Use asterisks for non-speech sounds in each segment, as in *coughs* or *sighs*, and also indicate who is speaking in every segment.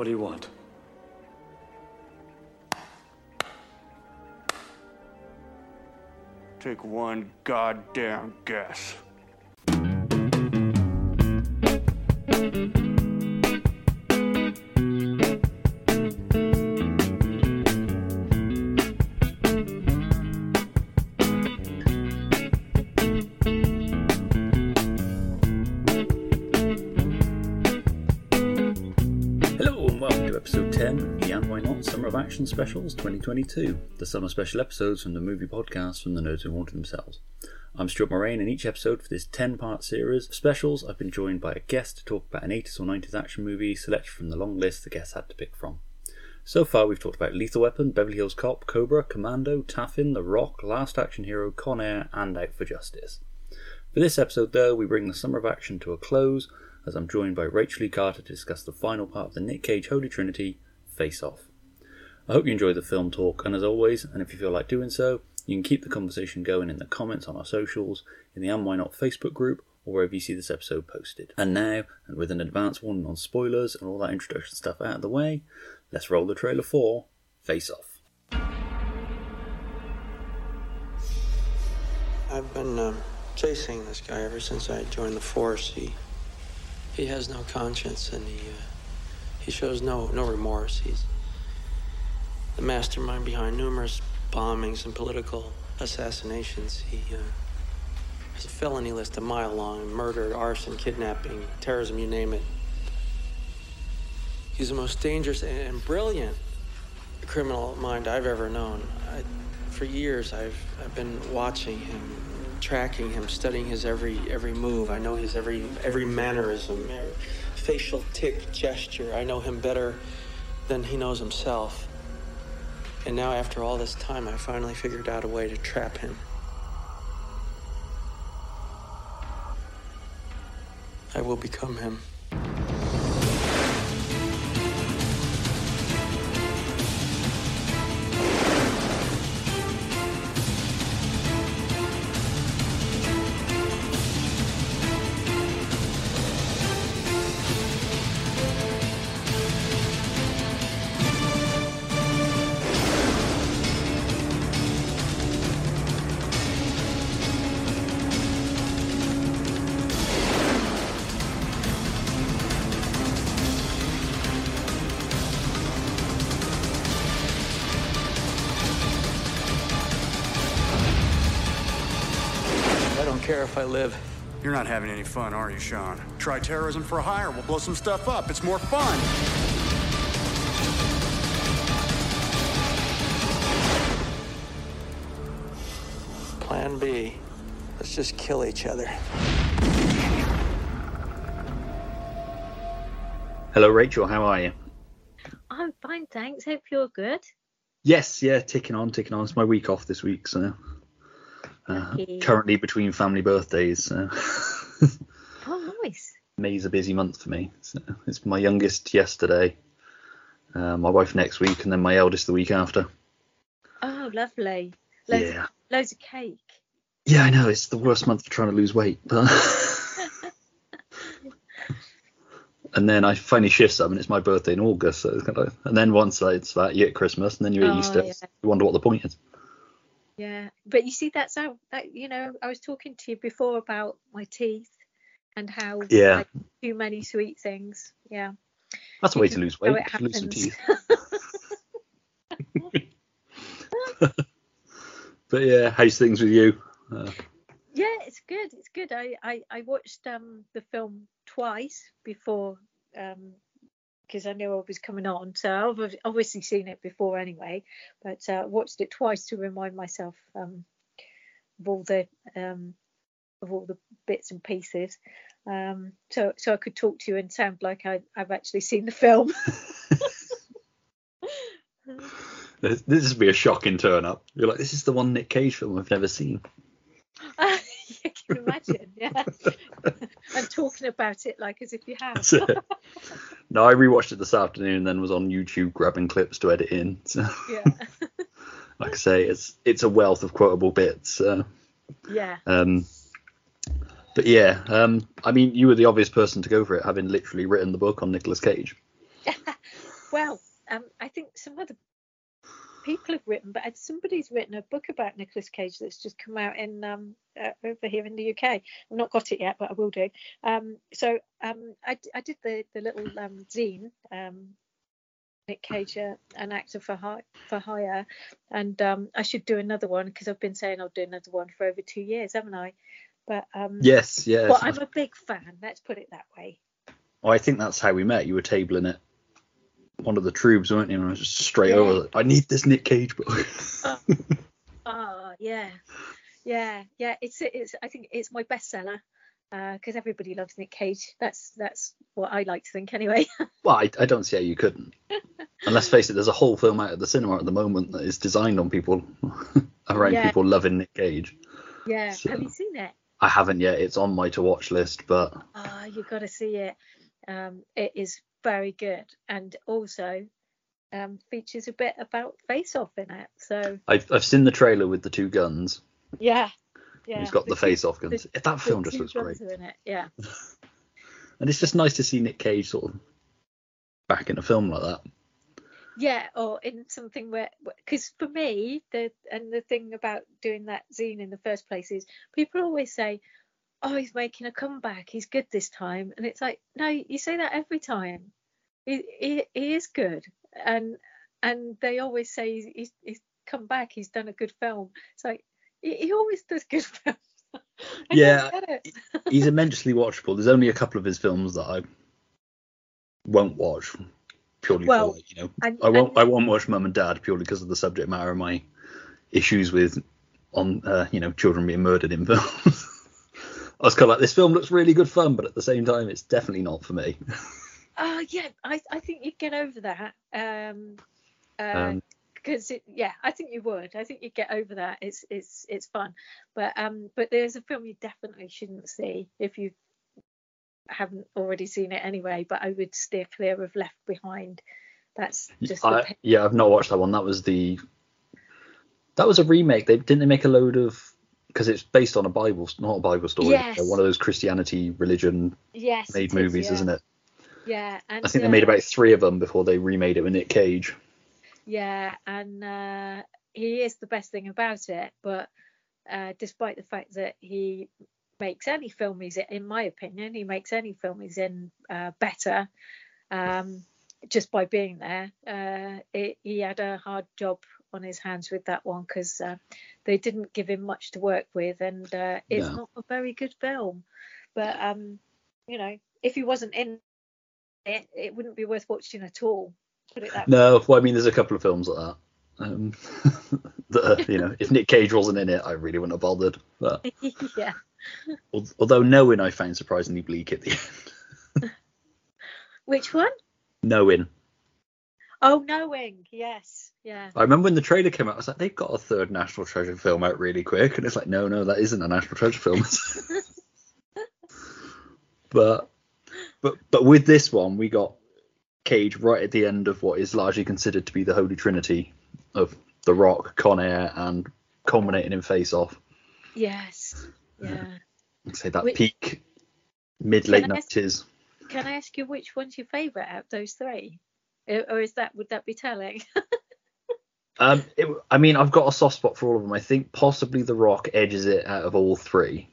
Speaker 1: What do you want?
Speaker 2: Take one goddamn guess.
Speaker 3: Specials 2022, the summer special episodes from the movie podcast from the nerds who haunted themselves. I'm Stuart Mulrain, and each episode for this 10 part series of specials, I've been joined by a guest to talk about an 80s or 90s action movie selected from the long list the guests had to pick from. So far, we've talked about Lethal Weapon, Beverly Hills Cop, Cobra, Commando, Taffin, The Rock, Last Action Hero, Con Air, and Out for Justice. For this episode, though, we bring the summer of action to a close as I'm joined by Raechel Leigh Carter to discuss the final part of the Nick Cage Holy Trinity, Face Off. I hope you enjoy the film talk, and as always, and if you feel like doing so, you can keep the conversation going in the comments on our socials, in the And Why Not Facebook group, or wherever you see this episode posted. And now, and with an advance warning on spoilers and all that introduction stuff out of the way, let's roll the trailer for Face Off.
Speaker 4: I've been um, chasing this guy ever since I joined the force. He he has no conscience and he uh, he shows no no remorse. He's the mastermind behind numerous bombings and political assassinations. He uh, has a felony list a mile long: murder, arson, kidnapping, terrorism, you name it. He's the most dangerous and brilliant criminal mind I've ever known. I, for years, I've I've been watching him, tracking him, studying his every every move. I know his every every mannerism, every facial tick, gesture. I know him better than he knows himself. And now, after all this time, I finally figured out a way to trap him. I will become him. Live.
Speaker 2: You're not having any fun, are you, Sean? Try terrorism for hire. We'll blow some stuff up. It's more fun.
Speaker 4: Plan B. Let's just kill each other.
Speaker 3: Hello, Rachel, how are you?
Speaker 5: I'm fine, thanks. Hope you're good.
Speaker 3: Yes, yeah, ticking on, ticking on. It's my week off this week, so uh, currently between family birthdays. So. *laughs*
Speaker 5: Oh, nice.
Speaker 3: May's a busy month for me. So it's my youngest yesterday, uh, my wife next week, and then my eldest the week after.
Speaker 5: Oh, lovely. Loads,
Speaker 3: Yeah.
Speaker 5: of, loads of cake.
Speaker 3: Yeah, I know it's the worst month for trying to lose weight, but. *laughs* and then I finally shift some, and it's my birthday in August. So it's kind of, and then once it's that, you get Christmas, and then you get
Speaker 5: Oh,
Speaker 3: Easter.
Speaker 5: yeah.
Speaker 3: You wonder what the point is.
Speaker 5: Yeah, but you see, that's how that you know. I was talking to you before about my teeth and how
Speaker 3: Yeah.
Speaker 5: like, too many sweet things. Yeah.
Speaker 3: That's a way to lose weight. Lose some teeth. But yeah, how's things with you? Uh,
Speaker 5: Yeah, it's good. It's good. I I, I watched um the film twice before um because I knew I was coming on. So I've obviously seen it before anyway, but uh, watched it twice to remind myself um of all the um of all the bits and pieces. Um so so I could talk to you and sound like I I've actually seen the film. *laughs*
Speaker 3: this this would be a shocking turn up. You're like, this is the one Nick Cage film I've never seen. *laughs*
Speaker 5: you can imagine, yeah. *laughs* I'm talking about it like as if you have.
Speaker 3: So- no, I rewatched it this afternoon and then was on YouTube grabbing clips to edit in. So,
Speaker 5: yeah. *laughs*
Speaker 3: like I say, it's it's a wealth of quotable bits. Uh,
Speaker 5: Yeah.
Speaker 3: um, but yeah, um, I mean, you were the obvious person to go for it, having literally written the book on Nicolas Cage. *laughs*
Speaker 5: well, um, I think some other people have written, but somebody's written a book about Nicolas Cage that's just come out in um, uh, over here in the UK. I've not got it yet, but I will do. Um, so um, I, I did the the little um, zine. Um, Nick Cage, uh, an actor for hire, for hire, and um, I should do another one because I've been saying I'll do another one for over two years, haven't I? But um,
Speaker 3: Yes, yes.
Speaker 5: well, I'm a big fan. Let's put it that way.
Speaker 3: Oh, I think that's how we met. You were tabling it. One of the troops, weren't you? And I was just straight
Speaker 5: Yeah.
Speaker 3: over. I need this Nick Cage book.
Speaker 5: Oh uh, *laughs* uh, yeah, yeah, yeah. It's it's. I think it's my bestseller because uh, everybody loves Nick Cage. That's that's what I like to think anyway. *laughs*
Speaker 3: well, I, I don't see how you couldn't. and let's face it, there's a whole film out at the cinema at the moment that is designed on people *laughs* around
Speaker 5: Yeah.
Speaker 3: people loving Nick Cage.
Speaker 5: yeah.
Speaker 3: So-
Speaker 5: Have you seen it?
Speaker 3: I haven't yet. It's on my to watch list, but ah,
Speaker 5: Oh, you've got to see it. Um, it is very good, and also um, features a bit about Face Off in it. So
Speaker 3: I've I've seen the trailer with the two guns.
Speaker 5: yeah, yeah.
Speaker 3: He's got the
Speaker 5: two-
Speaker 3: face off guns.
Speaker 5: the-
Speaker 3: that film just looks great.
Speaker 5: Yeah. *laughs*
Speaker 3: And it's just nice to see Nick Cage sort of back in a film like that.
Speaker 5: Yeah, or in something where, because for me, the and the thing about doing that zine in the first place is people always say, "Oh, he's making a comeback. He's good this time," and it's like, no, you say that every time. He he, he is good, and and they always say he's, he's he's come back. He's done a good film. It's like he, he always does good *laughs* films. I
Speaker 3: Yeah,
Speaker 5: get it.
Speaker 3: He's immensely watchable. There's only a couple of his films that I won't watch purely
Speaker 5: Well,
Speaker 3: for like, you know
Speaker 5: and-
Speaker 3: I won't
Speaker 5: and-
Speaker 3: I won't watch Mum and Dad purely because of the subject matter and my issues with on uh, you know children being murdered in *laughs* films. I was kind of like this film looks really good fun, but at the same time it's definitely not for me.
Speaker 5: Oh *laughs* yeah, I I think you'd get over that. Um, uh,
Speaker 3: Um,
Speaker 5: because it, yeah, I think you would. I think you'd get over that. It's it's it's fun, but um, but there's a film you definitely shouldn't see if you haven't already seen it anyway. But I would steer clear of Left Behind. That's just
Speaker 3: I, yeah, I've not watched that one. That was the that was a remake. They didn't they make a load of because it's based on a Bible, not a Bible story.
Speaker 5: Yes.
Speaker 3: One of those Christianity religion
Speaker 5: yes
Speaker 3: made
Speaker 5: it is,
Speaker 3: movies,
Speaker 5: yeah.
Speaker 3: isn't it?
Speaker 5: Yeah, and
Speaker 3: I think they made
Speaker 5: uh,
Speaker 3: about three of them before they remade it with Nick Cage.
Speaker 5: Yeah, and uh, he is the best thing about it. But uh, despite the fact that he makes any film he's in, in my opinion, he makes any film he's in uh, better um, just by being there. Uh, it, he had a hard job on his hands with that one because uh, they didn't give him much to work with, and uh, it's
Speaker 3: No.
Speaker 5: not a very good film. But um, you know, if he wasn't in it, it wouldn't be worth watching at all. Put it that way.
Speaker 3: No, well, I mean, there's a couple of films like that. Um, *laughs* that are, you know, if Nick Cage wasn't in it, I really wouldn't have bothered. But *laughs*
Speaker 5: yeah.
Speaker 3: al- although knowing I found surprisingly bleak at the end. *laughs*
Speaker 5: Which one?
Speaker 3: knowing,
Speaker 5: Oh, Knowing. Yes. Yeah.
Speaker 3: I remember when the trailer came out, I was like, they've got a third National Treasure film out really quick, and it's like, no, no, that isn't a National Treasure film. *laughs* *laughs* but, but, but with this one, we got Cage right at the end of what is largely considered to be the Holy Trinity of The Rock, Con Air, and culminating in Face Off.
Speaker 5: Yes. Yeah.
Speaker 3: say that
Speaker 5: Which-
Speaker 3: peak mid late nineties.
Speaker 5: Can I ask you which one's your favourite out of those three? Or is that would that be telling? *laughs*
Speaker 3: Um, it, I mean, I've got a soft spot for all of them. I think possibly The Rock edges it out of all three.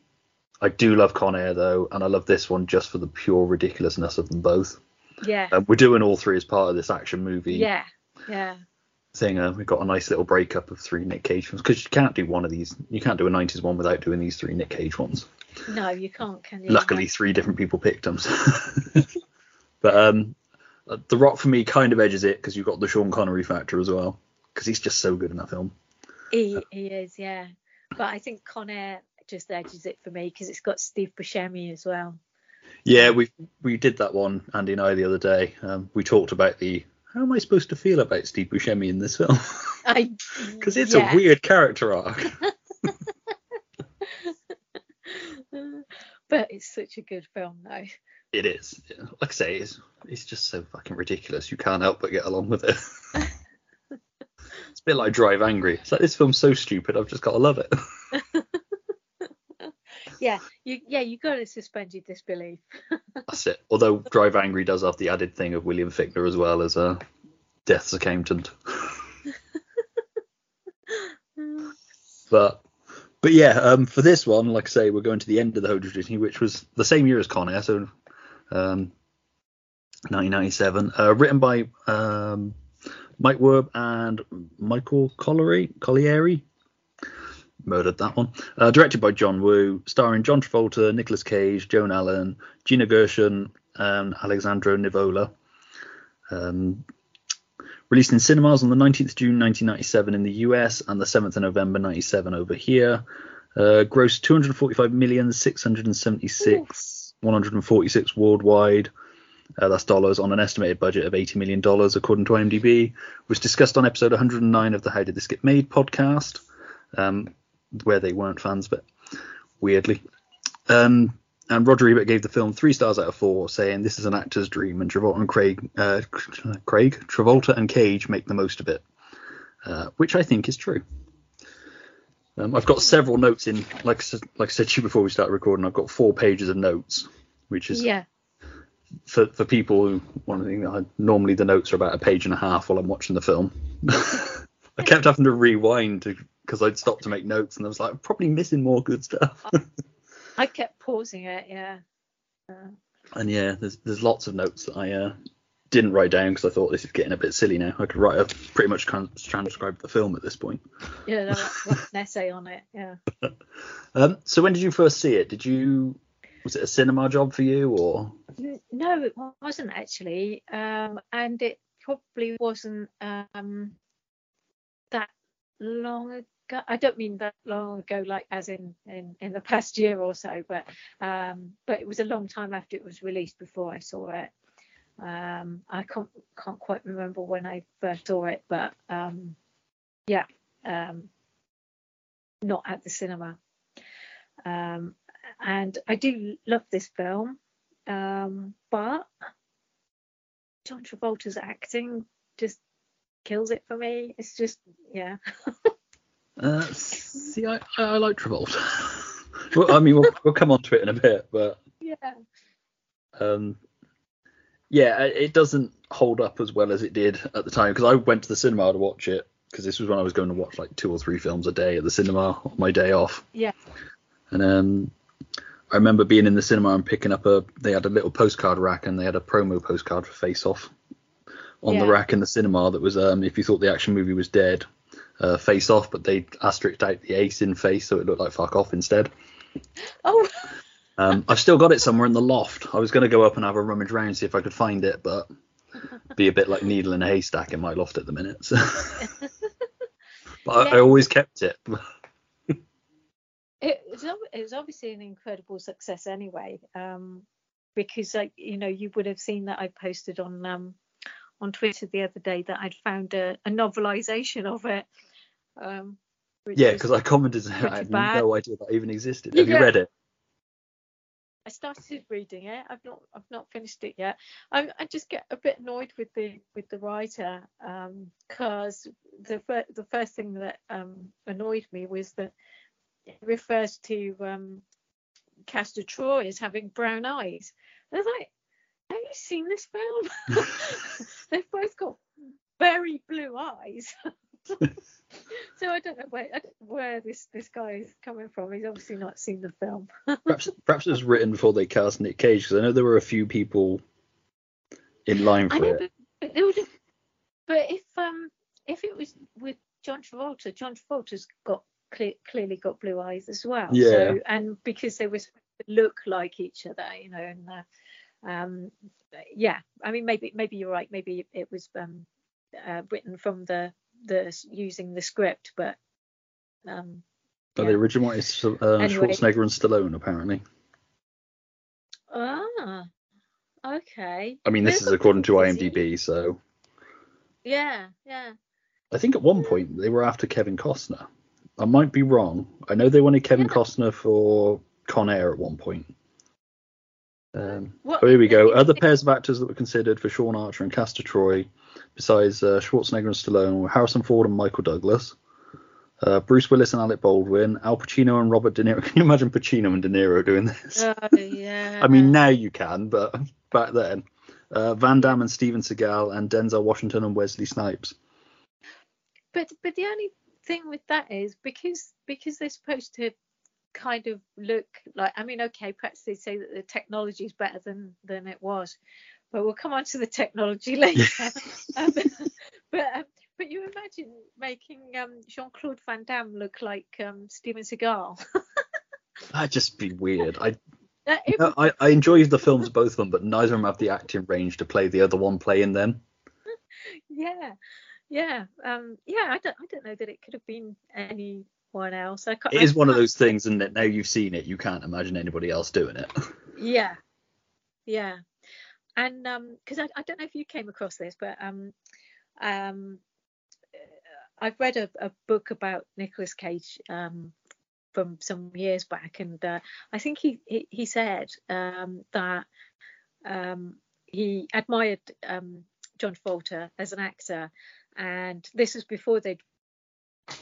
Speaker 3: I do love Con Air though, and I love this one just for the pure ridiculousness of them both.
Speaker 5: yeah.
Speaker 3: Um, we're doing all three as part of this action movie
Speaker 5: Yeah. Yeah.
Speaker 3: thing. Uh, we've got a nice little breakup of three Nick Cage films because you can't do one of these. You can't do a '90s one without doing these three Nick Cage ones.
Speaker 5: No, you can't, can you?
Speaker 3: Luckily, three different people picked them. *laughs* but um, The Rock for me kind of edges it because you've got the Sean Connery factor as well because he's just so good in that film.
Speaker 5: He he is, yeah. But I think Con Air just edges it for me because it's got Steve Buscemi as well.
Speaker 3: Yeah, we we did that one, Andy and I, the other day. Um, we talked about the how am I supposed to feel about Steve Buscemi in this film *laughs*
Speaker 5: I
Speaker 3: because it's
Speaker 5: yeah.
Speaker 3: a weird character arc. *laughs* *laughs*
Speaker 5: but it's such a good film though.
Speaker 3: It is, like I say, it's it's just so fucking ridiculous. You can't help but get along with it. *laughs* it's a bit like Drive Angry. It's like this film's so stupid, I've just got to love it. *laughs*
Speaker 5: Yeah, you yeah you got to suspend your disbelief. *laughs*
Speaker 3: That's it. Although Drive Angry does have the added thing of William Fichtner as well as a Death's Accountant. but but yeah, um, for this one, like I say, we're going to the end of the Hojo Disney, which was the same year as Con Air, so um, 1997. Uh, written by um, Mike Werb and Michael Colleary, Collieri. Murdered that one. Uh, directed by John Woo, starring John Travolta, Nicolas Cage, Joan Allen, Gina Gershon, and Alessandro Nivola. Um, released in cinemas on the 19th June 1997 in the US and the 7th of November 97 over here. Uh, grossed 245 million 676 146 worldwide. Uh, that's dollars on an estimated budget of 80 million dollars, according to IMDb. Was discussed on episode 109 of the How Did This Get Made podcast, um, where they weren't fans, but weirdly. Um, and Roger Ebert gave the film three stars out of four, saying this is an actor's dream, and Travolta and Craig, uh, Craig, Travolta and Cage make the most of it, uh, which I think is true. Um, I've got several notes in, like like I said to you before we started recording. I've got four pages of notes, which is
Speaker 5: yeah.
Speaker 3: for for people who want to think normally the notes are about a page and a half while I'm watching the film. *laughs* I kept having to rewind because I'd stopped to make notes, and I was like, I'm probably missing more good stuff. *laughs*
Speaker 5: I kept pausing it, yeah. Uh,
Speaker 3: and yeah, there's there's lots of notes that I uh, didn't write down because I thought this is getting a bit silly now. I could write a pretty much transcribe the film at this point.
Speaker 5: Yeah, no, *laughs* an essay on it. Yeah. *laughs*
Speaker 3: um, so when did you first see it? Did you was it a cinema job for you or?
Speaker 5: No, it wasn't actually, um, and it probably wasn't um, that long ago I don't mean that long ago, like as in, in in the past year or so, but um, but it was a long time after it was released before I saw it. Um, I can't can't quite remember when I first saw it, but um, yeah, um, not at the cinema. Um, and I do love this film, um, but John Travolta's acting just kills it for me. It's just yeah. *laughs*
Speaker 3: Uh, see, I, I like Travolta. *laughs* well, I mean, we'll, we'll come on to it in a bit, but
Speaker 5: yeah,
Speaker 3: um, yeah, it doesn't hold up as well as it did at the time because I went to the cinema to watch it because this was when I was going to watch like two or three films a day at the cinema on my day off.
Speaker 5: Yeah.
Speaker 3: And um, I remember being in the cinema and picking up a. They had a little postcard rack and they had a promo postcard for Face Off on yeah. the rack in the cinema that was um, if you thought the action movie was dead, uh, face off, but they asterisked out the ace in face, so it looked like fuck off instead.
Speaker 5: Oh.
Speaker 3: Um, I've still got it somewhere in the loft. I was going to go up and have a rummage round see if I could find it, but be a bit like needle in a haystack in my loft at the minute. So. *laughs* but yeah. I, I, always kept it. *laughs*
Speaker 5: it, was, it was obviously an incredible success anyway, um, because like you know you would have seen that I posted on um, on Twitter the other day that I'd found a, a novelization of it. Um,
Speaker 3: yeah, because I commented I had bad. no idea that even existed. Have yeah. you read it?
Speaker 5: I started reading it. I've not I've not finished it yet. I, I just get a bit annoyed with the with the writer because um, the the first thing that um, annoyed me was that it refers to um, Castor Troy as having brown eyes. And I was like, have you seen this film? *laughs* They've both got very blue eyes. *laughs* *laughs* so I don't know where don't know where this this guy is coming from. He's obviously not seen the film. *laughs*
Speaker 3: perhaps perhaps it was written before they cast Nick Cage because I know there were a few people in line for know,
Speaker 5: it. But, it but if um if it was with John Travolta, John Travolta's got clearly got blue eyes as well.
Speaker 3: Yeah. So,
Speaker 5: and because they were look like each other, you know, and uh, um, yeah, I mean maybe maybe you're right. Maybe it was um, uh, written from the the using the script, but um,
Speaker 3: yeah. the original one is uh, anyway. Schwarzenegger and Stallone apparently.
Speaker 5: Ah, okay.
Speaker 3: I mean, this is according to IMDb, so.
Speaker 5: Yeah, yeah.
Speaker 3: I think at one point they were after Kevin Costner. I might be wrong. I know they wanted Kevin yeah. Costner for Con Air at one point. Um, oh, here we go. Other pairs of actors that were considered for Sean Archer and Castor Troy, besides uh, Schwarzenegger and Stallone, were Harrison Ford and Michael Douglas, uh, Bruce Willis and Alec Baldwin, Al Pacino and Robert De Niro. *laughs* Can you imagine Pacino and De Niro doing this?
Speaker 5: Oh, *laughs* yeah.
Speaker 3: I mean, now you can, but *laughs* back then. uh, Van Damme and Steven Seagal, and Denzel Washington and Wesley Snipes.
Speaker 5: But but the only thing with that is because because they're supposed to kind of look like I mean okay perhaps they say that the technology is better than than it was, but we'll come on to the technology *laughs* later. *laughs* um, but um, but you imagine making um, Jean Claude Van Damme look like um, Steven Seagal. *laughs*
Speaker 3: That'd just be weird. I
Speaker 5: it
Speaker 3: I, I enjoy the films, both of them, but neither of them have the acting range to play the other one playing them.
Speaker 5: yeah yeah um yeah i don't i don't know that it could have been anyone else. I can't
Speaker 3: It is one of those things, and that now you've seen it, you can't imagine anybody else doing it. *laughs*
Speaker 5: yeah. Yeah. And um because I, I don't know if you came across this but um um uh, i've read a, a book about nicolas cage um from some years back and uh, i think he, he he said um that um he admired um john Travolta as an actor and this was before they'd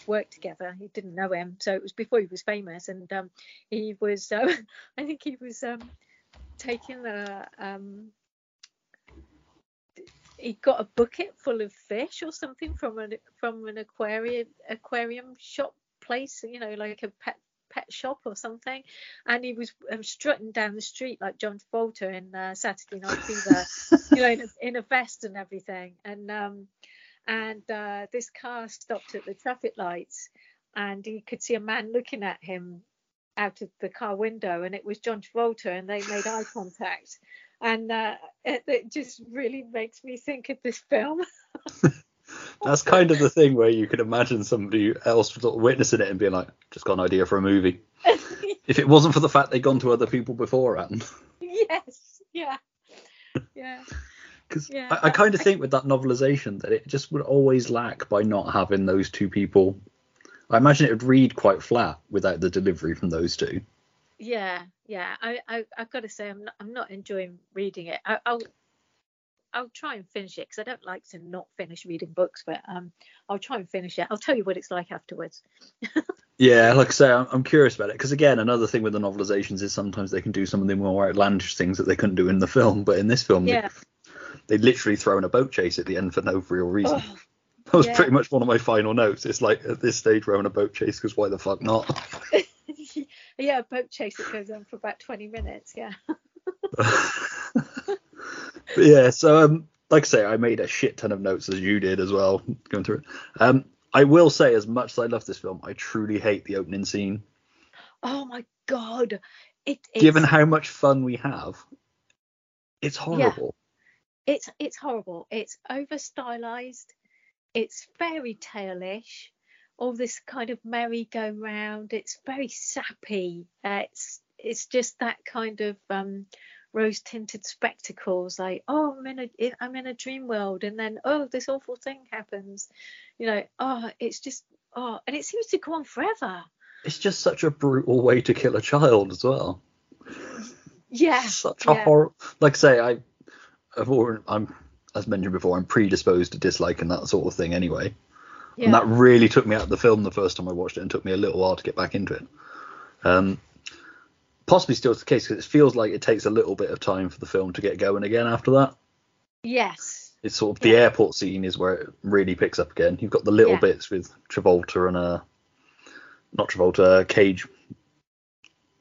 Speaker 5: worked together. He didn't know him so it was before he was famous and um he was uh, *laughs* i think he was um taking a um he got a bucket full of fish or something from an from an aquarium aquarium shop place you know like a pet pet shop or something. And he was um, strutting down the street like John Travolta in uh, Saturday Night Fever you know in a, in a vest and everything. And um and uh, this car stopped at the traffic lights and he could see a man looking at him out of the car window and it was John Travolta and they made eye contact and uh, it, it just really makes me think of this film *laughs*
Speaker 3: That's kind of the thing where you can imagine somebody else sort of witnessing it and being like, just got an idea for a movie. *laughs* If it wasn't for the fact they'd gone to other people beforehand.
Speaker 5: yes yeah yeah
Speaker 3: Because
Speaker 5: Yeah,
Speaker 3: I, I kind of think with that novelization that it just would always lack by not having those two people. I imagine it would read quite flat without the delivery from those two.
Speaker 5: yeah yeah I, I i've got to say i'm not i'm not enjoying reading it I, i'll i'll try and finish it because i don't like to not finish reading books but um i'll try and finish it i'll tell you what it's like afterwards *laughs*
Speaker 3: Yeah, like I say, I'm, I'm curious about it because again, another thing with the novelizations is sometimes they can do some of the more outlandish things that they couldn't do in the film. But in this film,
Speaker 5: yeah
Speaker 3: they, literally throw in a boat chase at the end for no real reason.
Speaker 5: oh, *laughs*
Speaker 3: that was
Speaker 5: yeah.
Speaker 3: pretty much one of my final notes. It's like at this stage we're on a boat chase because why the fuck not? *laughs*
Speaker 5: yeah a boat chase that goes on for about 20 minutes yeah *laughs*
Speaker 3: yeah, so um, like I say, I made a shit ton of notes as you did as well going through it. Um, I will say, as much as I love this film, I truly hate the opening scene.
Speaker 5: oh my god it,
Speaker 3: Given how much fun we have, it's horrible.
Speaker 5: It's it's horrible. It's over stylized it's fairy tale-ish. All this kind of merry-go-round. It's very sappy. Uh, it's it's just that kind of um rose tinted spectacles like oh i'm in a i'm in a dream world and then oh this awful thing happens. You know oh it's just oh and it seems to go on forever.
Speaker 3: It's just such a brutal way to kill a child as well.
Speaker 5: yeah.
Speaker 3: Such a
Speaker 5: yeah.
Speaker 3: horror. Like I say, I, I've already, I'm as mentioned before, I'm predisposed to disliking that sort of thing anyway.
Speaker 5: yeah
Speaker 3: and that really took me out of the film the first time I watched it, and took me a little while to get back into it. Um, possibly still the case because it feels like it takes a little bit of time for the film to get going again after that.
Speaker 5: yes
Speaker 3: It's sort of the
Speaker 5: Yeah.
Speaker 3: airport scene is where it really picks up again. You've got the little
Speaker 5: Yeah.
Speaker 3: bits with Travolta and uh, not Travolta, uh, Cage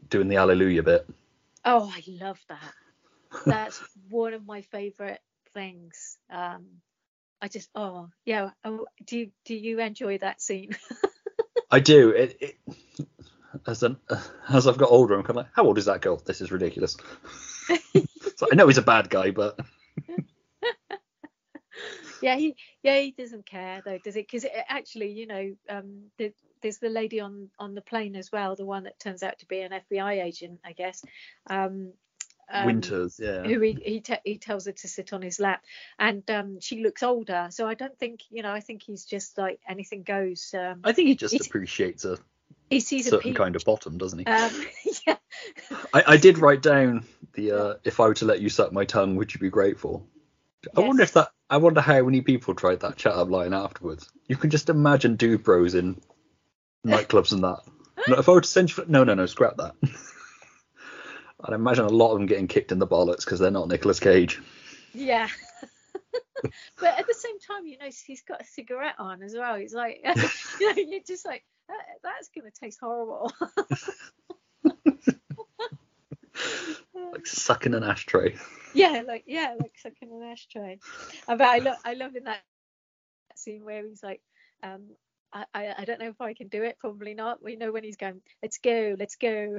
Speaker 3: doing the Alleluia bit.
Speaker 5: Oh, I love that. That's one of my favorite things. Um, I just, oh, yeah. Oh, do you do you enjoy that scene? *laughs*
Speaker 3: I do. It, it as an as I've got older, I'm kind of like, how old is that girl? This is ridiculous. *laughs* so I know he's a bad guy, but *laughs*
Speaker 5: yeah, he yeah he doesn't care though, does it? Because actually, you know, um, the, there's the lady on on the plane as well, the one that turns out to be an FBI agent, I guess. Um, um,
Speaker 3: Winters, yeah.
Speaker 5: who he he, te- he tells her to sit on his lap and um she looks older so i don't think you know i think he's just like anything goes um
Speaker 3: I think he just appreciates a
Speaker 5: he sees
Speaker 3: certain
Speaker 5: peak
Speaker 3: kind of bottom, doesn't he?
Speaker 5: um *laughs* yeah
Speaker 3: I, I did write down the uh, if I were to let you suck my tongue, would you be grateful? I wonder if that. I wonder how many people tried that chat up line afterwards. You can just imagine dude bros in nightclubs and that. *laughs* If I were to send you, no, no, no, scrap that. *laughs* I'd imagine a lot of them getting kicked in the bollocks because they're not Nicolas Cage.
Speaker 5: Yeah. *laughs* but at the same time, you know, he's got a cigarette on as well. He's like, *laughs* you know, you're just like, that, that's going to taste horrible. *laughs*
Speaker 3: like sucking an ashtray.
Speaker 5: Yeah, like yeah, like sucking an ashtray. But I love I love in that scene where he's like, um, I, I, I don't know if I can do it. Probably not. We know when he's going, let's go, let's go.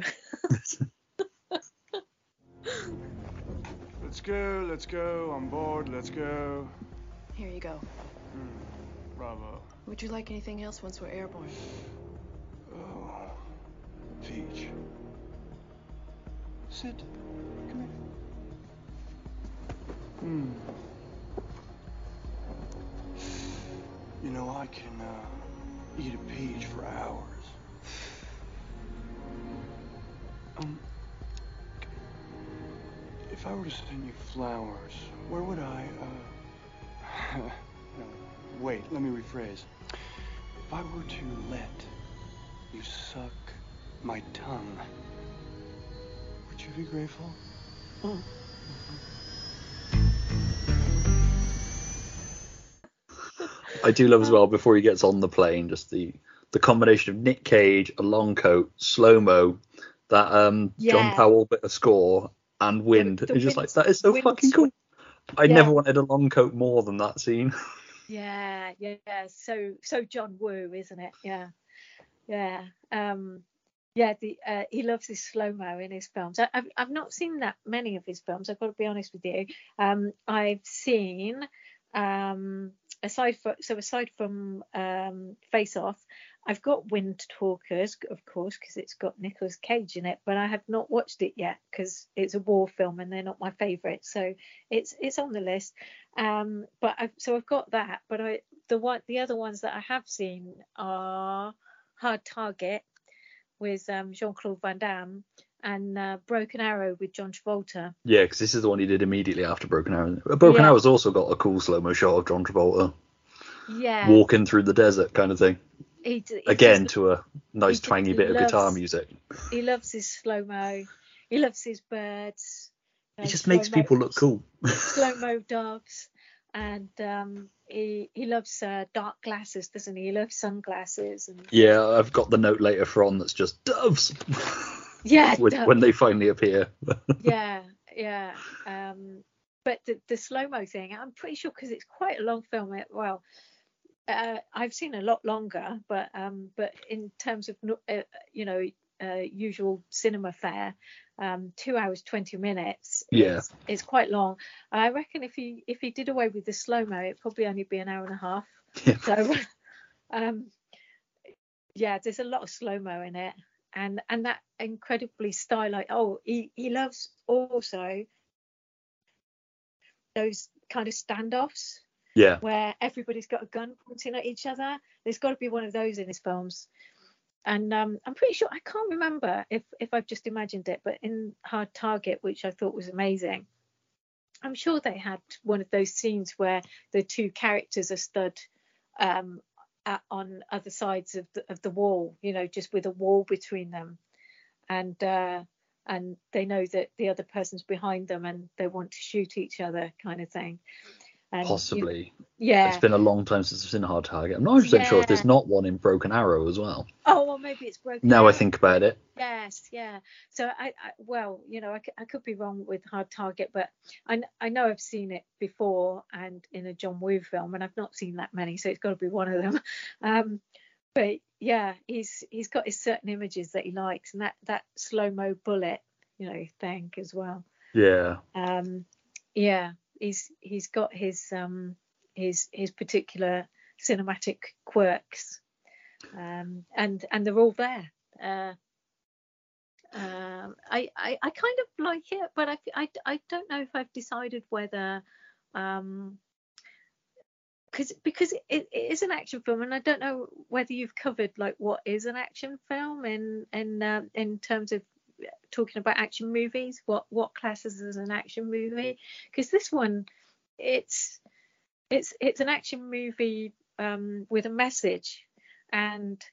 Speaker 2: Let's go, let's go, on board, let's go.
Speaker 1: Here you go.
Speaker 2: Hmm, bravo.
Speaker 1: Would you like anything else once we're airborne?
Speaker 2: Oh, Peach. Sit. Come here. Hmm. You know, I can uh, eat a peach for hours. Um, if I were to send you flowers, where would I, uh... *laughs* no, wait, let me rephrase. If I were to let you suck my tongue, would you be grateful?
Speaker 3: I do love as well before he gets on the plane, just the the combination of Nick Cage, a long coat, slow mo, that um John Powell bit of score, and wind.
Speaker 5: the
Speaker 3: it's just like that is so fucking cool. I
Speaker 5: Yeah.
Speaker 3: never wanted a long coat more than that scene. *laughs*
Speaker 5: Yeah, yeah, so so John Woo, isn't it? Yeah, yeah, um, yeah. The uh, he loves his slow mo in his films. I, I've I've not seen that many of his films. I've got to be honest with you. Um, I've seen um aside from so aside from um Face Off, I've got Wind Talkers, of course, because it's got Nicolas Cage in it, but I have not watched it yet because it's a war film and they're not my favourite. So it's it's on the list. Um, but I've, so I've got that. But I the one the other ones that I have seen are Hard Target with um, Jean Claude Van Damme and uh, Broken Arrow with John Travolta.
Speaker 3: Yeah, because this is the one he did immediately after Broken Arrow. Broken
Speaker 5: Yeah.
Speaker 3: Arrow's also got a cool slow mo shot of John Travolta
Speaker 5: Yeah,
Speaker 3: walking through the desert kind of thing.
Speaker 5: He, he
Speaker 3: Again,
Speaker 5: just-
Speaker 3: to a nice twangy bit of guitar music.
Speaker 5: he loves his slow mo. He loves his birds.
Speaker 3: It just makes people look cool. *laughs*
Speaker 5: slow mo doves and um he he loves uh, dark glasses doesn't he he loves sunglasses and
Speaker 3: yeah, I've got the note later for on that's just doves *laughs*
Speaker 5: yeah *laughs*
Speaker 3: when,
Speaker 5: doves.
Speaker 3: when they finally appear.
Speaker 5: yeah yeah um but the, the slow mo thing i'm pretty sure because it's quite a long film it, well uh, i've seen a lot longer but um but in terms of uh, you know uh, usual cinema fare um two hours 20 minutes
Speaker 3: Yeah.
Speaker 5: is, is quite long i reckon if he if he did away with the slow mo it'd probably only be an hour and a half
Speaker 3: Yeah.
Speaker 5: so *laughs* um yeah there's a lot of slow mo in it and and that incredibly stylized oh he he loves also those kind of standoffs
Speaker 3: Yeah,
Speaker 5: where everybody's got a gun pointing at each other. There's got to be one of those in his films. And um, I'm pretty sure I can't remember if if I've just imagined it, but in Hard Target, which I thought was amazing, I'm sure they had one of those scenes where the two characters are stood um, at, on other sides of the, of the wall, you know, just with a wall between them, and uh, and they know that the other person's behind them and they want to shoot each other, kind of thing. You-
Speaker 3: possibly.
Speaker 5: yeah.
Speaker 3: It's been a long time since I've seen a hard target. I'm not 100% sure if there's not one in Broken Arrow as well.
Speaker 5: Oh, well, maybe it's broken.
Speaker 3: Now I think about it.
Speaker 5: Yes, yeah. So I, I well, you know, I, I, could be wrong with Hard Target, but I, I know I've seen it before and in a John Woo film, and I've not seen that many, so it's got to be one of them. *laughs* Um, but yeah, he's he's got his certain images that he likes, and that that slow mo bullet, you know, thing as well.
Speaker 3: Yeah.
Speaker 5: Um, yeah, he's he's got his um his his particular cinematic quirks, um, and and they're all there. Uh, um, I, I I kind of like it, but I, I, I don't know if I've decided whether um because because it, it is an action film and I don't know whether you've covered like what is an action film in in um in terms of talking about action movies what what classes as an action movie because this one it's it's it's an action movie um with a message and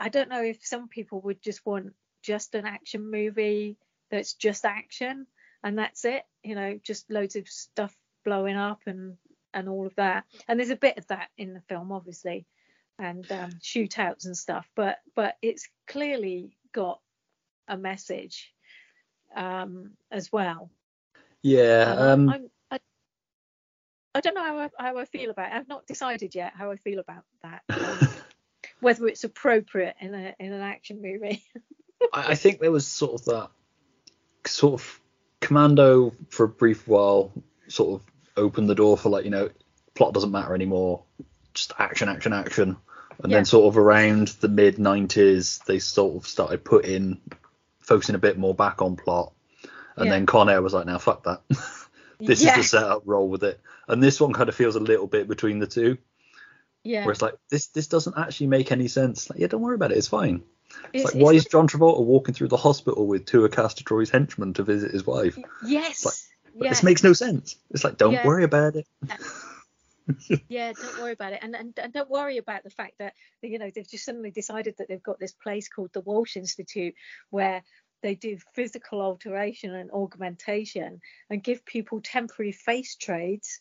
Speaker 5: I don't know if some people would just want just an action movie that's just action and that's it. You know, just loads of stuff blowing up and and all of that. And there's a bit of that in the film, obviously, and um, shootouts and stuff. But but it's clearly got a message um, as well.
Speaker 3: Yeah. Um,
Speaker 5: I'm, I, I don't know how I, how I feel about it. I've not decided yet how I feel about that. *laughs* Um, whether it's appropriate in a in an action movie.
Speaker 3: I, I think there was sort of that sort of commando for a brief while sort of opened the door for like you know plot doesn't matter anymore just action action action and
Speaker 5: Yeah.
Speaker 3: then sort of around the mid 90s they sort of started putting focusing a bit more back on plot. And
Speaker 5: Yeah.
Speaker 3: then Con Air was like now fuck that. *laughs* This
Speaker 5: yeah,
Speaker 3: is the setup roll with it. And this one kind of feels a little bit between the two.
Speaker 5: Yeah.
Speaker 3: where it's like this this doesn't actually make any sense. Like yeah don't worry about it. It's fine. It's,
Speaker 5: It's-
Speaker 3: like why is John Travolta walking through the hospital with two of Castor Troy's henchmen to visit his wife?
Speaker 5: Yes.
Speaker 3: like,
Speaker 5: yeah.
Speaker 3: this makes no sense. It's like don't
Speaker 5: Yeah.
Speaker 3: worry about it uh, *laughs* *laughs*
Speaker 5: yeah don't worry about it. And, and and don't worry about the fact that you know they've just suddenly decided that they've got this place called the walsh institute where they do physical alteration and augmentation and give people temporary face trades.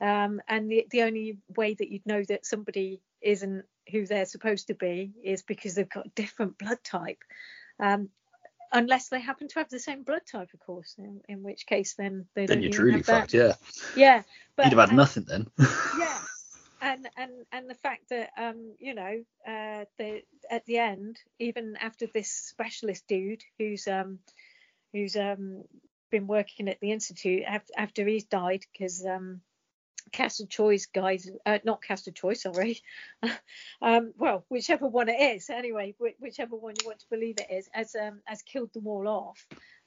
Speaker 5: Um, and the, the only way that you'd know that somebody isn't who they're supposed to be is because they've got a different blood type. Um, unless they happen to have the same blood type of course in, in which case then they
Speaker 3: then you're truly fucked yeah.
Speaker 5: Yeah but
Speaker 3: you'd have had nothing then. *laughs*
Speaker 5: Yeah and and and the fact that um you know uh the at the end even after this specialist dude who's um who's um been working at the institute after, after he's died because um Castor Troy's guys, uh, not Castor Troy's, sorry. *laughs* um, well, whichever one it is, anyway, wh- whichever one you want to believe it is, has um, has killed them all off.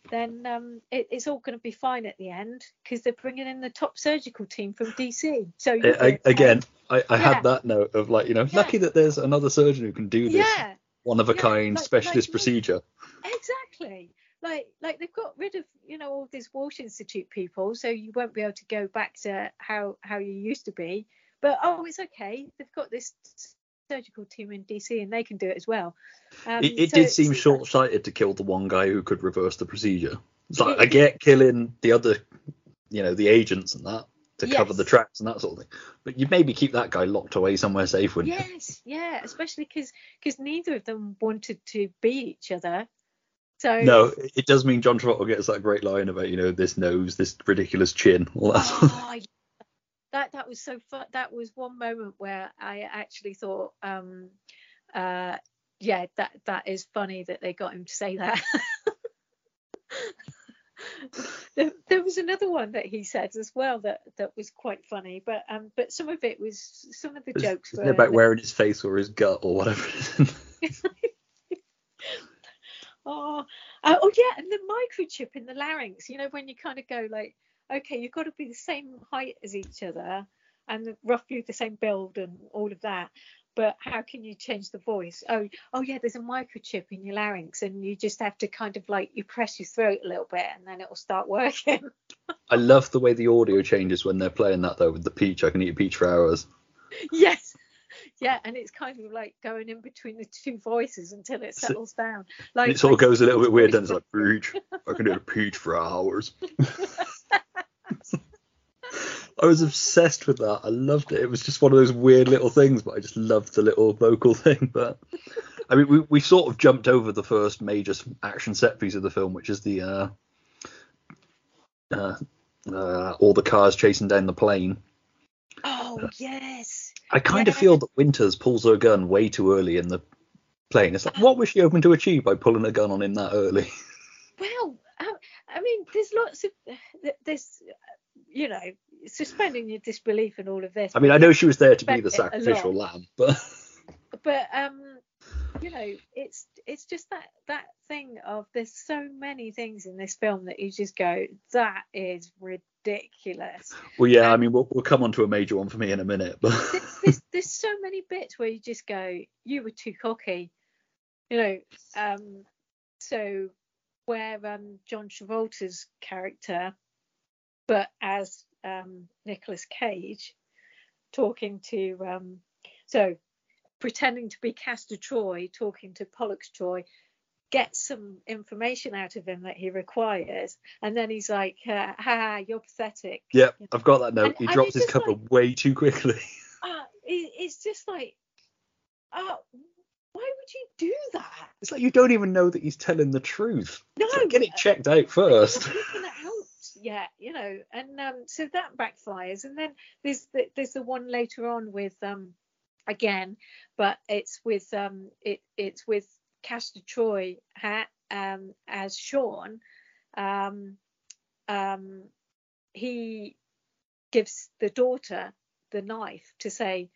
Speaker 5: Then um, it, it's all going to be fine at the end because they're bringing in the top surgical team from DC. So
Speaker 3: I, again. I, I
Speaker 5: Yeah.
Speaker 3: had that note of like you know
Speaker 5: Yeah.
Speaker 3: lucky that there's another surgeon who can do this
Speaker 5: yeah,
Speaker 3: one of a kind
Speaker 5: like-
Speaker 3: specialist
Speaker 5: like-
Speaker 3: procedure
Speaker 5: exactly. Like like they've got rid of you know all these Walsh Institute people, so you won't be able to go back to how how you used to be. But oh, it's okay. They've got this surgical team in DC and they can do it as well. Um,
Speaker 3: it, it
Speaker 5: so
Speaker 3: did seem short-sighted to kill the one guy who could reverse the procedure it's like
Speaker 5: It-
Speaker 3: i get killing the other you know the agents and that to cover the tracks and that sort of thing but you'd maybe keep that guy locked away somewhere safe wouldn't you
Speaker 5: Yes, yeah, especially because because neither of them wanted to be each other. So
Speaker 3: no it does mean john travolta gets that great line about you know this nose this ridiculous chin all *laughs* that
Speaker 5: Oh, that that was so fun. That was one moment where I actually thought, um, uh, yeah, that that is funny that they got him to say that. *laughs* there, there was another one that he said as well that that was quite funny, but um, but some of it was some of the jokes
Speaker 3: it's
Speaker 5: were
Speaker 3: about wearing his face or his gut or whatever *laughs*
Speaker 5: Oh, uh, oh yeah, and the microchip in the larynx. You know, when you kind of go like, okay, you've got to be the same height as each other and roughly the same build and all of that. But how can you change the voice? Oh, oh yeah, there's a microchip in your larynx, and you just have to kind of like you press your throat a little bit, and then it will start working. *laughs*
Speaker 3: I love the way the audio changes when they're playing that though with the peach. I can eat a peach for hours.
Speaker 5: yes. Yeah, and it's kind of like going in between the two voices until it settles down. Like
Speaker 3: it sort of goes a little bit weird. Then it's like *laughs* peach. I can do a peach for hours. *laughs* I was obsessed with that. I loved it. It was just one of those weird little things, but I just loved the little vocal *laughs* thing. But I mean, we, we sort of jumped over the first major action set piece of the film, which is the uh, uh, uh, all the cars chasing down the plane.
Speaker 5: Oh yes.
Speaker 3: I kind of feel that Winters pulls her gun way too early in the plane. It's like, what was she hoping to achieve by pulling a gun on him that early? *laughs*
Speaker 5: Well, I, I mean, there's lots of there's, you know, suspending your disbelief and all of this.
Speaker 3: I mean, I know she was there to be the
Speaker 5: Respect it a
Speaker 3: sacrificial lamb, but *laughs*
Speaker 5: but um, you know, it's it's just that that thing of there's so many things in this film that you just go, that is ridiculous.
Speaker 3: Well, yeah. I
Speaker 5: Um,
Speaker 3: mean, we'll, we'll come on to a major one for me in a minute, but
Speaker 5: There's, there's, *laughs* there's so many bits where you just go, you were too cocky, you know. Um, so where um John Travolta's character, but as um Nicolas Cage, talking to um so pretending to be Castor Troy, talking to Pollux Troy, gets some information out of him that he requires, and then he's like, uh, "Ha, you're pathetic."
Speaker 3: Yep, I've got that note.
Speaker 5: And-
Speaker 3: he drops his cover
Speaker 5: like-
Speaker 3: way too quickly. *laughs*
Speaker 5: Uh, it, it's just like, uh, why would you do that?
Speaker 3: It's like you don't even know that he's telling the truth.
Speaker 5: No,
Speaker 3: like, get it checked out first.
Speaker 5: Not even out yet, you know, and um, so that backfires. And then there's the, there's the one later on with um, again, but it's with um, it it's with Castor Troy ha, um, as Sean. Um, um, he gives the daughter the knife to say,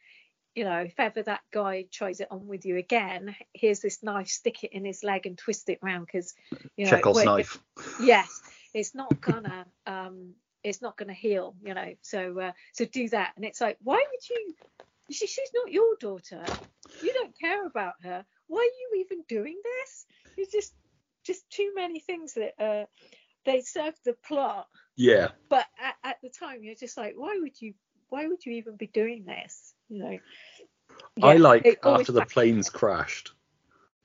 Speaker 5: you know, if ever that guy tries it on with you again, here's this knife, stick it in his leg and twist it round because, you know,
Speaker 3: Chekhov's
Speaker 5: wait-
Speaker 3: knife. *laughs*
Speaker 5: yes it's not gonna um it's not gonna heal you know so uh, so do that and it's like why would you she, she's not your daughter you don't care about her why are you even doing this? It's just just too many things that uh they serve the plot.
Speaker 3: Yeah.
Speaker 5: but at, at the time you're just like why would you why would you even be doing this? You know?
Speaker 3: I like after the planes crashed.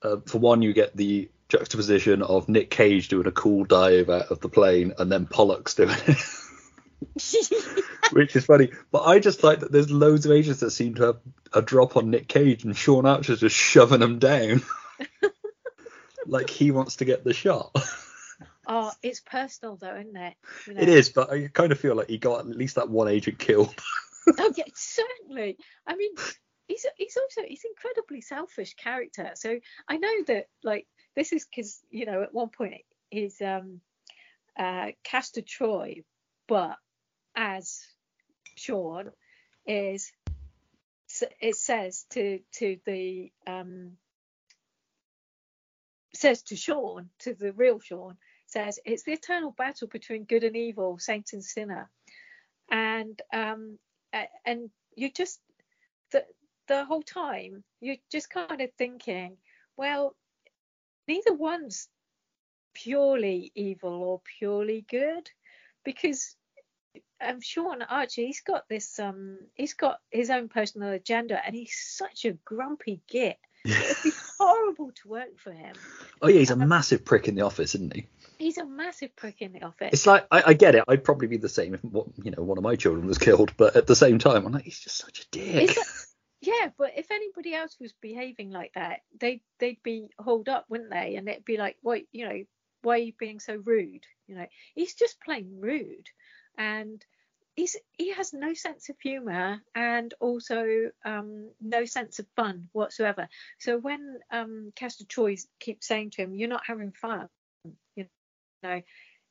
Speaker 3: Uh, for one, you get the juxtaposition of Nick Cage doing a cool dive out of the plane, and then Pollux doing it, *laughs* *laughs* *laughs* which is funny. But I just like that there's loads of agents that seem to have a drop on Nick Cage, and Sean Archer's just shoving them down, *laughs* like he wants to get the shot. *laughs*
Speaker 5: oh it's personal though isn't it You know?
Speaker 3: It is, but I kind of feel like he got at least that one agent killed.
Speaker 5: oh yeah, certainly. I mean, he's he's also he's incredibly selfish character. So I know that like this is because you know at one point he's um uh Castor Troy, but as Sean is it says to to the um says to Sean to the real Sean says it's the eternal battle between good and evil, saint and sinner, and um and you just the the whole time you're just kind of thinking, well, neither one's purely evil or purely good, because um Sean Archer he's got this um he's got his own personal agenda and he's such a grumpy git. It'd be horrible to work for him.
Speaker 3: Oh yeah, he's a massive prick in the office, isn't he?
Speaker 5: He's a massive prick in the office.
Speaker 3: It's like I, I get it. I'd probably be the same if what you know one of my children was killed, but at the same time, I'm like he's just such a dick.
Speaker 5: Is that- Yeah, but if anybody else was behaving like that, they they'd be hauled up, wouldn't they? And it'd be like, why, you know, why are you being so rude? You know, he's just plain rude, and he's he has no sense of humour and also um, no sense of fun whatsoever. So when um, Castor Troy keeps saying to him, "You're not having fun," you know,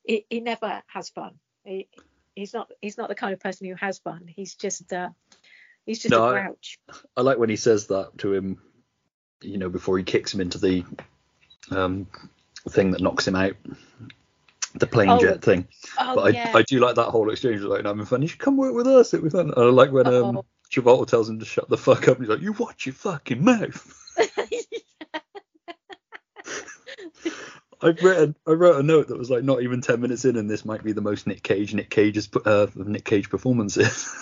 Speaker 5: he, he never has fun. He, he's not he's not the kind of person who has fun. He's just uh, he's just
Speaker 3: No,
Speaker 5: a
Speaker 3: I-
Speaker 5: grouch.
Speaker 3: I like when he says that to him, you know, before he kicks him into the um, thing that knocks him out, the plane
Speaker 5: Oh,
Speaker 3: jet thing.
Speaker 5: Oh
Speaker 3: but
Speaker 5: yeah.
Speaker 3: I, I do like that whole exchange. Like, having fun. You should come work with us. It was fun. And I like when um,
Speaker 5: Oh.
Speaker 3: Travolta tells him to shut the fuck up. And he's like, "You watch your fucking mouth." *laughs* I've written, I wrote a note that was like, not even ten minutes in, and this might be the most Nick Cage, Nick Cage's, uh, of Nick Cage performances.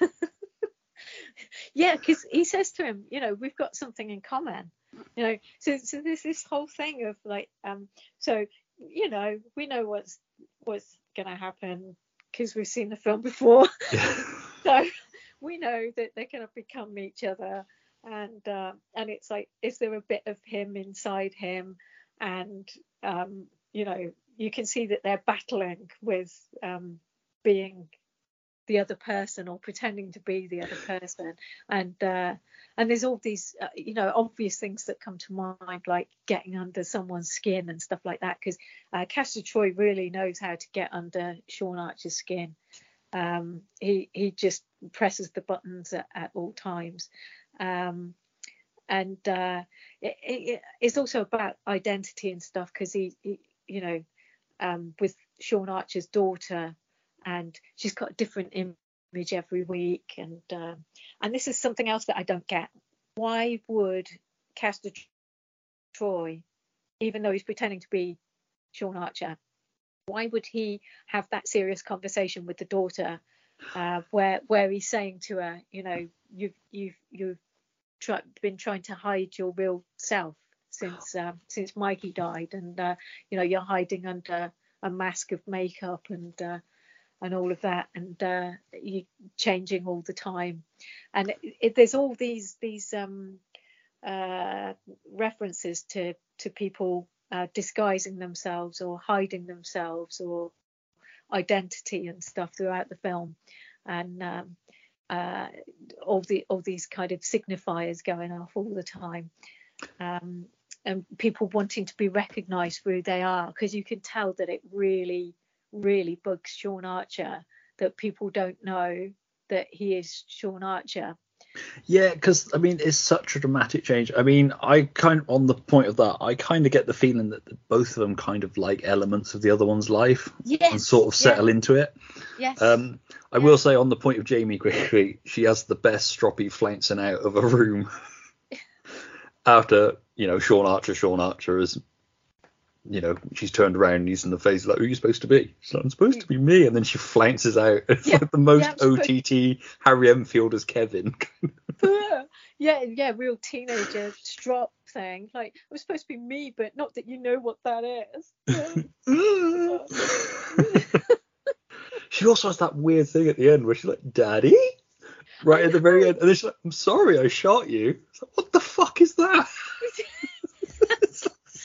Speaker 3: *laughs*
Speaker 5: yeah, because he says to him, you know, we've got something in common. You know, so so there's this whole thing of like, um, so you know, we know what's what's gonna happen because we've seen the film before. *laughs* so we know that they're going to become each other and uh, and it's like is there a bit of him inside him and um, you know you can see that they're battling with um, being the other person or pretending to be the other person. And uh, and there's all these uh, you know obvious things that come to mind like getting under someone's skin and stuff like that because uh, Castor Troy really knows how to get under Sean Archer's skin. Um, he he just presses the buttons at, at all times. Um, and uh, it, it, it's also about identity and stuff because he, he you know um, with Sean Archer's daughter and she's got a different image every week. And um, and this is something else that I don't get. Why would Castor Troy even though he's pretending to be Sean Archer why would he have that serious conversation with the daughter uh, where where he's saying to her you know you've you've you've try, been trying to hide your real self since um, since Mikey died, and uh, you know you're hiding under a mask of makeup and uh, and all of that, and uh, you changing all the time, and it, it, there's all these these um, uh, references to to people uh, disguising themselves or hiding themselves or identity and stuff throughout the film, and um, uh, all the all these kind of signifiers going off all the time, um, and people wanting to be recognised for who they are because you can tell that it really really bugs Sean Archer that people don't know that he is Sean Archer
Speaker 3: yeah, because I mean, it's such a dramatic change. I mean, I kind of, on the point of that, I kind of get the feeling that both of them kind of like elements of the other one's life
Speaker 5: yes,
Speaker 3: and sort of settle
Speaker 5: yeah.
Speaker 3: into it.
Speaker 5: Yes.
Speaker 3: Um, I
Speaker 5: Yeah.
Speaker 3: will say on the point of Jamie quickly, she has the best stroppy flouncing out of a room *laughs* after you know Sean Archer. Sean Archer is. You know, she's turned around and he's in the face like, "Who are you supposed to be?" She's like, "I'm supposed to be me," and then she flounces out. It's *laughs*
Speaker 5: Yeah,
Speaker 3: like the most
Speaker 5: yeah, I'm supposed-
Speaker 3: OTT Harry Enfield as Kevin. *laughs*
Speaker 5: yeah, yeah, real teenager strop thing. Like, it was supposed to be me, but not that you know what that is. *laughs*
Speaker 3: She also has that weird thing at the end where she's like, "Daddy," right at the very end, and then she's like, "I'm sorry, I shot you." Like, what the fuck is that?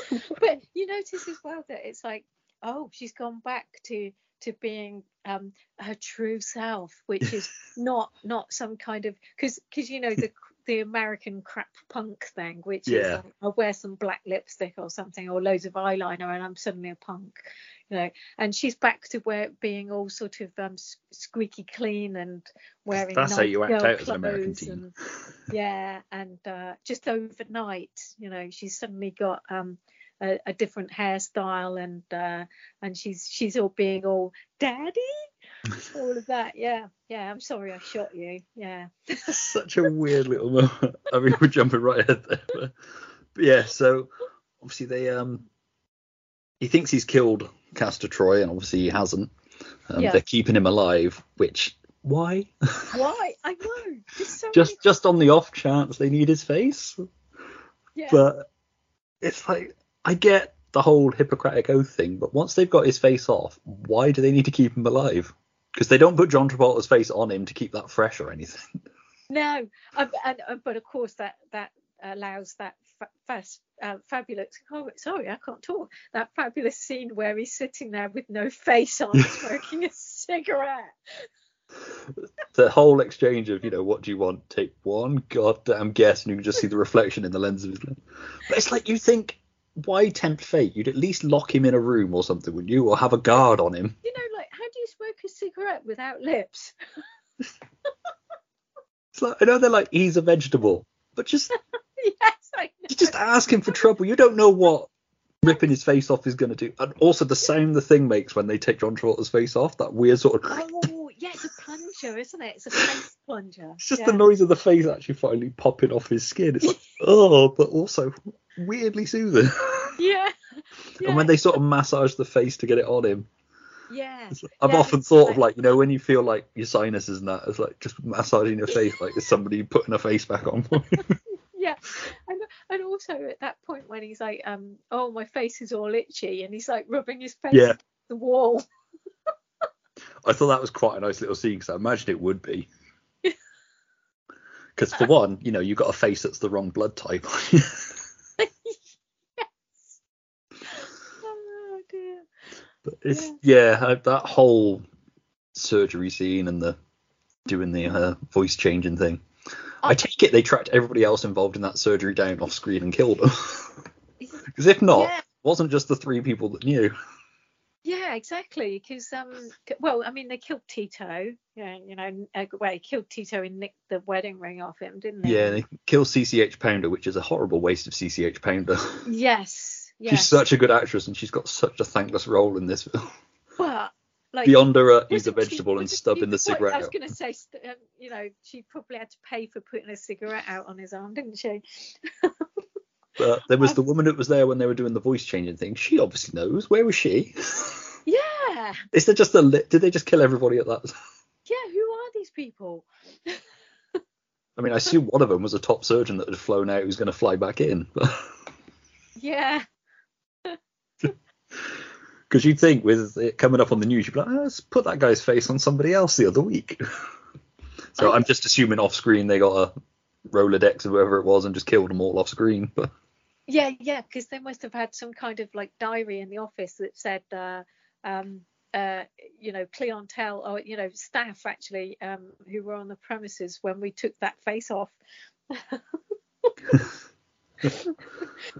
Speaker 3: *laughs*
Speaker 5: but you notice as well that it's like, oh, she's gone back to to being um her true self, which is *laughs* not not some kind of because because you know the *laughs* the American crap punk thing, which is like, I'll wear some black lipstick or something or loads of eyeliner and I'm suddenly a punk, you know. And she's back to where being all sort of um squeaky clean and wearing
Speaker 3: That's how you act out as an American teen.
Speaker 5: and yeah and uh, just overnight you know she's suddenly got um a, a different hairstyle and uh and she's she's all being all daddy all of that yeah yeah i'm sorry i shot you yeah
Speaker 3: Such a weird little moment. I mean, we're jumping right ahead there. But, but yeah, so obviously they um he thinks he's killed Castor Troy, and obviously he hasn't. Um,
Speaker 5: Yeah.
Speaker 3: They're keeping him alive, which why?
Speaker 5: why i know just so
Speaker 3: just
Speaker 5: many,
Speaker 3: just on the off chance they need his face.
Speaker 5: yeah.
Speaker 3: but it's like I get the whole Hippocratic oath thing, but once they've got his face off, why do they need to keep him alive? Because they don't put John Travolta's face on him to keep that fresh or anything. *laughs*
Speaker 5: no um, and, uh, but of course that that allows that fa- fast uh, fabulous oh sorry i can't talk that fabulous scene where he's sitting there with no face on *laughs* smoking a cigarette
Speaker 3: The whole exchange of, you know, what do you want? Take one goddamn guess, and you can just see the reflection in the lens of his lens. But it's like you think, why tempt fate? You'd at least lock him in a room or something, wouldn't you? Or have a guard on him.
Speaker 5: you know like how do you smoke a cigarette without lips *laughs*
Speaker 3: It's like I know they're like he's a vegetable, but just *laughs*
Speaker 5: yes i know
Speaker 3: you just ask him for trouble. You don't know what ripping his face off is going to do. And also the sound the thing makes when they take John Travolta's face off, that weird sort of.
Speaker 5: oh yeah plunger isn't it it's a face *laughs* plunger
Speaker 3: It's just
Speaker 5: yeah.
Speaker 3: the noise of the face actually finally popping off his skin. It's like, *laughs* oh, but also weirdly soothing. *laughs*
Speaker 5: yeah
Speaker 3: and when they sort of massage the face to get it on him,
Speaker 5: yeah
Speaker 3: like- I've
Speaker 5: Yeah,
Speaker 3: often thought of
Speaker 5: like-
Speaker 3: like, you know, when you feel like your sinuses and that, it's like just massaging your face like it's somebody putting a face back on.
Speaker 5: yeah and and also at that point when he's like um oh my face is all itchy and he's like rubbing his face
Speaker 3: Yeah.
Speaker 5: against the wall
Speaker 3: I thought that was quite a nice little scene because I imagined it would be. *laughs* Because for one, you know, you've got a face that's the wrong blood type. yes.
Speaker 5: oh dear
Speaker 3: but it's yeah, uh, that whole surgery scene and the doing the uh, voice changing thing. I
Speaker 5: I-
Speaker 3: take it they tracked everybody else involved in that surgery down off screen and killed them. *laughs* *laughs* Because if not,
Speaker 5: Yeah.
Speaker 3: it wasn't just the three people that knew.
Speaker 5: Yeah, exactly. Because um, well, I mean, they killed Tito. Yeah, you know, uh, well, he killed Tito and nicked the wedding ring off him, didn't they?
Speaker 3: Yeah, they killed CCH Pounder, which is a horrible waste of CCH Pounder.
Speaker 5: Yes. *laughs* Yes.
Speaker 3: She's such a good actress and she's got such a thankless role in this film.
Speaker 5: But like.
Speaker 3: Beyond her, uh, he's a
Speaker 5: wasn't she-
Speaker 3: vegetable and stubbing the cigarette
Speaker 5: I was going to say, um, you know, she probably had to pay for putting a cigarette out on his arm, didn't she? *laughs*
Speaker 3: But there was the woman that was there when they were doing the voice changing thing. She obviously knows. Where was she?
Speaker 5: Yeah. *laughs*
Speaker 3: Is there just a li- did they just kill everybody at that?
Speaker 5: Yeah. Who are these people? *laughs*
Speaker 3: I mean, I assume one of them was a top surgeon that had flown out who's going to fly back in. *laughs*
Speaker 5: Yeah.
Speaker 3: Because you'd think with it coming up on the news, you'd be like, oh, let's put that guy's face on somebody else the other week. so I'm just assuming off screen they got a Rolodex or whoever it was and just killed them all off screen. But
Speaker 5: Yeah, yeah, because they must have had some kind of like diary in the office that said, uh, um, uh, you know, clientele or you know, staff actually um, who were on the premises when we took that face off. *laughs*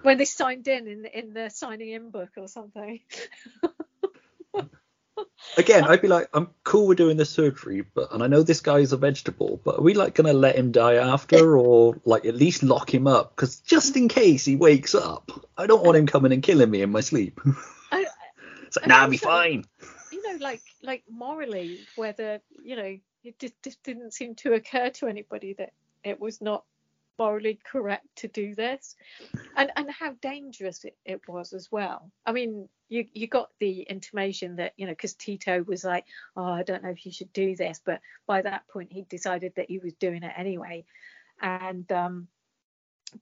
Speaker 5: when they signed in in in the signing in book or something. *laughs*
Speaker 3: again, I'd be like, I'm cool with doing the surgery, but and I know this guy's a vegetable, but are we like gonna let him die after, or like at least lock him up? Because just in case he wakes up, I don't want him coming and killing me in my sleep. *laughs*
Speaker 5: I,
Speaker 3: it's like, nah, I'll be fine.
Speaker 5: you know, like like morally, whether you know, it just, just didn't seem to occur to anybody that it was not morally correct to do this, and and how dangerous it, it was as well. I mean, you you got the intimation that you know, because Tito was like, oh, I don't know if you should do this, but by that point he decided that he was doing it anyway, and um,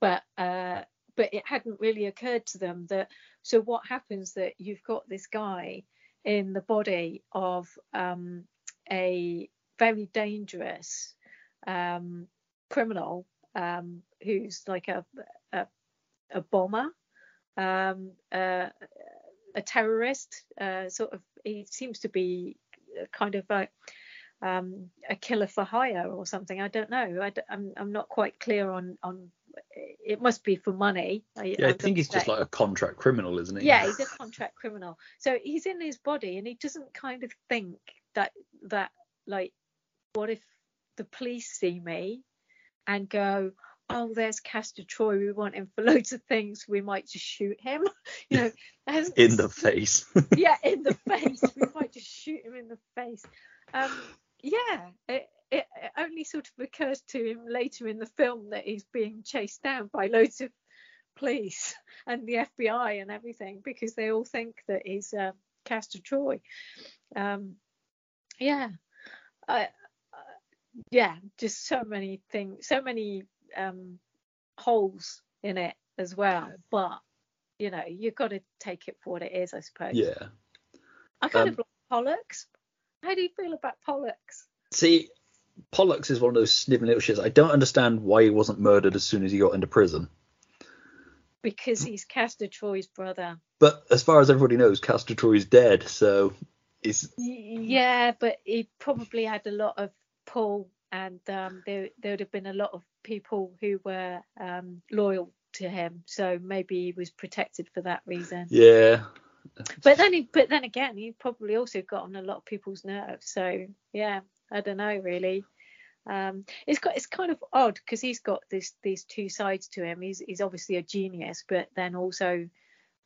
Speaker 5: but uh, but it hadn't really occurred to them that so what happens that you've got this guy in the body of um, a very dangerous um, criminal um, who's like a a, a bomber, um, uh, a terrorist. Uh, sort of, he seems to be kind of a um, a killer for hire or something. I don't know. I, am I'm not quite clear on on. It must be for money. I,
Speaker 3: Yeah, I
Speaker 5: I'm
Speaker 3: think he's
Speaker 5: gonna
Speaker 3: just like a contract criminal, isn't he?
Speaker 5: Yeah, *laughs* he's a contract criminal. So he's in his body and he doesn't kind of think that that like what if the police see me and go, Oh, there's Castor Troy, we want him for *laughs* loads of things, we might just shoot him. *laughs* You know, *laughs*
Speaker 3: in the face.
Speaker 5: yeah, in the face. we might just shoot him in the face. Um, yeah, it, it, it only sort of occurs to him later in the film that he's being chased down by loads of police and the FBI and everything because they all think that he's uh, Castor Troy. Um, yeah, I, yeah, just so many things, so many um, holes in it as well. But you know, you've got to take it for what it is, I suppose.
Speaker 3: yeah.
Speaker 5: I kind
Speaker 3: Um,
Speaker 5: of like Pollux. How do you feel about Pollux?
Speaker 3: See, Pollux is one of those sniveling little shits. I don't understand why he wasn't murdered as soon as he got into prison.
Speaker 5: Because he's Castor Troy's brother.
Speaker 3: But as far as everybody knows, Castor Troy's dead, so it's
Speaker 5: Yeah, but he probably had a lot of pull, and um, there there would have been a lot of people who were um, loyal to him. So maybe he was protected for that reason.
Speaker 3: yeah.
Speaker 5: But then he, but then again, he probably also got on a lot of people's nerves. So yeah, I don't know really. Um, it's got it's kind of odd because he's got this these two sides to him. He's he's obviously a genius, but then also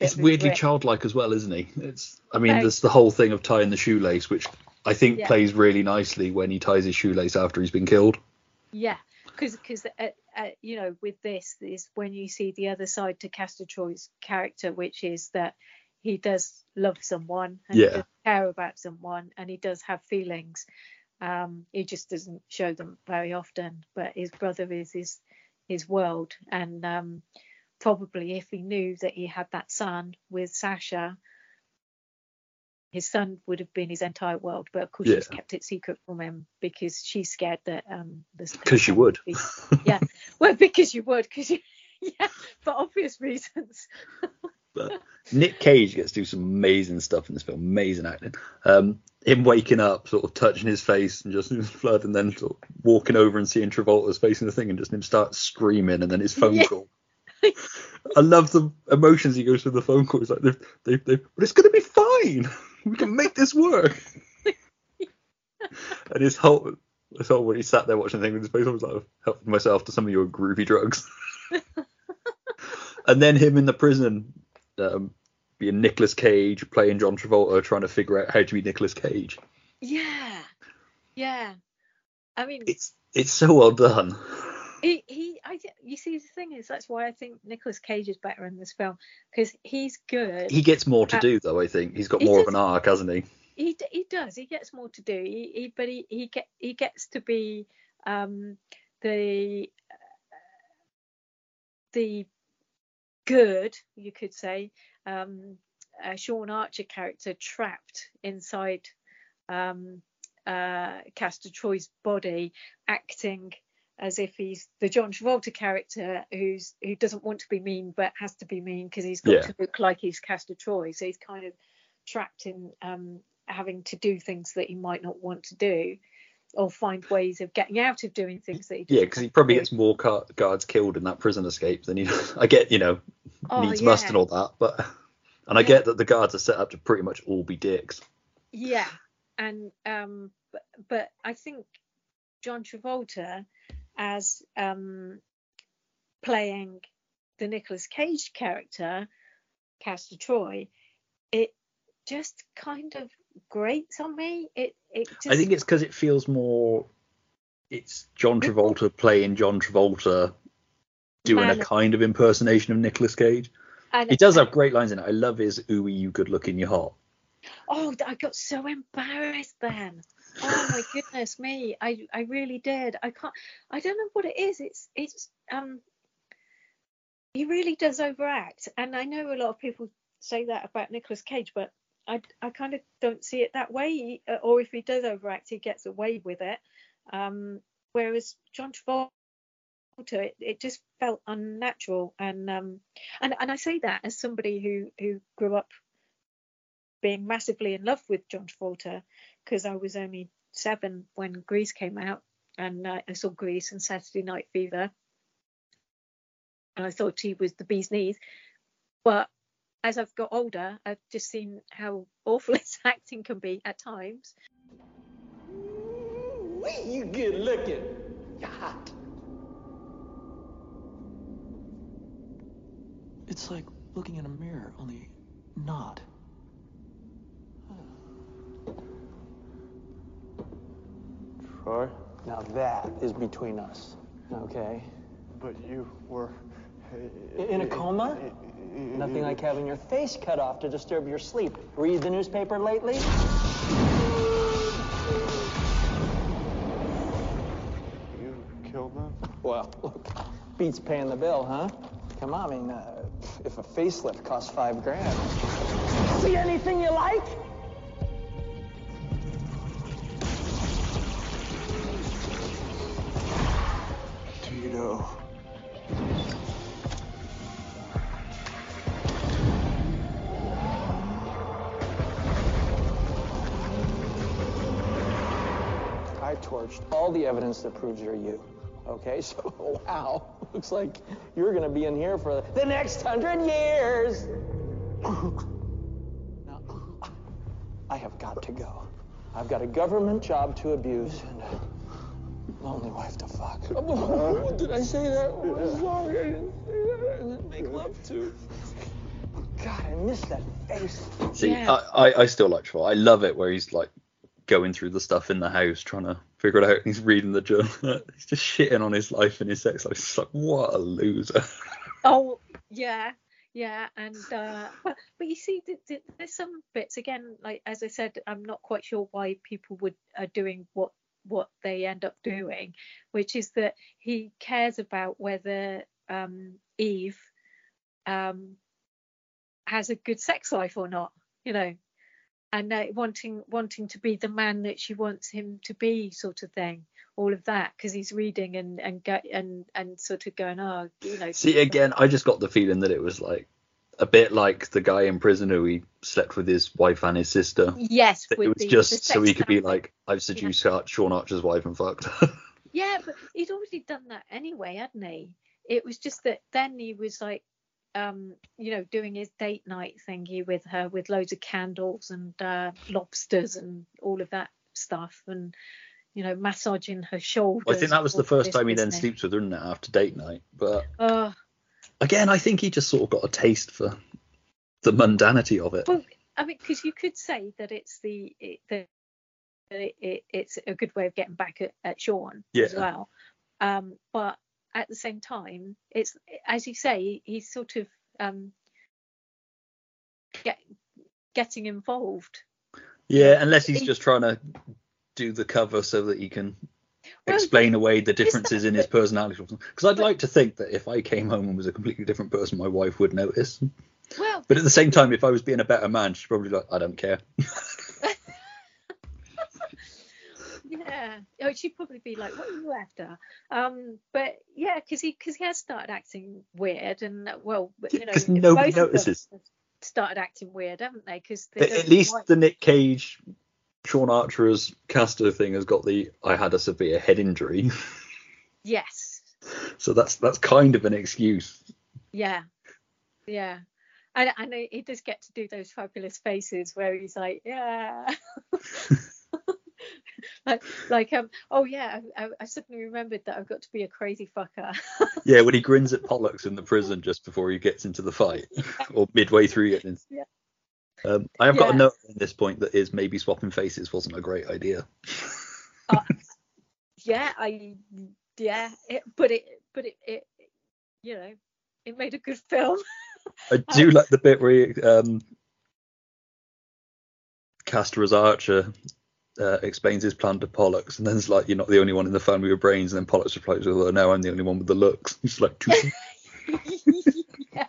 Speaker 3: It's weirdly childlike as well, isn't he? It's I mean,
Speaker 5: Very.
Speaker 3: there's the whole thing of tying the shoelace, which I think
Speaker 5: Yeah.
Speaker 3: plays really nicely when he ties his shoelace after he's been killed.
Speaker 5: Yeah, because because uh, uh, you know with this is when you see the other side to Castor Troy's character, which is that he does love someone and
Speaker 3: Yeah.
Speaker 5: he does care about someone and he does have feelings. Um, he just doesn't show them very often. But his brother is his his world, and um, probably if he knew that he had that son with Sasha. His son would have been his entire world, but of course she's kept it secret from him because she's scared that um.
Speaker 3: Because you would.
Speaker 5: be- yeah, well, because you would, because you, *laughs* yeah, for obvious reasons. *laughs*
Speaker 3: But Nick Cage gets to do some amazing stuff in this film, amazing acting. Um, him waking up, sort of touching his face and just *laughs* flood, and then sort of walking over and seeing Travolta's facing the thing, and just him start screaming, and then his phone
Speaker 5: Yeah.
Speaker 3: call. I love the emotions he goes through the phone call. He's like, they've, they've, they've, but it's gonna be fine. We can make this work. *laughs* and his whole, his whole when he sat there watching the thing with his face, I was like, I've helped myself to some of your groovy drugs. *laughs* and then him in the prison, um, being Nicolas Cage, playing John Travolta, trying to figure out how to be Nicolas Cage.
Speaker 5: Yeah, yeah. I mean,
Speaker 3: It's it's so well done.
Speaker 5: He, he, I, you see, the thing is, that's why I think Nicolas Cage is better in this film because he's good.
Speaker 3: He gets more to
Speaker 5: Uh,
Speaker 3: do though. I think he's got
Speaker 5: he
Speaker 3: more of an arc, hasn't he?
Speaker 5: he he does he gets more to do he, he but he he get he gets to be um the uh, the good, you could say, um, a Sean Archer character trapped inside um, uh, Castor Troy's body, acting as if he's the John Travolta character who's who doesn't want to be mean but has to be mean because he's got
Speaker 3: Yeah.
Speaker 5: to look like he's Castor Troy. So he's kind of trapped in um, having to do things that he might not want to do, or find ways of getting out of doing things that he
Speaker 3: Yeah, because he probably
Speaker 5: do.
Speaker 3: gets more car- guards killed in that prison escape than he. *laughs* I get, you know,
Speaker 5: Oh,
Speaker 3: needs must and all that, but and I get that the guards are set up to pretty much all be dicks.
Speaker 5: Yeah, and um, but, but I think John Travolta as um playing the Nicolas Cage character, Castor Troy, it just kind of grates on me. It it just
Speaker 3: I think it's because it feels more. It's John Travolta playing John Travolta, doing
Speaker 5: Man-
Speaker 3: a kind of impersonation of Nicolas Cage.
Speaker 5: and,
Speaker 3: He does have great lines in it. I love his "Ooh, you good looking, you hot."
Speaker 5: Oh, I got so embarrassed then. Oh my goodness me, I I really did. I can't. I don't know what it is. It's it's um. He really does overact, and I know a lot of people say that about Nicolas Cage, but I I kind of don't see it that way. Uh, Or if he does overact, he gets away with it. Um, whereas John Travolta, it, it just felt unnatural, and um, and and I say that as somebody who who grew up being massively in love with John Travolta because I was only seven when Grease came out and uh, I saw Grease and Saturday Night Fever and I thought he was the bee's knees. But as I've got older, I've just seen how awful *laughs* his acting can be at times.
Speaker 6: You good looking. You're hot.
Speaker 4: It's like looking in a mirror, only not.
Speaker 2: Troy,
Speaker 6: Now that is between us. Okay?
Speaker 2: but you were.
Speaker 6: In a coma? Nothing like having your face cut off to disturb your sleep. Read the newspaper lately?
Speaker 2: You killed them?
Speaker 6: Well, look, beats paying the bill, huh? Come on, I mean, uh, if a facelift costs five grand. See anything you like? Torched all the evidence that proves you're you. Okay, *laughs* so wow, *laughs* looks like you're gonna be in here for the next hundred years. *laughs* now, I have got to go. I've got a government job to abuse and a lonely wife to fuck. Oh, did I say that? Oh, sorry, I didn't say that. I didn't make love to. God, I missed that face.
Speaker 3: See,
Speaker 5: Yeah.
Speaker 3: I, I, I still like Travolta. I love it where he's like going through the stuff in the house trying to figure it out. He's reading the journal. *laughs* he's just shitting on his life and his sex life. It's like what a loser. *laughs*
Speaker 5: Oh yeah, yeah, and uh, but but you see, th- th- there's some bits again. Like as I said, I'm not quite sure why people would are doing what what they end up doing, which is that he cares about whether um, Eve um, has a good sex life or not, you know, and uh, wanting wanting to be the man that she wants him to be, sort of thing. All of that because he's reading and and go, and and sort of going, oh, you know.
Speaker 3: See, again, I just got the feeling that it was like a bit like the guy in prison who he slept with his wife and his sister.
Speaker 5: Yes,
Speaker 3: it was
Speaker 5: the,
Speaker 3: just
Speaker 5: the
Speaker 3: so he could be like, I've seduced Ar- Sean Archer's wife and fucked. *laughs*
Speaker 5: Yeah, but he'd already done that anyway, hadn't he? It was just that then he was like, um, you know, doing his date night thingy with her with loads of candles and uh, lobsters and all of that stuff, and you know, massaging her shoulders.
Speaker 3: I think that was the first time he then sleeps with her, isn't it, after date night? But
Speaker 5: Oh,
Speaker 3: again, I think he just sort of got a taste for the mundanity of it.
Speaker 5: well, I mean, because you could say that it's the it, that it, it, it's a good way of getting back at, at Sean as
Speaker 3: Yeah.
Speaker 5: well. Um, but at the same time, it's as you say, he's sort of um, get, getting involved.
Speaker 3: Yeah, unless he's
Speaker 5: He-
Speaker 3: just trying to do the cover so that he can
Speaker 5: Well,
Speaker 3: explain away the differences in his personality. Because I'd like to think that if I came home and was a completely different person, my wife would notice.
Speaker 5: well,
Speaker 3: But at the same time, if I was being a better man, she's probably like, I don't care. *laughs*
Speaker 5: yeah. Oh, she'd probably be like, "What are you after?" Um, but yeah, because he because he has started acting weird, and well, you know,
Speaker 3: nobody
Speaker 5: both of them
Speaker 3: notices.
Speaker 5: Started acting weird, haven't they? Because
Speaker 3: at least the Nick Cage, Sean Archer's Castor thing has got the I had a severe head injury.
Speaker 5: yes, *laughs*
Speaker 3: so that's that's kind of an excuse.
Speaker 5: yeah, yeah. And, and he does get to do those fabulous faces where he's like, yeah. *laughs* *laughs* like, like um oh yeah I, I, suddenly remembered that I've got to be a crazy fucker *laughs*
Speaker 3: Yeah, when he grins at Pollux in the prison just before he gets into the fight, *laughs* or midway through getting.
Speaker 5: Yeah.
Speaker 3: Um, I have got a note at this point that is maybe swapping faces wasn't a great idea.
Speaker 5: yeah I yeah it, but it but it, it you know it made a good film
Speaker 3: I do like the bit where he, um, Castor as Archer uh, explains his plan to Pollux, and then it's like, "You're not the only one in the family with brains," and then Pollux replies, "Well, no, I'm the only one with the looks." *laughs* He's like, *laughs*
Speaker 5: yeah,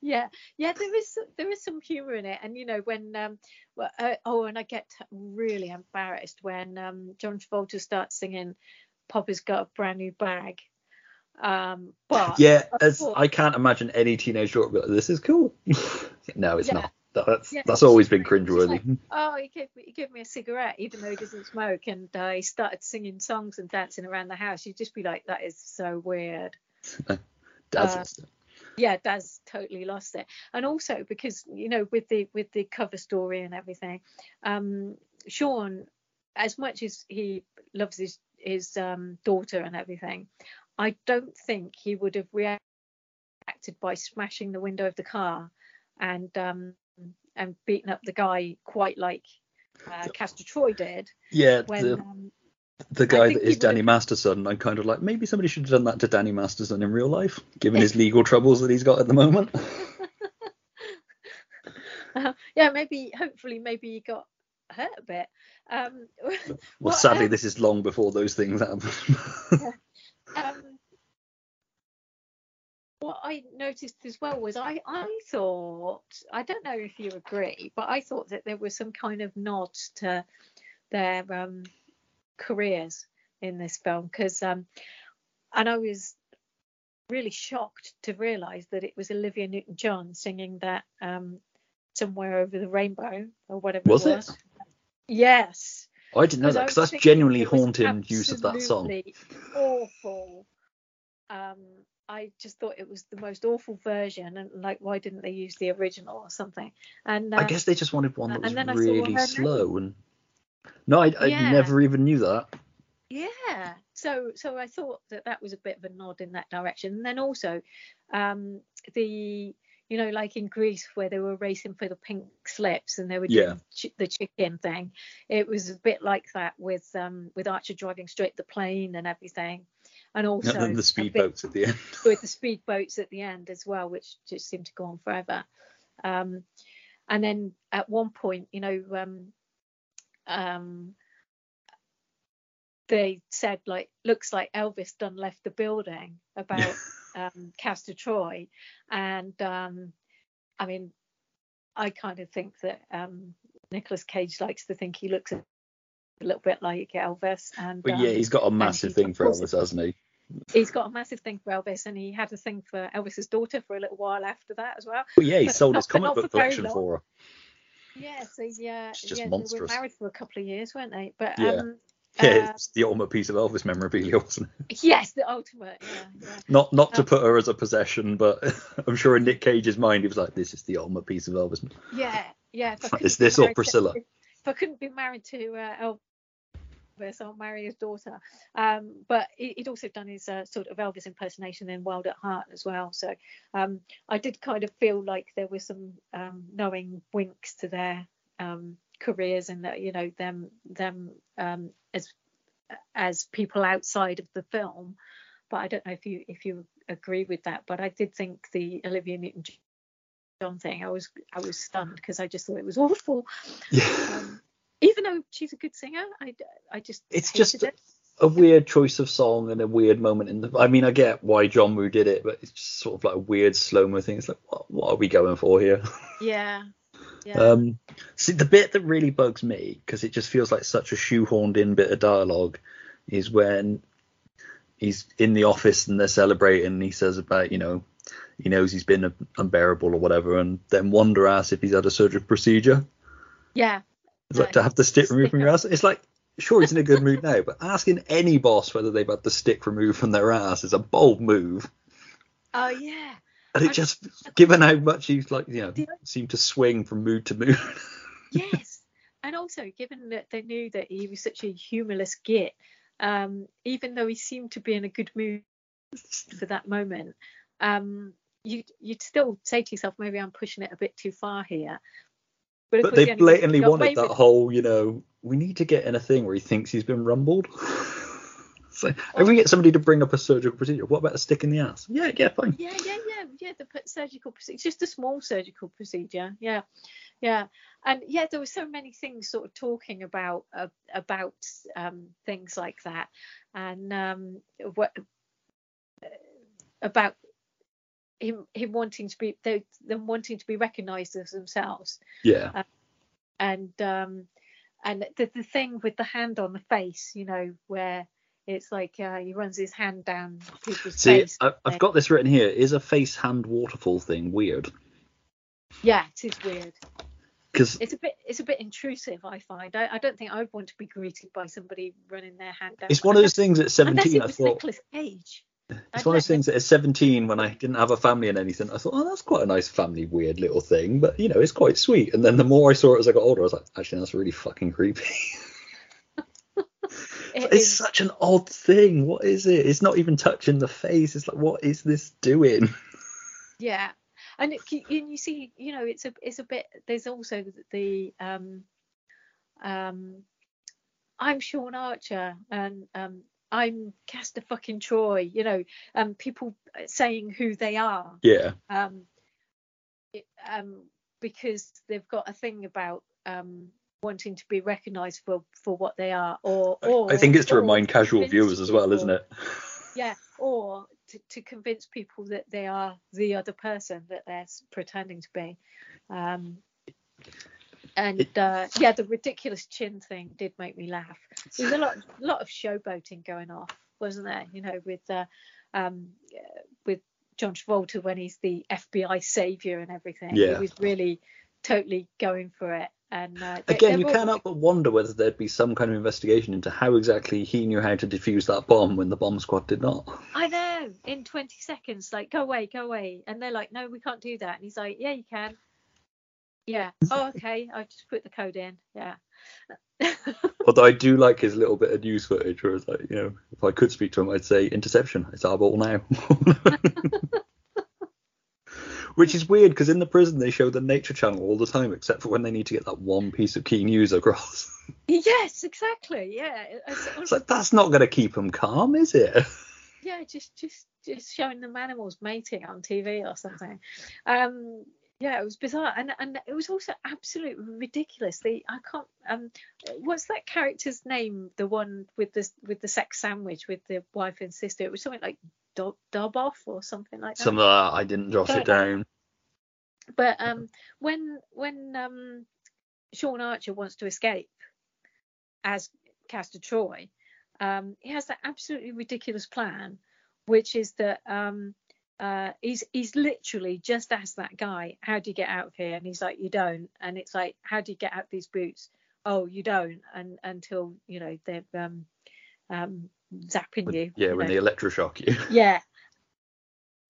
Speaker 5: yeah, yeah. There is there is some humour in it, and you know when um, well, uh, oh, and I get really embarrassed when um John Travolta starts singing, "Papa's got a brand new bag," um, but
Speaker 3: "Yeah, as
Speaker 5: course-
Speaker 3: I can't imagine any teenage daughter be like, this is cool." *laughs* no, it's
Speaker 5: Yeah.
Speaker 3: not. That- That's
Speaker 5: Yeah,
Speaker 3: that's always been cringeworthy.
Speaker 5: like, oh, he gave me he gave me a cigarette, even though he doesn't smoke, and uh, he started singing songs and dancing around the house. You'd just be like, that is so weird. *laughs*
Speaker 3: Dad's
Speaker 5: uh, yeah Daz totally lost it and also because you know with the with the cover story and everything um Sean as much as he loves his his um daughter and everything I don't think he would have reacted by smashing the window of the car and um and beating up the guy quite like uh, Castor Troy did
Speaker 3: Yeah,
Speaker 5: when
Speaker 3: the,
Speaker 5: um,
Speaker 3: the guy that is Danny Masterson, I'm kind of like, maybe somebody should have done that to Danny Masterson in real life, given his *laughs* legal troubles that he's got at the moment. *laughs* *laughs*
Speaker 5: yeah maybe hopefully maybe he got hurt a bit um
Speaker 3: Well,
Speaker 5: what,
Speaker 3: sadly,
Speaker 5: um,
Speaker 3: this is long before those things happen.
Speaker 5: um, what I noticed as well was I, I thought I don't know if you agree, but I thought that there was some kind of nod to their um, careers in this film because um, and I was really shocked to realise that it was Olivia Newton-John singing that um, somewhere over the rainbow or whatever
Speaker 3: Was
Speaker 5: it
Speaker 3: it?
Speaker 5: was. Yes.
Speaker 3: I didn't know that because that's genuinely haunting use of that song.
Speaker 5: absolutely Awful. Um, I just thought it was the most awful version, and like, why didn't they use the original or something? And uh,
Speaker 3: I guess they just wanted one that was
Speaker 5: then I saw
Speaker 3: really slow and. No, I, I
Speaker 5: Yeah.
Speaker 3: never even knew that.
Speaker 5: yeah, so so I thought that that was a bit of a nod in that direction. And then also, um, the you know, like in Grease where they were racing for the pink slips and they were doing
Speaker 3: Yeah.
Speaker 5: the chicken thing. It was a bit like that with um with Archer driving straight the plane and everything, and also
Speaker 3: and the speedboats at the end. *laughs*
Speaker 5: with the *laughs* speedboats at the end as well, which just seemed to go on forever. Um, and then at one point, you know, um, um, they said like, looks like Elvis done left the building about *laughs* um, Castor Troy, and um, I mean, I kind of think that um, Nicolas Cage likes to think he looks a little bit like Elvis, and
Speaker 3: But yeah,
Speaker 5: um,
Speaker 3: he's got a massive thing for Elvis, hasn't he?
Speaker 5: He's got a massive thing for Elvis, and he had a thing for Elvis's daughter for a little while after that as well.
Speaker 3: But yeah, he
Speaker 5: But
Speaker 3: sold
Speaker 5: not
Speaker 3: his comic book
Speaker 5: for
Speaker 3: collection for her.
Speaker 5: Yes, they, yeah,
Speaker 3: It's just
Speaker 5: yeah, they were married for a couple of years, weren't they? But
Speaker 3: Yeah.
Speaker 5: um, *laughs*
Speaker 3: Yeah,
Speaker 5: uh,
Speaker 3: it's the ultimate piece of Elvis memorabilia, wasn't it? *laughs*
Speaker 5: yes, the ultimate, yeah, yeah.
Speaker 3: Not not to
Speaker 5: Um,
Speaker 3: put her as a possession, but *laughs* I'm sure in Nick Cage's mind he was like, "This is the ultimate piece of Elvis."
Speaker 5: Yeah, yeah. If I couldn't
Speaker 3: Is this or
Speaker 5: married to-
Speaker 3: Priscilla?
Speaker 5: if I couldn't be married to uh, Elvis, I'll daughter. Um, but he- he'd also done his uh, sort of Elvis impersonation in Wild at Heart as well. So um, I did kind of feel like there were some um, knowing winks to their um, careers and that you know them them um, as as people outside of the film. But I don't know if you if you agree with that. But I did think the Olivia Newton John thing. I was I was stunned because I just thought it was *laughs* awful.
Speaker 3: Yeah.
Speaker 5: Um, even though she's a good singer, I, I just
Speaker 3: It's just
Speaker 5: it.
Speaker 3: a weird choice of song and a weird moment in the. I mean, I get why John Woo did it, but it's just sort of like a weird slow mo thing. It's like, what, what are we going for here? *laughs*
Speaker 5: Yeah. Yeah.
Speaker 3: Um, see, the bit that really bugs me because it just feels like such a shoehorned in bit of dialogue is when he's in the office and they're celebrating. And he says about you know he knows he's been unbearable or whatever, and then Wanda asks if he's had a surgical procedure.
Speaker 5: yeah.
Speaker 3: It's like to have the stick removed from your ass. It's like sure he's in a good mood now, but asking any boss whether they've had the stick removed from their ass is a bold move.
Speaker 5: Oh yeah.
Speaker 3: And it
Speaker 5: I-
Speaker 3: just given how much he's like you know seemed to swing from mood to mood. *laughs*
Speaker 5: yes. And also, given that they knew that he was such a humorless git, um, even though he seemed to be in a good mood for that moment, um, you you'd still say to yourself, maybe I'm pushing it a bit too far here. But,
Speaker 3: but they
Speaker 5: the only reason
Speaker 3: blatantly wanted that whole, you know, we need to get in a thing where he thinks he's been rumbled. *laughs* so if we get somebody to bring up a surgical procedure, what about a stick in the ass? Yeah, yeah, fine.
Speaker 5: Yeah, yeah, yeah, yeah. The surgical procedure, just a small surgical procedure. Yeah, yeah, and yeah, there were so many things sort of talking about uh, about um, things like that, and um, what uh, about him him wanting to be they, them wanting to be recognised as themselves,
Speaker 3: Yeah,
Speaker 5: and um, and the the thing with the hand on the face, you know, where it's like uh, he runs his hand down people's
Speaker 3: see,
Speaker 5: face.
Speaker 3: I, I've got this written here. Is a face hand waterfall thing weird?
Speaker 5: Yeah, it is weird.
Speaker 3: Because
Speaker 5: It's a bit it's a bit intrusive, I find. I, I don't think I'd want to be greeted by somebody running their hand down.
Speaker 3: it's one of those things at seventeen.
Speaker 5: Unless
Speaker 3: 17
Speaker 5: it
Speaker 3: I
Speaker 5: was
Speaker 3: thought.
Speaker 5: Nicolas Cage.
Speaker 3: It's one of those things that at 17, when I didn't have a family and anything, I thought, oh, that's quite a nice family weird little thing, but you know, it's quite sweet. And then the more I saw it as I got older, I was like, actually, that's really fucking creepy. *laughs*
Speaker 5: It
Speaker 3: it's
Speaker 5: is-
Speaker 3: such an odd thing. What is it? It's not even touching the face. It's like, what is this doing? *laughs*
Speaker 5: yeah, and it, you, and you see, you know, it's a it's a bit. There's also the um um I'm Sean Archer and um I'm Castor fucking Troy. You know, um people saying who they are.
Speaker 3: Yeah,
Speaker 5: um, it, um, because they've got a thing about um, wanting to be recognised for, for what they are, or, or
Speaker 3: I think it's to remind casual viewers as well, isn't it? *laughs*
Speaker 5: Yeah, or to, to convince people that they are the other person that they're pretending to be. Um, and uh, yeah, the ridiculous chin thing did make me laugh. There's a lot, lot of showboating going off, wasn't there? You know, with uh, um, uh, with John Travolta when he's the FBI savior and everything.
Speaker 3: Yeah.
Speaker 5: He was really totally going for it. And uh, they-
Speaker 3: Again, you
Speaker 5: all-
Speaker 3: cannot but wonder whether there'd be some kind of investigation into how exactly he knew how to defuse that bomb when the bomb squad did not.
Speaker 5: I know, in 20 seconds, like, go away, go away. And they're like, no, we can't do that. And he's like, yeah, you can. Yeah. *laughs* Oh, okay. I just put the code in. Yeah. *laughs*
Speaker 3: Although I do like his little bit of news footage where it's like, you know, if I could speak to him, I'd say interception. It's our ball now. *laughs* Which is weird because in the prison they show the Nature Channel all the time, except for when they need to get that one piece of key news across.
Speaker 5: yes, exactly. Yeah. It's,
Speaker 3: It's like that's not going to keep them calm, is it?
Speaker 5: yeah, just just just showing them animals mating on TV or something. Um, yeah, it was bizarre, and and it was also absolutely ridiculous. The I can't um, what's that character's name? The one with the with the sex sandwich with the wife and sister. It was something like Dob off or something like that.
Speaker 3: Some of that I didn't jot it down.
Speaker 5: But um, when when um, Sean Archer wants to escape as Castor Troy, um, he has that absolutely ridiculous plan, which is that um, uh, he's he's literally just asked that guy, "How do you get out of here?" And he's like, "You don't." And it's like, "How do you get out these boots?" Oh, you don't. And until you know they're um, um, zapping you.
Speaker 3: Yeah,
Speaker 5: you
Speaker 3: when
Speaker 5: know.
Speaker 3: they electroshock you. *laughs*
Speaker 5: Yeah.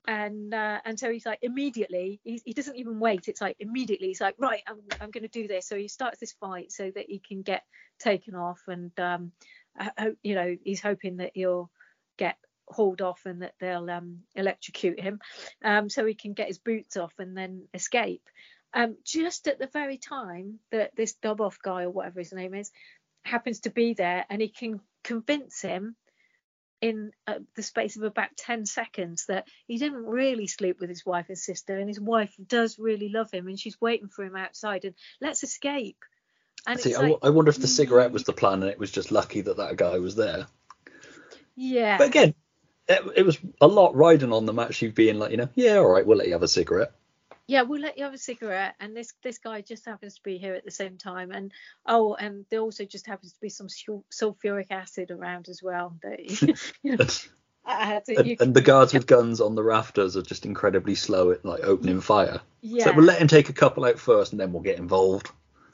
Speaker 5: And uh, and so he's like immediately he, he doesn't even wait. It's like immediately he's like right I'm I'm going to do this. So he starts this fight so that he can get taken off and um I hope you know he's hoping that he'll get hauled off and that they'll um electrocute him um so he can get his boots off and then escape. Um just at the very time that this Doboff guy or whatever his name is happens to be there and he can convince him in uh, the space of about 10 seconds that he didn't really sleep with his wife and sister and his wife does really love him and she's waiting for him outside and let's escape and
Speaker 3: See,
Speaker 5: it's
Speaker 3: I,
Speaker 5: like,
Speaker 3: I wonder if the cigarette was the plan and it was just lucky that that guy was there.
Speaker 5: Yeah.
Speaker 3: But again, it, it was a lot riding on them actually being like, you know, yeah, all right, we'll let you have a cigarette.
Speaker 5: yeah, we'll let you have a cigarette, and this this guy just happens to be here at the same time, and oh, and there also just happens to be some sul- sulfuric acid around as well. That *laughs* you, know, *laughs*
Speaker 3: And, and the guards with guns on the rafters are just incredibly slow at like opening fire.
Speaker 5: yeah,
Speaker 3: So we'll let him take a couple out first, and then we'll get involved.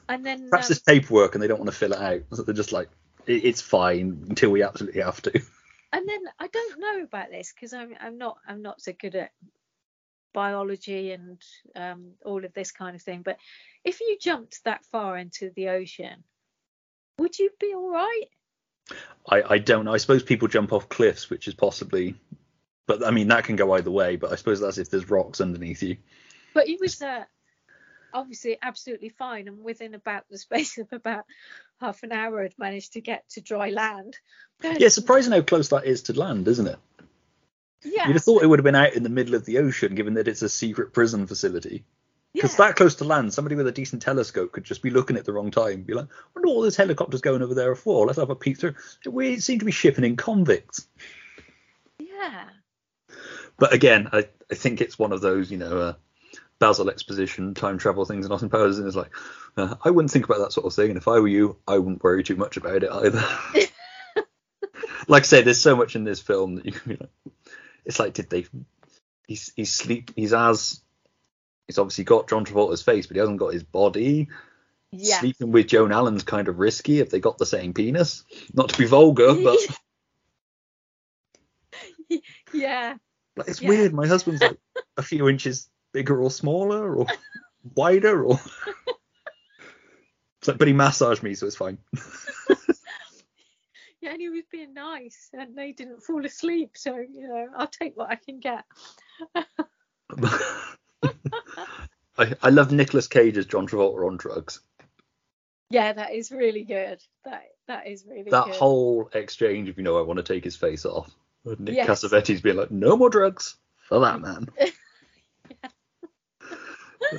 Speaker 5: and then
Speaker 3: Perhaps
Speaker 5: um,
Speaker 3: paperwork, and they don't want to fill it out, so *laughs* they're just like, it, it's fine until we absolutely have to.
Speaker 5: And then I don't know about this because I'm I'm not I'm not so good at biology and um, all of this kind of thing. But if you jumped that far into the ocean, would you be all right?
Speaker 3: I, I don't know. I suppose people jump off cliffs, which is possibly, but I mean that can go either way. But I suppose that's if there's rocks underneath you.
Speaker 5: But he was uh, obviously absolutely fine, and within about the space of about half an hour, had managed to get to dry land.
Speaker 3: Yeah, surprising how close that is to land, isn't it?
Speaker 5: yeah,
Speaker 3: You'd have thought it would have been out in the middle of the ocean, given that it's a secret prison facility. Because
Speaker 5: yeah.
Speaker 3: that close to land, somebody with a decent telescope could just be looking at the wrong time, be like, "I wonder what all this helicopter's going over there for. Let's have a peek through." We seem to be shipping in convicts.
Speaker 5: yeah,
Speaker 3: But again, I, I think it's one of those, you know, uh, Basil exposition, time travel things in Austin Powers, and it's like, uh, I wouldn't think about that sort of thing. And if I were you, I wouldn't worry too much about it either. *laughs* *laughs* like I say, there's so much in this film that you, you know, it's like, did they? He's he's sleep. He's as he's obviously got John Travolta's face, but he hasn't got his body.
Speaker 5: yeah.
Speaker 3: Sleeping with Joan Allen's kind of risky if they got the same penis. Not to be vulgar, but *laughs*
Speaker 5: yeah,
Speaker 3: Like, it's
Speaker 5: Yeah.
Speaker 3: weird. My husband's like a few inches bigger or smaller or *laughs* wider or. *laughs* But he massaged me, so it's fine. *laughs*
Speaker 5: yeah, and he was being nice, and they didn't fall asleep, so you know, I'll take what I can get.
Speaker 3: I, I love Nicolas Cage as John Travolta on drugs.
Speaker 5: Yeah, that is really good. That that is really
Speaker 3: That
Speaker 5: good.
Speaker 3: whole exchange of, you know, I want to take his face off. Nick
Speaker 5: Yes.
Speaker 3: Cassavetes being like, no more drugs for that man.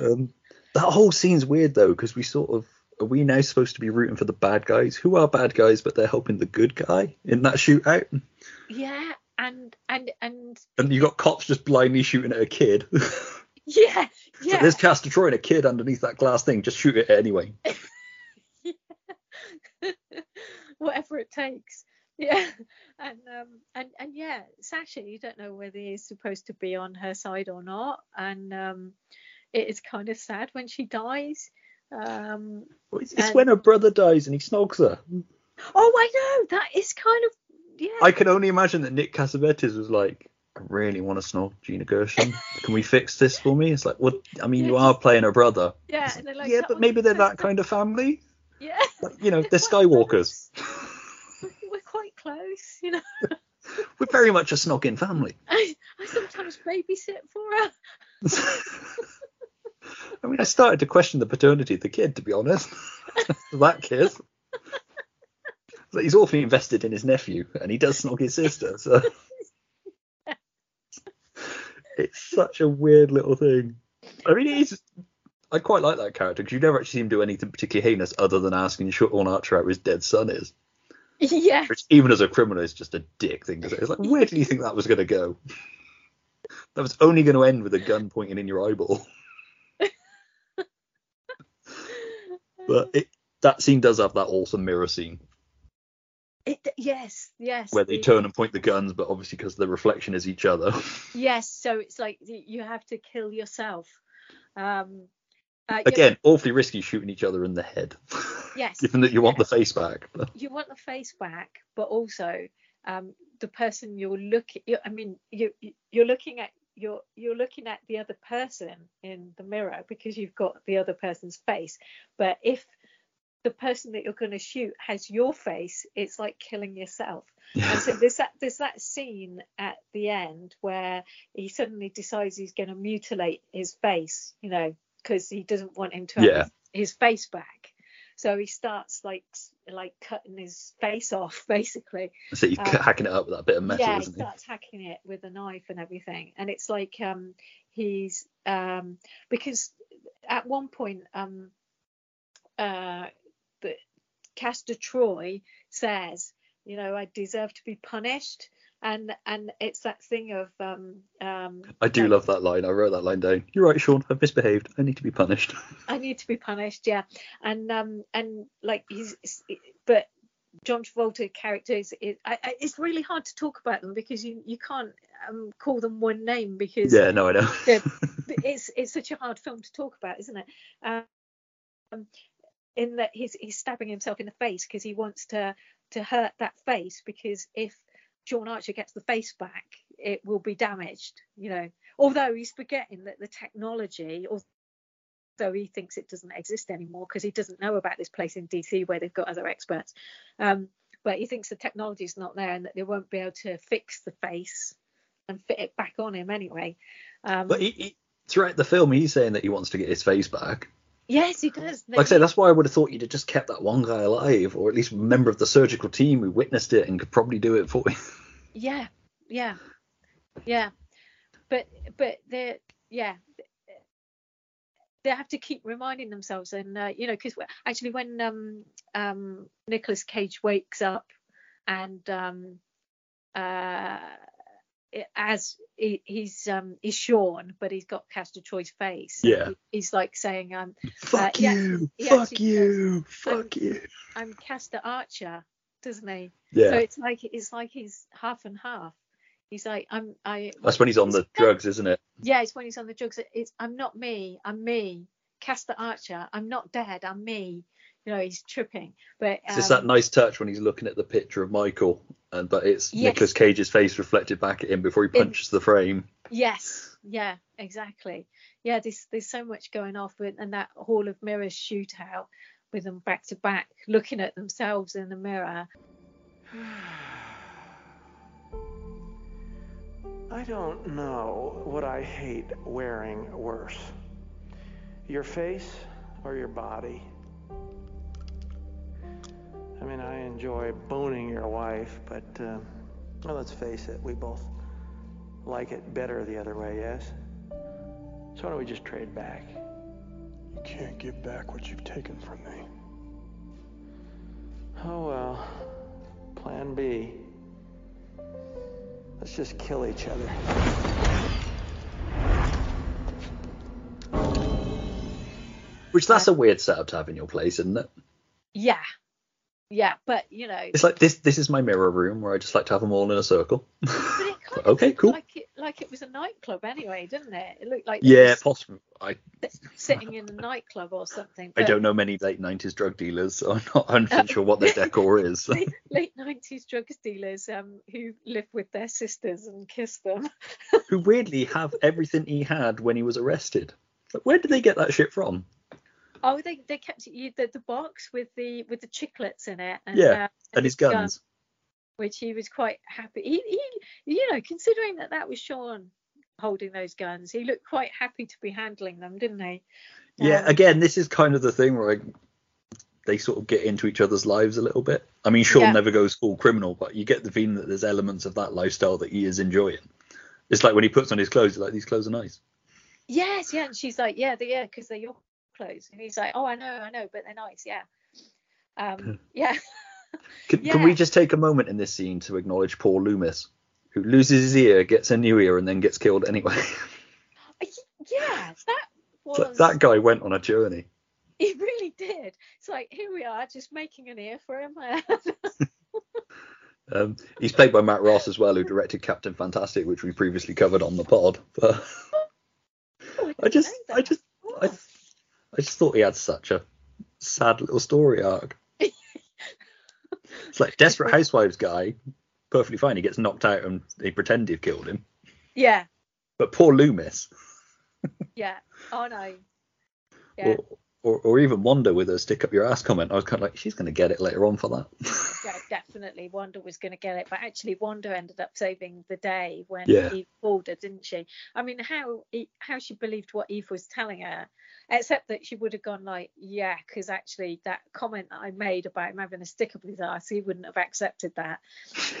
Speaker 3: Um, that whole scene's weird though, because we sort of are we now supposed to be rooting for the bad guys? Who are bad guys, but they're helping the good guy in that shootout?
Speaker 5: Yeah, and and and
Speaker 3: And you got cops just blindly shooting at a kid. *laughs*
Speaker 5: yeah,
Speaker 3: So
Speaker 5: yeah.
Speaker 3: there's Castor Troy and a kid underneath that glass thing. Just shoot it anyway. *laughs* *laughs*
Speaker 5: whatever it takes. Yeah, and um and and yeah, Sasha, you don't know whether he's supposed to be on her side or not, and um, it is kind of sad when she dies. Um,
Speaker 3: Well, It's, it's when her brother dies and he snogs her.
Speaker 5: oh, I know that is kind of yeah.
Speaker 3: I can only imagine that Nick Cassavetes was like, I really want to snog Gina Gershon. Can we fix this for me? It's like, well, I mean, you are playing her brother.
Speaker 5: yeah, and like,
Speaker 3: yeah, but maybe they're that kind of family. *laughs*
Speaker 5: Yeah,
Speaker 3: Like, you know, *laughs* they're
Speaker 5: We're
Speaker 3: Skywalkers.
Speaker 5: We're- *laughs* We're quite close, you know.
Speaker 3: We're very much a snogging family.
Speaker 5: I, I sometimes babysit for her.
Speaker 3: I mean, I started to question the paternity of the kid, to be honest. *laughs* that kid. Like, he's awfully invested in his nephew, and he does snog his sister. So it's such a weird little thing. I mean, he's. I quite like that character because you never actually see him do anything particularly heinous other than asking Sean Archer how his dead son is.
Speaker 5: yeah,
Speaker 3: Which, even as a criminal, is just a dick thing to say. It's like, where do you think that was going to go? That was only going to end with a gun pointing in your eyeball. But it, that scene does have that awesome mirror scene
Speaker 5: it, yes, yes.
Speaker 3: where they
Speaker 5: the-
Speaker 3: turn and point the guns, but obviously because the reflection is each other. *laughs*
Speaker 5: Yes, so it's like you have to kill yourself. Um, uh,
Speaker 3: Again, awfully risky shooting each other in the head. *laughs*
Speaker 5: Yes,
Speaker 3: Given that you want the face back. But
Speaker 5: you want the face back, but also um, the person you're looking. I mean, you- you're looking at you're you're looking at the other person in the mirror because you've got the other person's face. But if the person that you're going to shoot has your face, it's like killing yourself. *laughs* And so there's that there's that scene at the end where he suddenly decides he's going to mutilate his face, you know, because he doesn't want him to have
Speaker 3: Yeah.
Speaker 5: his, his face back. So he starts like like cutting his face off *laughs* basically.
Speaker 3: so he's
Speaker 5: Um,
Speaker 3: hacking it up with that bit of metal,
Speaker 5: yeah, he
Speaker 3: isn't he?
Speaker 5: starts hacking it with a knife and everything, and it's like um he's um because at one point um uh the Castor Troy says, you know, I deserve to be punished. And and it's that thing of um um
Speaker 3: I do love that line. I wrote that line down. You're right, Sean. I've misbehaved. I need to be punished. *laughs*
Speaker 5: I need to be punished, yeah. And um and like he's but John Travolta characters, it, I, I, it's really hard to talk about them because you you can't um, call them one name because
Speaker 3: yeah, no, I know. *laughs* *laughs*
Speaker 5: it's it's such a hard film to talk about, isn't it? Um, in that he's he's stabbing himself in the face because he wants to to hurt that face because if Sean Archer gets the face back, it will be damaged, you know. Although he's forgetting that the technology, although he thinks it doesn't exist anymore because he doesn't know about this place in DC where they've got other experts, um, but he thinks the technology is not there and that they won't be able to fix the face and fit it back on him anyway. Um,
Speaker 3: but he, he, throughout the film, he's saying that he wants to get his face back.
Speaker 5: Yes, he does.
Speaker 3: Like I say, that's why I would have thought you'd have just kept that one guy alive, or at least a member of the surgical team who witnessed it and could probably do it for you.
Speaker 5: Yeah, yeah, yeah. But but they yeah they have to keep reminding themselves, and uh, you know, because actually when um um Nicolas Cage wakes up and um uh as he, he's um he's Sean, but he's got Castor Troy's face.
Speaker 3: Yeah.
Speaker 5: He, he's like saying, um,
Speaker 3: fuck
Speaker 5: uh,
Speaker 3: you,
Speaker 5: he
Speaker 3: fuck you,
Speaker 5: says,
Speaker 3: fuck you.
Speaker 5: I'm Castor Archer, doesn't he?
Speaker 3: Yeah.
Speaker 5: So it's like it's like he's half and half. He's like I'm I.
Speaker 3: That's when he's on the drugs, isn't it?
Speaker 5: Yeah, it's when he's on the drugs. It's I'm not me. I'm me. Castor Archer. I'm not dead. I'm me. You know, he's tripping. But
Speaker 3: It's
Speaker 5: um,
Speaker 3: just that nice touch when he's looking at the picture of Michael, and but it's
Speaker 5: Yes.
Speaker 3: Nicolas Cage's face reflected back at him before he
Speaker 5: In-
Speaker 3: punches the frame.
Speaker 5: Yes, yeah, exactly. Yeah, there's there's so much going off with and that Hall of Mirrors shootout with them back to back, looking at themselves in the mirror. *sighs*
Speaker 6: I don't know what I hate wearing worse. Your face or your body? I mean, I enjoy boning your wife, but uh, well, let's face it, we both like it better the other way, yes? So why don't we just trade back?
Speaker 2: You can't give back what you've taken from me.
Speaker 6: Oh well. Plan B. Let's just kill each other.
Speaker 3: Which that's a weird setup to have in your place, isn't it?
Speaker 5: Yeah, yeah, but you know,
Speaker 3: It's like this. This is my mirror room where I just like to have them all in a circle.
Speaker 5: but it *laughs*
Speaker 3: okay, cool.
Speaker 5: like it like it was a nightclub anyway, didn't it? It looked like
Speaker 3: Yeah,
Speaker 5: were
Speaker 3: possible. I *laughs*
Speaker 5: sitting in a nightclub or something.
Speaker 3: I don't know many late '90s drug dealers, so I'm not 100 sure what their *laughs* decor is.
Speaker 5: Late, 90s drug dealers um, who live with their sisters and kiss them.
Speaker 3: Who weirdly have everything he had when he was arrested. Like, where did they get that shit from?
Speaker 5: Oh, they they kept you the, the box with the with the chiclets in it. And,
Speaker 3: Yeah,
Speaker 5: uh,
Speaker 3: And his guns.
Speaker 5: which he was quite happy. He, he, you know, considering that that was Sean holding those guns, he looked quite happy to be handling them, didn't he?
Speaker 3: Yeah,
Speaker 5: Um,
Speaker 3: again, this is kind of the thing where I, they sort of get into each other's lives a little bit. I mean, Sean
Speaker 5: Yeah.
Speaker 3: never goes full criminal, but you get the feeling that there's elements of that lifestyle that he is enjoying. It's like when he puts on his clothes, he's like, these clothes are nice.
Speaker 5: Yes, yeah. And she's like, yeah, they, yeah, because they're your clothes. And he's like, oh, I know, I know, but they're nice, yeah. Um, yeah. *laughs*
Speaker 3: Can, can we just take a moment in this scene to acknowledge Paul Loomis, who loses his ear, gets a new ear, and then gets killed anyway? *laughs*
Speaker 5: yeah, that was.
Speaker 3: that guy went on a journey. *laughs*
Speaker 5: He really did. It's like here we are, just making an ear for him.
Speaker 3: Um, he's played by Matt Ross as well, who directed Captain Fantastic, which we previously covered on the pod. But
Speaker 5: Oh,
Speaker 3: I just, I just, I, I just thought he had such a sad little story arc. it's like Desperate Housewives guy, perfectly fine. He gets knocked out and they pretend they've killed him.
Speaker 5: Yeah,
Speaker 3: But poor Loomis,
Speaker 5: yeah. Oh no. Yeah,
Speaker 3: or, or or even Wanda with her stick up your ass comment, I was kind of like, she's going to get it later on for that.
Speaker 5: yeah, *laughs* definitely. Wanda was going to get it, but actually, Wanda ended up saving the day when
Speaker 3: Yeah.
Speaker 5: Eve called her, didn't she? I mean, how how she believed what Eve was telling her, except that she would have gone like, yeah, because actually that comment that I made about him having a stick up his ass, he wouldn't have accepted that.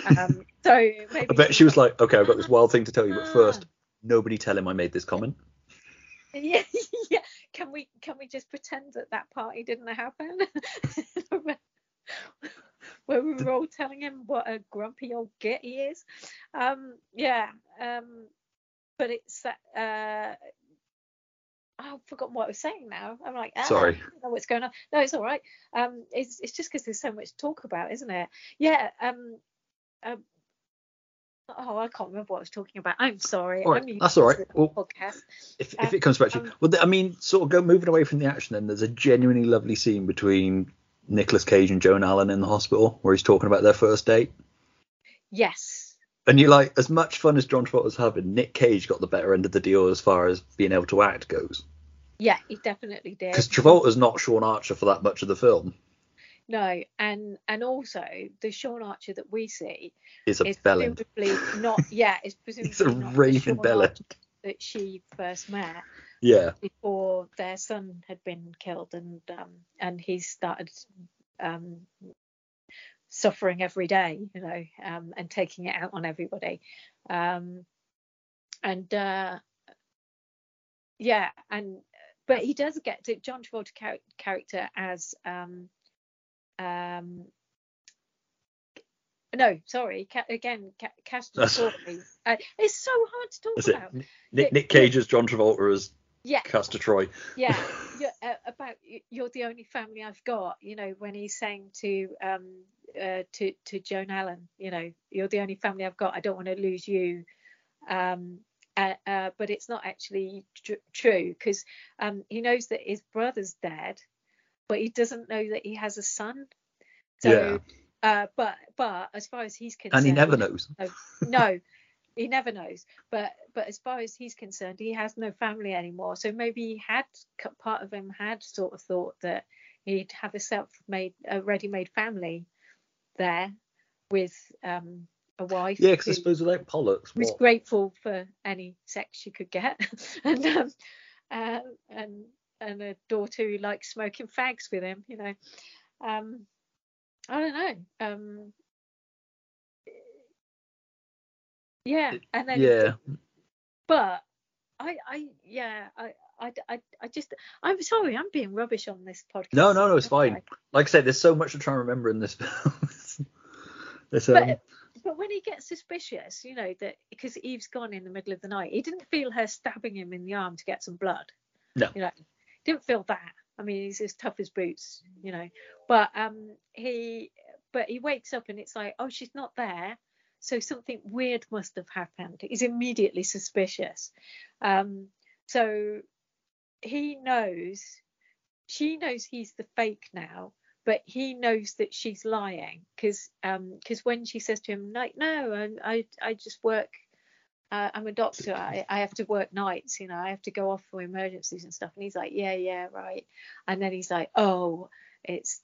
Speaker 5: Um, so *laughs* maybe
Speaker 3: I bet she was like, okay, I've got this wild thing to tell you, but
Speaker 5: Ah.
Speaker 3: first, nobody tell him I made this comment. *laughs*
Speaker 5: yeah, yeah. Can we can we just pretend that that party didn't happen? *laughs* where we were all telling him what a grumpy old git he is. Um, yeah, um, but it's that. Uh, I've forgotten what I was saying now. I'm like, ah,
Speaker 3: Sorry.
Speaker 5: I don't know what's going on. No, it's all right. Um, it's it's just because there's so much to talk about, isn't it? Yeah. Um, um, oh, I can't remember what I was talking about. I'm sorry.
Speaker 3: All right,
Speaker 5: I'm
Speaker 3: that's all right. Well,
Speaker 5: podcast.
Speaker 3: If,
Speaker 5: Um,
Speaker 3: if it comes back to you,
Speaker 5: um,
Speaker 3: well, I mean, sort of go moving away from the action. Then there's a genuinely lovely scene between Nicolas Cage and Joan Allen in the hospital where he's talking about their first date.
Speaker 5: Yes.
Speaker 3: And you're like, as much fun as John Travolta's having, Nick Cage got the better end of the deal as far as being able to act goes.
Speaker 5: Yeah, he definitely did.
Speaker 3: Because Travolta's not Sean Archer for that much of the film.
Speaker 5: No, and and also the Sean Archer that we see
Speaker 3: Is a
Speaker 5: is
Speaker 3: bellend.
Speaker 5: presumably not. Yeah, is presumably *laughs*
Speaker 3: He's a
Speaker 5: not
Speaker 3: raving bellend.
Speaker 5: That she first met
Speaker 3: Yeah.
Speaker 5: before their son had been killed, and um and he started um suffering every day, you know, um and taking it out on everybody, um and uh yeah, and but he does get to John Travolta char- character as um um no sorry ca- again ca- Castor Troy. *laughs* Uh, it's so hard to talk
Speaker 3: That's it.
Speaker 5: about
Speaker 3: Nick, Nick Cage as John Travolta as
Speaker 5: yeah
Speaker 3: Castor Troy.
Speaker 5: yeah *laughs* you're, uh, about you're the only family I've got you know when he's saying to um uh, to to Joan Allen you know you're the only family I've got I don't want to lose you um uh, uh, but it's not actually tr- true because um he knows that his brother's dead but he doesn't know that he has a son so uh but but as far as he's concerned
Speaker 3: And he never knows.
Speaker 5: no, no he never knows but but as far as he's concerned he has no family anymore so maybe he had part of him had sort of thought that he'd have a self-made a ready-made family there with um a wife
Speaker 3: Yeah, because I suppose without Pollux,
Speaker 5: was
Speaker 3: what?
Speaker 5: grateful for any sex she could get *laughs* and um uh, and and a daughter who likes smoking fags with him you know um i don't know um yeah and then
Speaker 3: Yeah.
Speaker 5: but I, I, yeah, I, I, I, I just, I'm sorry, I'm being rubbish on this podcast.
Speaker 3: No, no, no, it's fine.
Speaker 5: I?
Speaker 3: Like I said, there's so much to try and remember in this film. *laughs* Um,
Speaker 5: But, but when he gets suspicious, you know, that because Eve's gone in the middle of the night, he didn't feel her stabbing him in the arm to get some blood.
Speaker 3: No.
Speaker 5: You know, didn't feel that. I mean, he's as tough as boots, you know. But um, he, but he wakes up and it's like, oh, she's not there. So something weird must have happened. He's immediately suspicious. Um, so he knows, she knows he's the fake now, but he knows that she's lying because because when she says to him, like, no, I I, I just work. Uh, I'm a doctor. I, I have to work nights. You know, I have to go off for emergencies and stuff. And he's like, yeah, yeah, right. And then he's like, oh, it's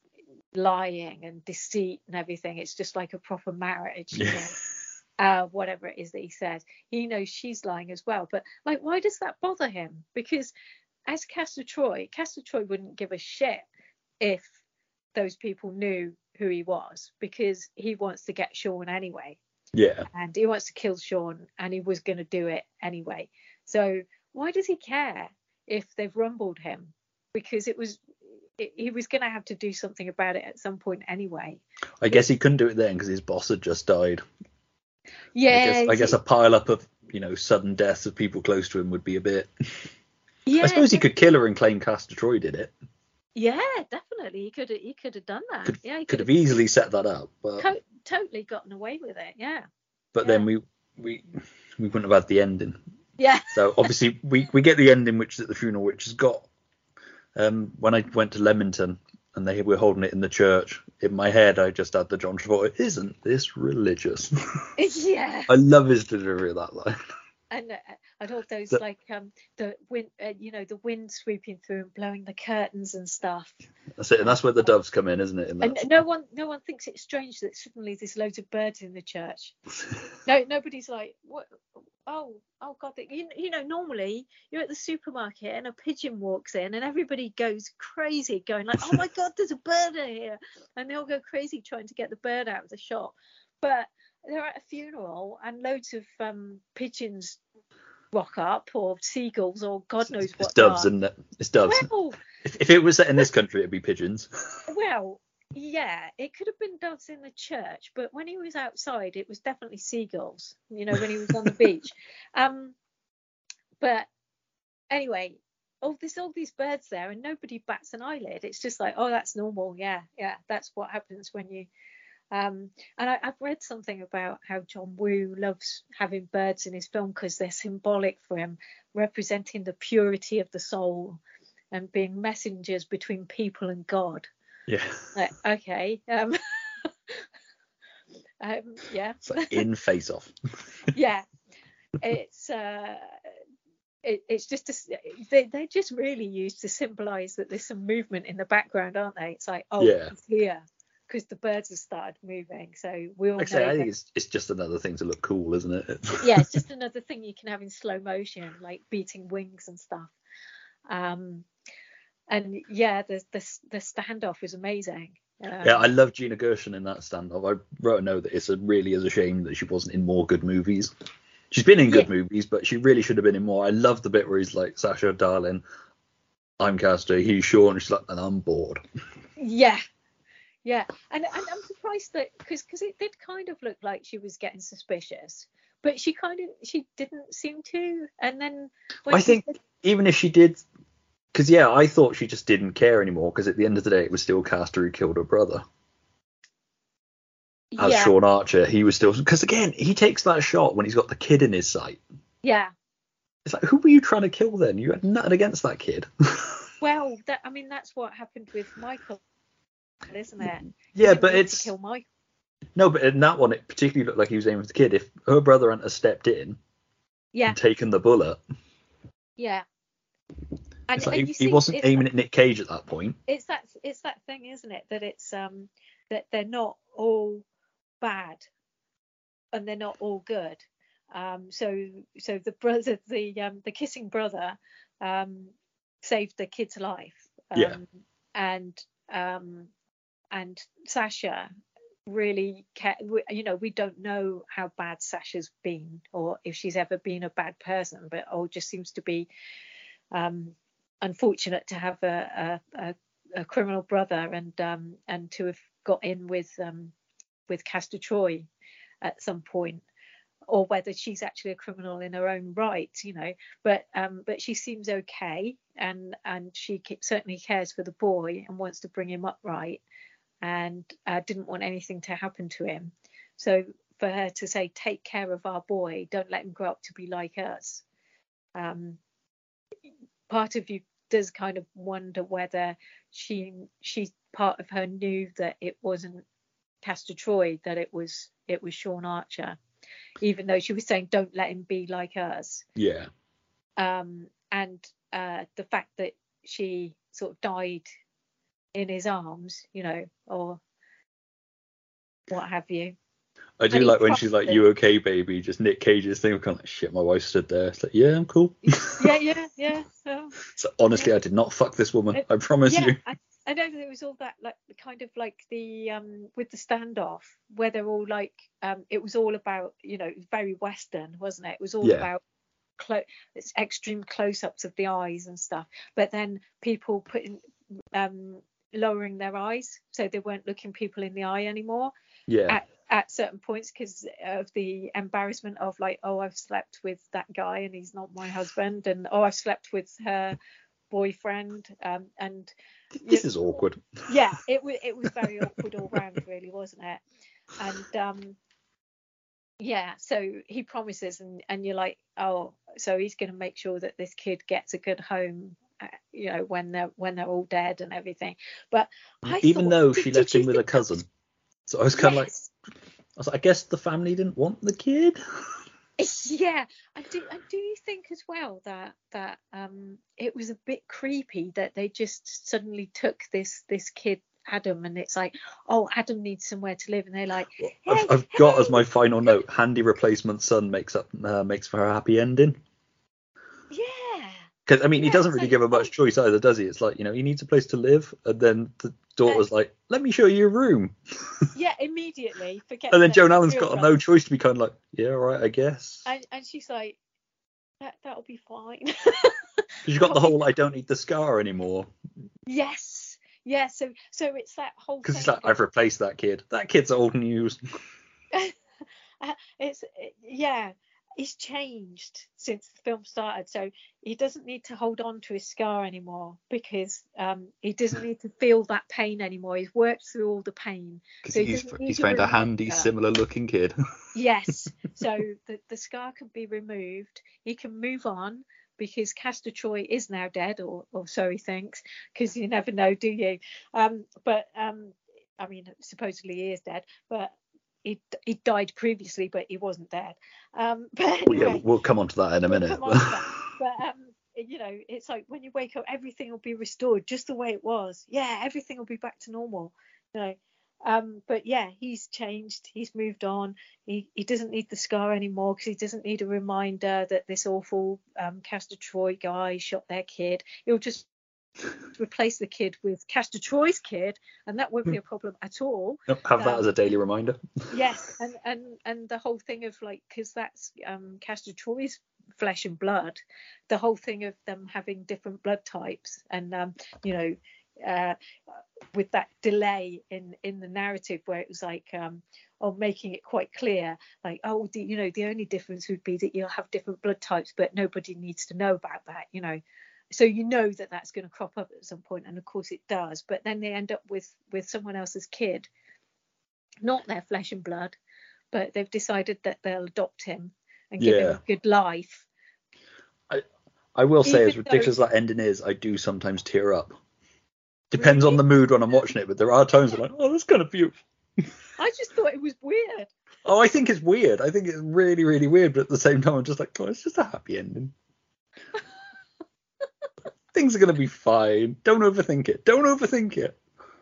Speaker 5: lying and deceit and everything. It's just like a proper marriage. You know? *laughs* uh, whatever it is that he says. He knows she's lying as well. But like, why does that bother him? Because as Castor Troy, Castor Troy wouldn't give a shit if those people knew who he was because he wants to get Sean anyway
Speaker 3: yeah.
Speaker 5: and he wants to kill Sean and he was going to do it anyway. So why does he care if they've rumbled him? Because it was it, he was going to have to do something about it at some point anyway.
Speaker 3: I guess he couldn't do it then because his boss had just died.
Speaker 5: Yeah,
Speaker 3: I guess, I guess a pile up of you know sudden deaths of people close to him would be a bit.
Speaker 5: yeah,
Speaker 3: I suppose he could kill her and claim Castor Troy did it.
Speaker 5: Yeah, definitely. He could have. He could have done that.
Speaker 3: Could,
Speaker 5: yeah, he
Speaker 3: could have easily set that up, but
Speaker 5: totally gotten away with it. Yeah.
Speaker 3: but then we we we wouldn't have had the ending.
Speaker 5: Yeah. *laughs*
Speaker 3: So obviously we we get the ending, which is at the funeral, which has got. Um, when I went to Leamington and they were holding it in the church, in my head I just had the John Travolta. Isn't this religious? *laughs*
Speaker 5: yeah.
Speaker 3: I love his delivery of that line.
Speaker 5: And uh, I'd all those
Speaker 3: The-
Speaker 5: like um the wind, uh, you know, the wind sweeping through and blowing the curtains and stuff.
Speaker 3: That's it, and that's where the doves come in, isn't it? In
Speaker 5: And no one, no one thinks it's strange that suddenly there's loads of birds in the church. *laughs* No, nobody's like, what? Oh, oh God! they- You, you know, normally you're at the supermarket and a pigeon walks in and everybody goes crazy, going like, oh my *laughs* God, there's a bird in here, and they all go crazy trying to get the bird out of the shop. But they're at a funeral and loads of um, pigeons rock up or seagulls or God knows what.
Speaker 3: It's doves, isn't it? It's doves.
Speaker 5: Well,
Speaker 3: If, if it was set in this country, it'd be pigeons. *laughs*
Speaker 5: well, yeah, it could have been doves in the church, but when he was outside, it was definitely seagulls. You know, when he was on the beach. *laughs* Um, but anyway, oh, there's all these birds there, and nobody bats an eyelid. It's just like, oh, that's normal. Yeah, yeah, that's what happens when you. Um, and I, I've read something about how John Woo loves having birds in his film because they're symbolic for him, representing the purity of the soul and being messengers between people and God.
Speaker 3: Yeah.
Speaker 5: Like, okay. Um, *laughs* um, yeah.
Speaker 3: Like in face off. *laughs*
Speaker 5: yeah. It's uh, it, it's just a, they they're just really used to symbolise that there's some movement in the background, aren't they? It's like oh,
Speaker 3: Yeah.
Speaker 5: it's here because the birds have started moving, so we all
Speaker 3: Like I
Speaker 5: know.
Speaker 3: I think it's it's just another thing to look cool, isn't it? *laughs*
Speaker 5: yeah, it's just another thing you can have in slow motion, like beating wings and stuff. Um, and yeah, the the the standoff is amazing. Um,
Speaker 3: Yeah, I love Gina Gershon in that standoff. I wrote a note that it's a, really is a shame that she wasn't in more good movies. She's been in good
Speaker 5: Yeah.
Speaker 3: movies, but she really should have been in more. I love the bit where he's like, Sasha, darling, I'm Castor, he's Sean. And she's like, and I'm bored.
Speaker 5: Yeah, yeah, and, and I'm surprised that because because it did kind of look like she was getting suspicious, but she kind of she didn't seem to. And then
Speaker 3: I think
Speaker 5: said-
Speaker 3: even if she did, because yeah, I thought she just didn't care anymore. Because at the end of the day, it was still Castor who killed her brother. As
Speaker 5: yeah,
Speaker 3: Sean Archer, he was still because again, he takes that shot when he's got the kid in his sight.
Speaker 5: yeah.
Speaker 3: It's like, who were you trying to kill then? You had nothing against that kid. *laughs*
Speaker 5: Well, that I mean that's what happened with Michael, isn't it?
Speaker 3: Yeah, but it's
Speaker 5: kill Michael.
Speaker 3: no, but in that one, it particularly looked like he was aiming for the kid. If her brother hadn't stepped in
Speaker 5: Yeah,
Speaker 3: and taken the bullet,
Speaker 5: yeah. And,
Speaker 3: like
Speaker 5: and
Speaker 3: he,
Speaker 5: you
Speaker 3: he wasn't aiming at Nick Cage at that point.
Speaker 5: it's that it's that thing isn't it that it's um that they're not all bad and they're not all good um so so the brother the um the kissing brother um saved the kid's life um,
Speaker 3: Yeah.
Speaker 5: and um and sasha really care you know we don't know how bad sasha's been or if she's ever been a bad person but oh just seems to be um unfortunate to have a, a, a, a criminal brother and um, and to have got in with um, with Castor Troy at some point, or whether she's actually a criminal in her own right, you know. But um, but she seems okay, and and she certainly cares for the boy and wants to bring him up right, and uh, didn't want anything to happen to him. So for her to say, take care of our boy, don't let him grow up to be like us. Um, part of you does kind of wonder whether she she part of her knew that it wasn't Castor Troy that it was it was Sean Archer even though she was saying don't let him be like us
Speaker 3: Yeah,
Speaker 5: um and uh the fact that she sort of died in his arms you know or what have you
Speaker 3: I do
Speaker 5: And
Speaker 3: like when she's like, "You okay, baby?" Just Nick Cage's thing. I'm kind of like, shit. My wife stood there. It's like, yeah, I'm cool.
Speaker 5: yeah yeah *laughs* yeah oh.
Speaker 3: So honestly, I did not fuck this woman. I promise
Speaker 5: yeah,
Speaker 3: you.
Speaker 5: I, I know there was all that like kind of like the um with the standoff where they're all like um it was all about you know it was very western wasn't it it was all
Speaker 3: Yeah.
Speaker 5: about clo- it's extreme close-ups of the eyes and stuff but then people putting um lowering their eyes so they weren't looking people in the eye anymore
Speaker 3: Yeah,
Speaker 5: at, at certain points because of the embarrassment of like oh i've slept with that guy and he's not my husband and oh i've slept with her boyfriend um and
Speaker 3: this is awkward.
Speaker 5: yeah it was it was very *laughs* awkward all round really wasn't it and um yeah so he promises and and you're like oh so he's going to make sure that this kid gets a good home you know when they're when they're all dead and everything. But I
Speaker 3: Even
Speaker 5: thought-
Speaker 3: though she left him with a cousin,
Speaker 5: was-
Speaker 3: so I was kind of like, I was like, I guess the family didn't want the kid. *laughs*
Speaker 5: yeah i do i do think as well that that um it was a bit creepy that they just suddenly took this this kid adam and it's like oh adam needs somewhere to live. And they're like
Speaker 3: I've, I've got as my final note: handy replacement son makes up uh, makes for a happy ending.
Speaker 5: Yeah
Speaker 3: Because I mean, he doesn't really
Speaker 5: like,
Speaker 3: give her much choice either, does he? It's like you know, he needs a place to live, and then the daughter's like, "Let me show you your room," *laughs*
Speaker 5: yeah immediately forget
Speaker 3: and then Joan Allen's got no choice to be kind of like, "Yeah, all right, I guess."
Speaker 5: and, and she's like that that'll be fine *laughs*
Speaker 3: Because you got the whole "I don't need the scar anymore."
Speaker 5: yes yeah. So so it's that whole
Speaker 3: Because it's like I've replaced that kid. That kid's old news. *laughs*
Speaker 5: Uh, it's yeah he's changed since the film started so he doesn't need to hold on to his scar anymore because um he doesn't need to feel that pain anymore. He's worked through all the pain.
Speaker 3: Because
Speaker 5: So he
Speaker 3: he's, he's found a handy, similar looking kid. *laughs*
Speaker 5: yes. So the, the scar can be removed. He can move on because Castor Troy is now dead or, or so he thinks because you never know do you? Um but um I mean supposedly he is dead but he, he died previously but he wasn't dead. Um *laughs* but
Speaker 3: Well, yeah, we'll come on to that in a
Speaker 5: We'll
Speaker 3: minute.
Speaker 5: come on to that. *laughs* but um you know it's like when you wake up everything will be restored just the way it was. Yeah everything will be back to normal you know. Um but yeah he's changed. He's moved on. He he doesn't need the scar anymore because he doesn't need a reminder that this awful um Castor Troy guy shot their kid. He'll just replace the kid with Castor Troy's kid and that won't be a problem at all.
Speaker 3: Have that as a daily reminder.
Speaker 5: yes *laughs* and and and the whole thing of like because that's um Castor Troy's flesh and blood the whole thing of them having different blood types and um you know uh with that delay in in the narrative where it was like um or making it quite clear like oh the, you know the only difference would be that you'll have different blood types but nobody needs to know about that you know so you know that that's going to crop up at some point and of course it does but then they end up with with someone else's kid not their flesh and blood, but they've decided that they'll adopt him and give him a good life.
Speaker 3: I i will say, as
Speaker 5: Even though-
Speaker 3: ridiculous that ending is, I do sometimes tear up. Depends on the mood when I'm watching it, but there are times I'm like, oh, that's kind of beautiful.
Speaker 5: I just thought it was weird.
Speaker 3: Oh, I think it's weird. I think it's really, really weird, but at the same time, I'm just like, oh, it's just a happy ending. *laughs* Things are gonna be fine. Don't overthink it. Don't overthink it.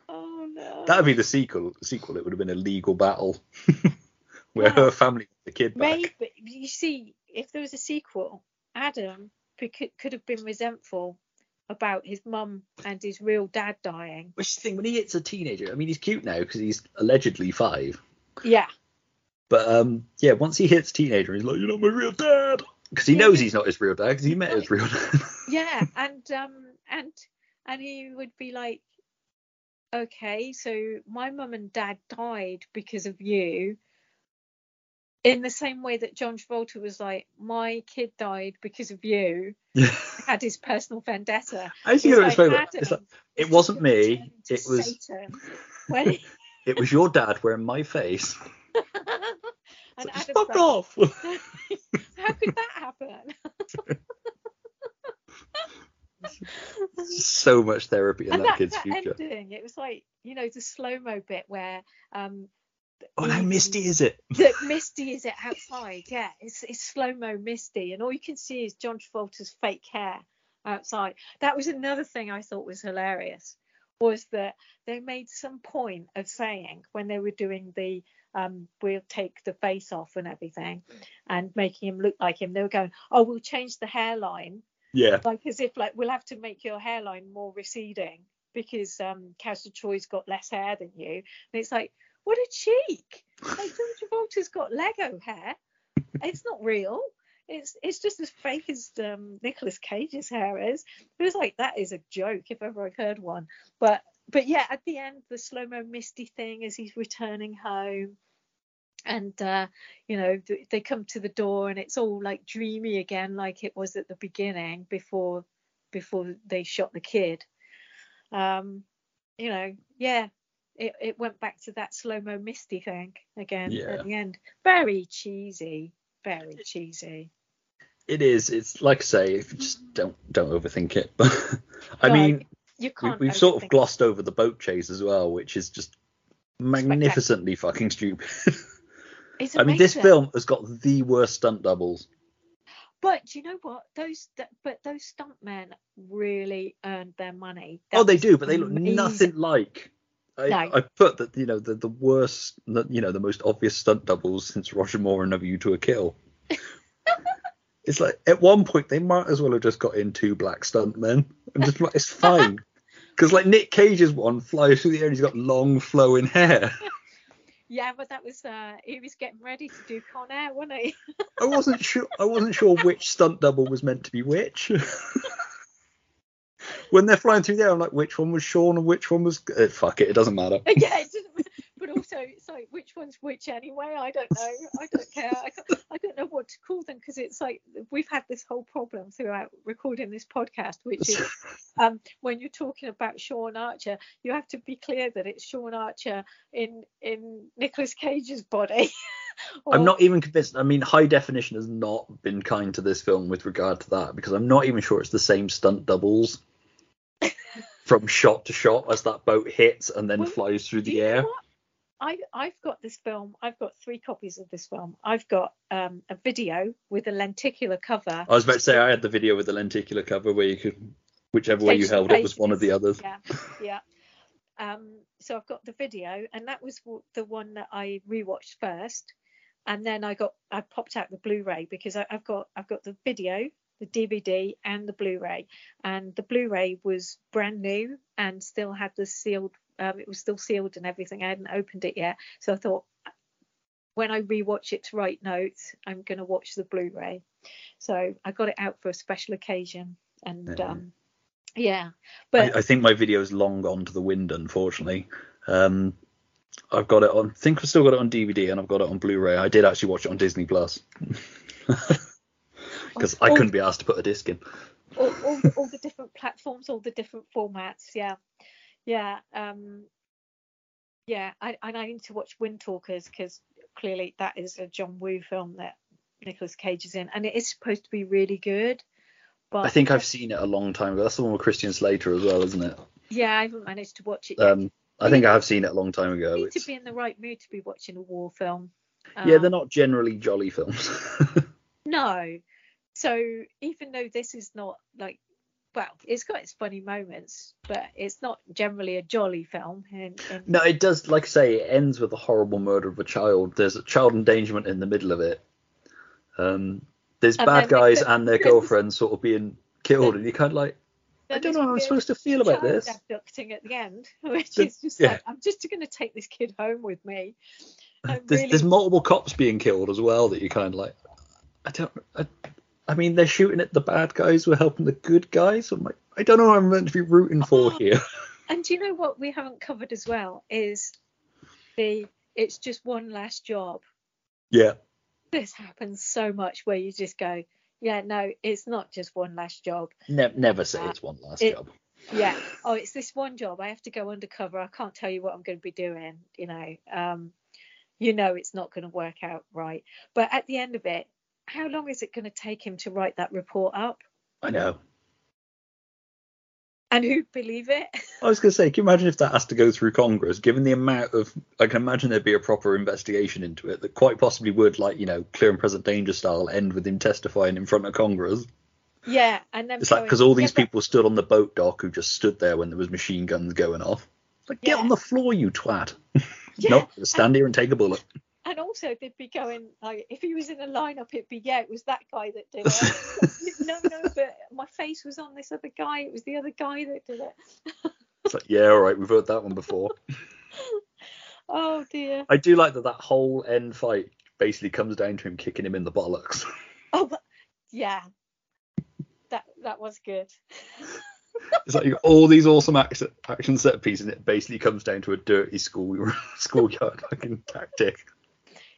Speaker 5: Oh no.
Speaker 3: That'd be the sequel. Sequel. It would have been a legal battle *laughs* where
Speaker 5: Well,
Speaker 3: her family got the kid back.
Speaker 5: Maybe you see, if there was a sequel, Adam could could have been resentful about his mum and his real dad dying.
Speaker 3: Which is the thing when he hits a teenager. I mean, he's cute now because he's allegedly five.
Speaker 5: Yeah,
Speaker 3: But um, yeah, once he hits teenager, he's like, "You're not my real dad," because he
Speaker 5: Yeah.
Speaker 3: knows he's not his real dad because he met his real dad. *laughs*
Speaker 5: yeah, and um and and he would be like, okay, so my mum and dad died because of you. In the same way that John Travolta was like, my kid died because of you,
Speaker 3: yeah. *laughs*
Speaker 5: had his personal vendetta.
Speaker 3: I you gotta
Speaker 5: like.
Speaker 3: It's like, it wasn't me. It was
Speaker 5: Satan when *laughs*
Speaker 3: it was your dad wearing my face.
Speaker 5: And Adam's
Speaker 3: Fuck
Speaker 5: like,
Speaker 3: off. *laughs* *laughs*
Speaker 5: How could that happen?
Speaker 3: so much therapy in
Speaker 5: and
Speaker 3: that,
Speaker 5: that,
Speaker 3: kid's
Speaker 5: that
Speaker 3: future.
Speaker 5: ending, it was like you know the slow mo bit where um
Speaker 3: Oh, how misty is it? *laughs*
Speaker 5: that Misty is it outside. Yeah, it's it's slow mo Misty, and all you can see is John Travolta's fake hair outside. That was another thing I thought was hilarious, was that they made some point of saying when they were doing the um, we'll take the face off and everything, and making him look like him. They were going, oh, we'll change the hairline,
Speaker 3: Yeah.
Speaker 5: like as if like we'll have to make your hairline more receding because um, Castor Troy's got less hair than you. And it's like, what a cheek! Like John Travolta's got Lego hair. It's not real. It's it's just as fake as um, Nicolas Cage's hair is. It was like that is a joke if ever I've heard one. But but yeah, at the end the slow mo misty thing as he's returning home, and uh, you know they come to the door and it's all like dreamy again, like it was at the beginning before before they shot the kid. Um, you know, yeah, it, it went back to that slow mo misty thing again
Speaker 3: Yeah.
Speaker 5: at the end. Very cheesy, very cheesy.
Speaker 3: It is. It's like I say, if you just don't don't overthink it. but *laughs*
Speaker 5: I
Speaker 3: mean,
Speaker 5: You
Speaker 3: we,
Speaker 5: can't.
Speaker 3: we've sort of glossed over the boat chase as well, which is just magnificently fucking stupid. *laughs*
Speaker 5: It's
Speaker 3: I mean, this film has got the worst stunt doubles.
Speaker 5: But do you know what? Those th- but those stuntmen really earned their money.
Speaker 3: oh, they do, but they look
Speaker 5: amazing.
Speaker 3: nothing like. I,
Speaker 5: No.
Speaker 3: I put that you know the the worst, you know, the most obvious stunt doubles since Roger Moore and A View to a Kill. *laughs* it's like at one point they might as well have just got in two black stuntmen and just like it's fine *laughs* because like Nick Cage's one flies through the air and he's got long flowing hair. *laughs*
Speaker 5: Yeah, but that was uh he was getting ready to do Con Air, wasn't he?
Speaker 3: I wasn't sure. I wasn't sure which stunt double was meant to be which. *laughs* when they're flying through there, I'm like, which one was Sean and which one was? Uh, fuck it, it doesn't matter. *laughs*
Speaker 5: yeah, it also it's like which one's which anyway. I don't know. I don't care. I, I don't know what to call them because it's like we've had this whole problem throughout recording this podcast, which is *laughs* um, when you're talking about Sean Archer, you have to be clear that it's Sean Archer in in Nicolas Cage's body. *laughs*
Speaker 3: I'm not even convinced. I mean, high definition has not been kind to this film with regard to that because I'm not even sure it's the same stunt doubles *laughs* from shot to shot as that boat hits and then
Speaker 5: Well,
Speaker 3: flies through the air.
Speaker 5: what? I I've got this film. I've got three copies of this film. I've got um, a video with a lenticular cover.
Speaker 3: I was about to say I had the video with the lenticular cover where you could, whichever way you held it was one of the others.
Speaker 5: Yeah, *laughs* yeah. Um, so I've got the video, and that was w- the one that I rewatched first, and then I got I popped out the Blu-ray because I, I've got I've got the video, the DVD, and the Blu-ray, and the Blu-ray was brand new and still had the sealed. Um, it was still sealed and everything. I hadn't opened it yet, so I thought when I rewatch it to write notes, I'm going to watch the Blu-ray. So I got it out for a special occasion, and
Speaker 3: Yeah.
Speaker 5: um, yeah, but
Speaker 3: I, I think my video is long gone to the wind, unfortunately. Um, I've got it on. I think I've still got it on DVD and I've got it on Blu-ray. I did actually watch it on Disney Plus *laughs* because I couldn't be asked to put a disc in.
Speaker 5: all, all, all the different platforms, all the different formats. Yeah, yeah, um, yeah. I, and I need to watch Wind Talkers because clearly that is a John Woo film that Nicolas Cage is in, and it is supposed to be really good. But
Speaker 3: I think I've seen it a long time ago. That's the one with Christian Slater as well, isn't it?
Speaker 5: yeah, I haven't managed to watch it yet.
Speaker 3: Um, I think I have seen it a long time ago.
Speaker 5: need
Speaker 3: It's,
Speaker 5: to be in the right mood to be watching a war film.
Speaker 3: yeah,
Speaker 5: Um,
Speaker 3: they're not generally jolly films. *laughs*
Speaker 5: No. So even though this is not like, well, it's got its funny moments, but it's not generally a jolly film. And, and
Speaker 3: no, it does. Like I say, it ends with a horrible murder of a child. There's a child endangerment in the middle of it. Um, there's
Speaker 5: And
Speaker 3: bad guys and their girlfriends sort of being killed, and you're kind of like, I don't know how I'm supposed to feel about this.
Speaker 5: abducting at the end, *laughs* which
Speaker 3: The-
Speaker 5: is just
Speaker 3: yeah.
Speaker 5: like, I'm just going to take this kid home with me. *laughs*
Speaker 3: There's,
Speaker 5: really-
Speaker 3: there's multiple cops being killed as well that you're kind of like, I don't. I, I mean, they're shooting at the bad guys We're helping the good guys. I'm like, I don't know what I'm meant to be rooting for
Speaker 5: Oh.
Speaker 3: here. *laughs*
Speaker 5: And do you know what we haven't covered as well is the it's just one last job.
Speaker 3: yeah.
Speaker 5: This happens so much where you just go, yeah, no, it's not just one last job.
Speaker 3: Ne- never say it's one last
Speaker 5: It-
Speaker 3: job.
Speaker 5: yeah oh it's this one job i have to go undercover i can't tell you what i'm going to be doing you know um you know it's not going to work out right but at the end of it how long is it going to take him to write that report up
Speaker 3: I know.
Speaker 5: and who'd believe it
Speaker 3: I was going to say, can you imagine if that has to go through Congress? Given the amount of, I can imagine there'd be a proper investigation into it that quite possibly would, like, you know, clear and present danger style, end with him testifying in front of Congress.
Speaker 5: yeah and then
Speaker 3: It's like because all these
Speaker 5: "Yeah,
Speaker 3: people stood on the boat dock who just stood there when there was machine guns going off. Like, get
Speaker 5: Yeah.
Speaker 3: on the floor, you twat. *laughs*
Speaker 5: Yeah,
Speaker 3: Nope, stand here and take a bullet.
Speaker 5: And also they'd be going like if he was in a lineup it'd be yeah it was that guy that did it *laughs* no no but my face was on this other guy it was the other guy that did it
Speaker 3: It's like, yeah, all right, we've heard that one before. *laughs*
Speaker 5: oh dear
Speaker 3: I do like that that whole end fight basically comes down to him kicking him in the bollocks. *laughs*
Speaker 5: oh but, yeah that that was good
Speaker 3: It's like all these awesome action, action set pieces, and it basically comes down to a dirty school schoolyard fucking tactic.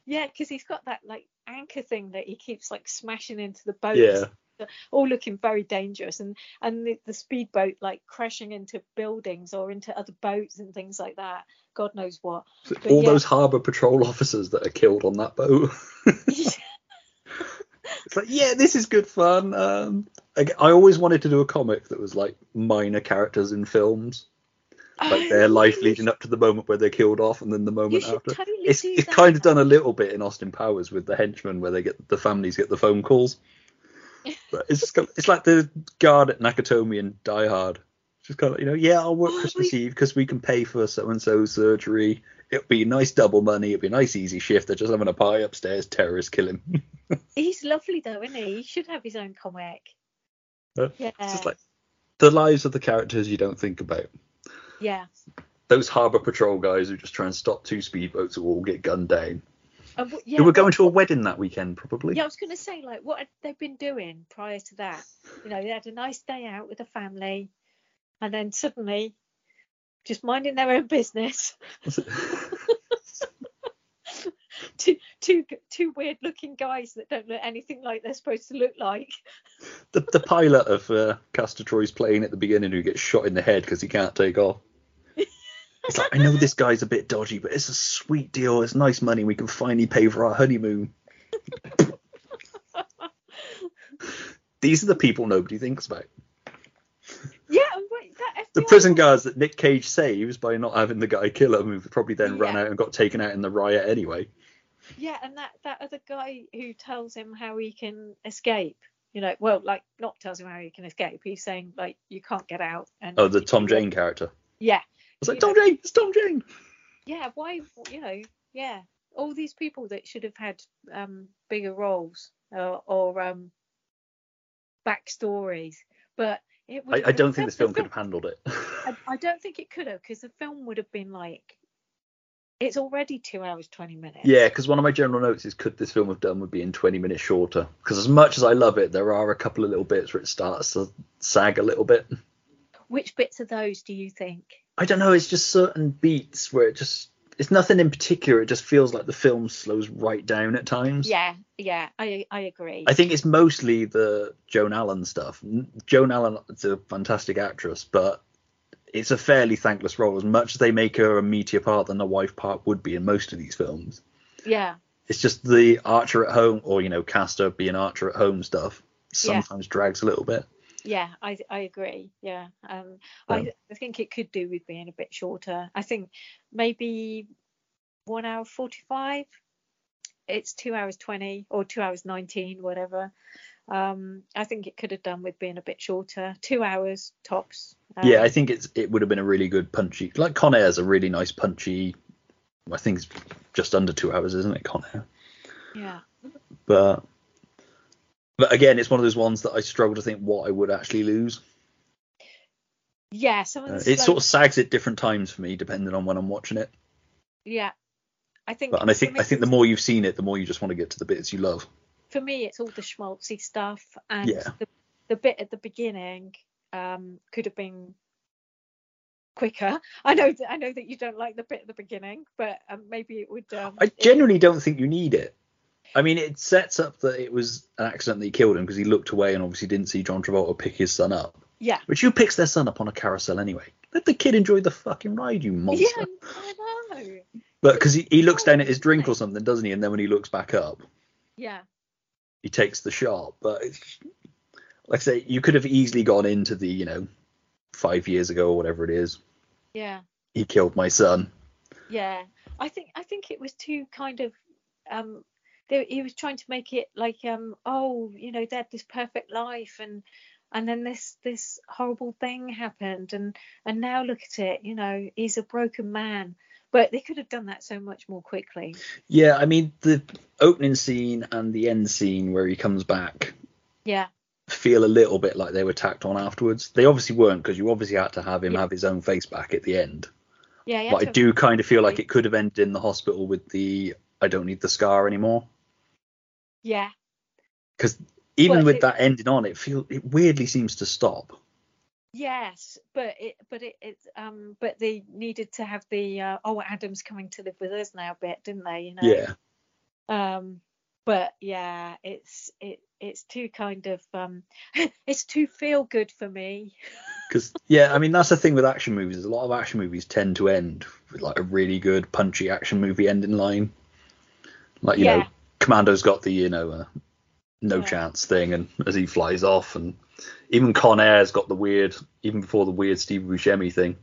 Speaker 5: Yeah, because he's got that like anchor thing that he keeps like smashing into the boats.
Speaker 3: Yeah.
Speaker 5: All looking very dangerous, and and the, the speedboat like crashing into buildings or into other boats and things like that. God knows what. But
Speaker 3: all
Speaker 5: yeah.
Speaker 3: those harbour patrol officers that are killed on that boat. *laughs* *laughs* It's like, yeah, this is good fun. Um, I, I always wanted to do a comic that was like minor characters in films, like their life leading up to the moment where they're killed off, and then the moment after.
Speaker 5: totally
Speaker 3: It's, it's kind of done a little bit in Austin Powers with the henchmen, where they get the families get the phone calls. *laughs* But it's just kind of- it's like the guard at Nakatomi and Die Hard. Just kind of you know, yeah, I'll work
Speaker 5: Oh,
Speaker 3: Christmas
Speaker 5: we-
Speaker 3: Eve because we can pay for so and so surgery. It'll be nice double money. It'll be a nice easy shift. They're just having a pie upstairs. Terrorists kill him. *laughs*
Speaker 5: He's lovely though, isn't he? He should have his own comic.
Speaker 3: Uh,
Speaker 5: Yeah.
Speaker 3: It's just like the lives of the characters you don't think about.
Speaker 5: Yeah.
Speaker 3: Those harbour patrol guys who just try and stop two speedboats who all get gunned down.
Speaker 5: W- yeah,
Speaker 3: who were going to a wedding that weekend, probably.
Speaker 5: Yeah, I was going to say, like, what had they been doing prior to that? You know, they had a nice day out with the family. and then suddenly, just minding their own business, *laughs* two two two weird looking guys that don't look anything like they're supposed to look like.
Speaker 3: the, the pilot of uh, Castor Troy's plane at the beginning who gets shot in the head because he can't take off. It's like, I know this guy's a bit dodgy, but it's a sweet deal. It's nice money. We can finally pay for our honeymoon. *laughs* These are the people nobody thinks about.
Speaker 5: Yeah, wait, that
Speaker 3: The prison guards that Nick Cage saves by not having the guy kill him, who probably then ran out and got taken out in the riot anyway.
Speaker 5: Yeah, and that that other guy who tells him how he can escape. You know, well, like not tells him how he can escape. He's saying like you can't get out. And
Speaker 3: Oh, the Tom Jane character.
Speaker 5: Yeah,
Speaker 3: was like, Tom
Speaker 5: know-
Speaker 3: Jane, it's Tom Jane.
Speaker 5: yeah. Why? You know, yeah. All these people that should have had um bigger roles uh, or um backstories, but it would.
Speaker 3: I, I don't think this
Speaker 5: the
Speaker 3: film could have handled it. *laughs*
Speaker 5: I, I don't think it could have because the film would have been like. It's already two hours twenty minutes.
Speaker 3: Yeah, because one of my general notes is could this film have done would be in 20 minutes shorter? Because as much as I love it, there are a couple of little bits where it starts to sag a little bit.
Speaker 5: Which bits of those do you think?
Speaker 3: I don't know, it's just certain beats where it just it's nothing in particular. It just feels like the film slows right down at times.
Speaker 5: Yeah, yeah, I I agree.
Speaker 3: I think it's mostly the Joan Allen stuff. Joan Allen is a fantastic actress, but it's a fairly thankless role. As much as they make her a meatier part than the wife part would be in most of these films.
Speaker 5: yeah,
Speaker 3: it's just the Archer at home, or you know, Castor being Archer at home stuff
Speaker 5: Yeah.
Speaker 3: sometimes drags a little bit.
Speaker 5: Yeah, I I agree. Yeah, um,
Speaker 3: Um,
Speaker 5: I I think it could do with being a bit shorter. I think maybe one hour forty five. It's two hours twenty or two hours nineteen, whatever. Um, I think it could have done with being a bit shorter. Two hours tops. Um,
Speaker 3: yeah, I think it's it would have been a really good punchy. Like Con Air's a really nice punchy. I think it's just under two hours, isn't it, Con Air?
Speaker 5: yeah,
Speaker 3: But but again, it's one of those ones that I struggle to think what I would actually lose.
Speaker 5: yeah. Some of
Speaker 3: Uh, it sort of sags at different times for me, depending on when I'm watching it.
Speaker 5: yeah. I think.
Speaker 3: But and I think I think the more you've seen it, the more you just want to get to the bits you love.
Speaker 5: for me it's all the schmaltzy stuff and
Speaker 3: Yeah.
Speaker 5: the, the bit at the beginning um could have been quicker *laughs* i know that i know that you don't like the bit at the beginning but um, maybe it would um
Speaker 3: I
Speaker 5: it-
Speaker 3: don't think you need it. I mean, it sets up that it was an accident that he killed him because he looked away and obviously didn't see John Travolta pick his son up.
Speaker 5: yeah
Speaker 3: Which who picks their son up on a carousel anyway? Let the kid enjoy the fucking ride, you monster.
Speaker 5: yeah i know
Speaker 3: But because he, he looks down at his drink or something, doesn't he? And then when he looks back up,
Speaker 5: yeah
Speaker 3: he takes the shot. But it's, like I say, you could have easily gone into the, you know, five years ago or whatever it is.
Speaker 5: yeah
Speaker 3: He killed my son.
Speaker 5: yeah i think i think it was too kind of um they, he was trying to make it like um oh you know they had this perfect life and and then this this horrible thing happened and and now look at it you know he's a broken man but they could have done that so much more quickly
Speaker 3: Yeah, I mean, the opening scene and the end scene where he comes back
Speaker 5: yeah
Speaker 3: feel a little bit like they were tacked on afterwards. They obviously weren't because you obviously had to have him
Speaker 5: Yeah.
Speaker 3: have his own face back at the end.
Speaker 5: yeah,
Speaker 3: But I do kind of feel like it could have ended in the hospital with the I don't need the scar anymore.
Speaker 5: Yeah
Speaker 3: Because even
Speaker 5: Well,
Speaker 3: with
Speaker 5: it-
Speaker 3: that ending on, it feel it weirdly seems to stop.
Speaker 5: yes but it but it, it um but they needed to have the uh, oh adam's coming to live with us now bit didn't they you know
Speaker 3: Yeah.
Speaker 5: um but yeah it's it it's too kind of um *laughs* it's too feel good for me *laughs*
Speaker 3: Because yeah, I mean that's the thing with action movies. is A lot of action movies tend to end with like a really good punchy action movie ending line. Like you know,
Speaker 5: Yeah.
Speaker 3: Commando's got the you know uh, no
Speaker 5: Yeah.
Speaker 3: chance thing, and as he flies off, and even Con Air's got the weird, even before the weird Steve Buscemi thing.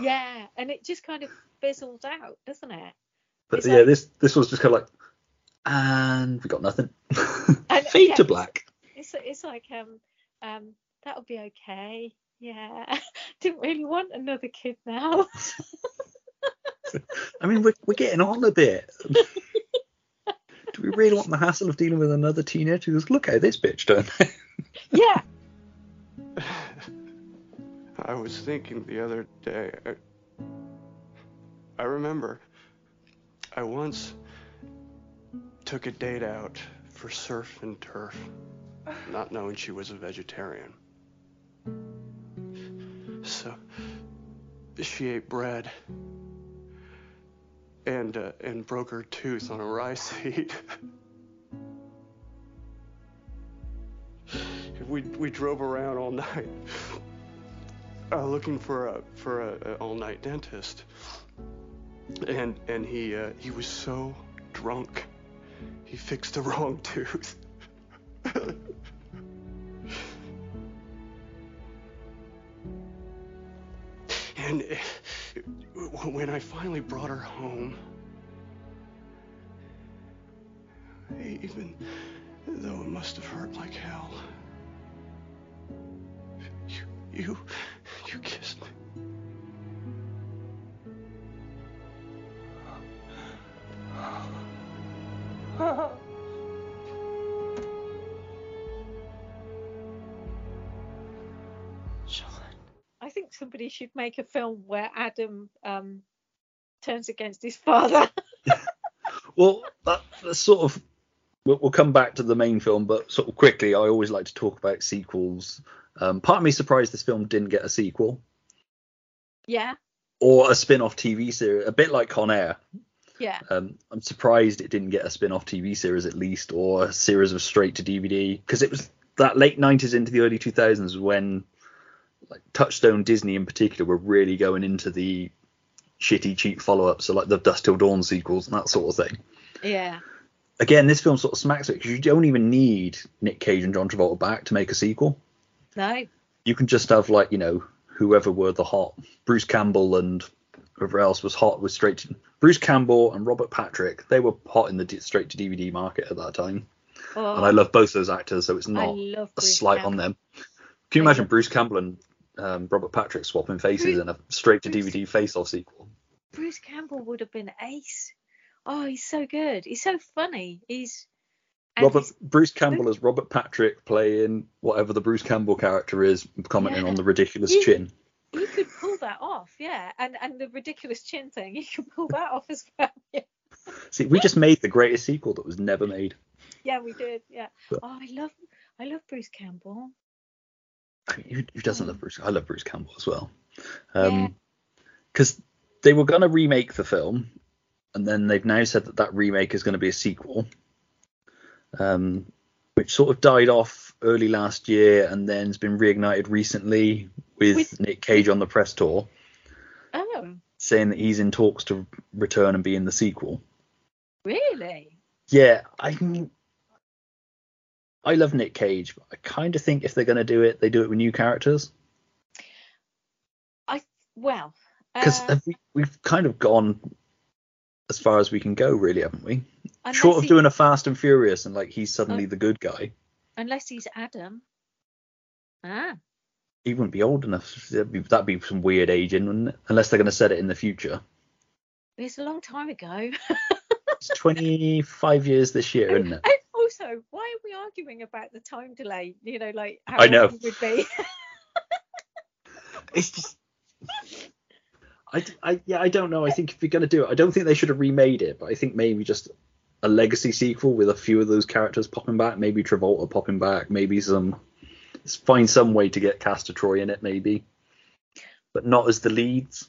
Speaker 5: yeah and it just kind of fizzles out doesn't it
Speaker 3: But
Speaker 5: It's
Speaker 3: yeah,
Speaker 5: like-
Speaker 3: this this was just kind of like, and we got nothing. *laughs*
Speaker 5: And- *laughs*
Speaker 3: Fade
Speaker 5: yeah,
Speaker 3: to black.
Speaker 5: it's it's like um um that'll be okay yeah *laughs* didn't really want another kid now
Speaker 3: I mean, we're we're getting on a bit. Do we really want the hassle of dealing with another teenager? Because look how this bitch done. *laughs*
Speaker 5: yeah
Speaker 2: I was thinking the other day. I, I remember I once took a date out for surf and turf, not knowing she was a vegetarian. So. She ate bread. And uh, and broke her tooth on a rice seed. *laughs* we we drove around all night, uh, looking for a for a, a all night dentist. And and he uh, he was so drunk, he fixed the *laughs* wrong tooth. *laughs* and when I finally brought her home, even though it must have hurt like hell, you you you kissed me. *laughs*
Speaker 5: somebody should make a film where Adam um, turns against his father. *laughs*
Speaker 3: Well, that, that's sort of. We'll, we'll come back to the main film, but sort of quickly, I always like to talk about sequels. Um, part of me surprised this film didn't get a sequel
Speaker 5: yeah,
Speaker 3: or a spin-off TV series, a bit like Con Air.
Speaker 5: yeah,
Speaker 3: Um, I'm surprised it didn't get a spin-off TV series at least, or a series of straight to DVD, because it was that late 90s into the early 2000s when like Touchstone Disney in particular were really going into the shitty cheap follow-ups, so like the Dusk Till Dawn sequels and that sort of thing.
Speaker 5: yeah,
Speaker 3: Again, this film sort of smacks it because you don't even need Nick Cage and John Travolta back to make a sequel.
Speaker 5: no,
Speaker 3: You can just have like you know whoever were the hot Bruce Campbell and whoever else was hot was straight to Bruce Campbell and Robert Patrick. They were hot in the straight to DVD market at that time,
Speaker 5: oh,
Speaker 3: and I love both those actors, so it's not a
Speaker 5: Bruce
Speaker 3: slight on them. Can you
Speaker 5: I
Speaker 3: imagine Bruce Campbell and um, Robert Patrick swapping faces
Speaker 5: Bruce-
Speaker 3: in a straight to DVD face-off sequel?
Speaker 5: Bruce Campbell would have been ace. Oh, he's so good. He's so funny. He's
Speaker 3: Robert
Speaker 5: he's-
Speaker 3: Bruce Campbell as Robert Patrick playing whatever the Bruce Campbell character is, commenting
Speaker 5: Yeah.
Speaker 3: on the ridiculous
Speaker 5: You-
Speaker 3: chin.
Speaker 5: he could pull that off, yeah. And and the ridiculous chin thing, he could pull that off as well. *laughs* Yeah,
Speaker 3: See, we just made the greatest sequel that was never made.
Speaker 5: yeah we did. Yeah.
Speaker 3: But-
Speaker 5: Oh, I love I love Bruce Campbell.
Speaker 3: I who, who doesn't love Bruce? I love Bruce Campbell as well. Um, because they were going to remake the film, and then they've now said that that remake is going to be a sequel, um, which sort of died off early last year and then has been reignited recently with,
Speaker 5: With-
Speaker 3: Nick Cage on the press tour,
Speaker 5: Oh,
Speaker 3: saying that he's in talks to return and be in the sequel.
Speaker 5: really?
Speaker 3: Yeah, I mean, I love Nick Cage, but I kind of think if they're going to do it, they do it with new characters.
Speaker 5: I well.
Speaker 3: Because
Speaker 5: uh,
Speaker 3: we, we've kind of gone as far as we can go, really, haven't we? Short of
Speaker 5: he-
Speaker 3: doing a Fast and Furious and like he's suddenly
Speaker 5: Oh.
Speaker 3: the good guy,
Speaker 5: unless he's Adam. Ah,
Speaker 3: he wouldn't be old enough. That'd be, that'd be some weird aging? Unless they're going to set it in the future.
Speaker 5: it's a long time ago. *laughs*
Speaker 3: It's 25 years this year, isn't it?
Speaker 5: And also, why are we arguing about the time delay? You know, like how
Speaker 3: I know.
Speaker 5: long it would be. *laughs*
Speaker 3: It's just. I, I, yeah, I don't know. I think if you're going to do it, I don't think they should have remade it, but I think maybe just a legacy sequel with a few of those characters popping back, maybe Travolta popping back, maybe some. Find some way to get Castor Troy in it, maybe, but not as the leads.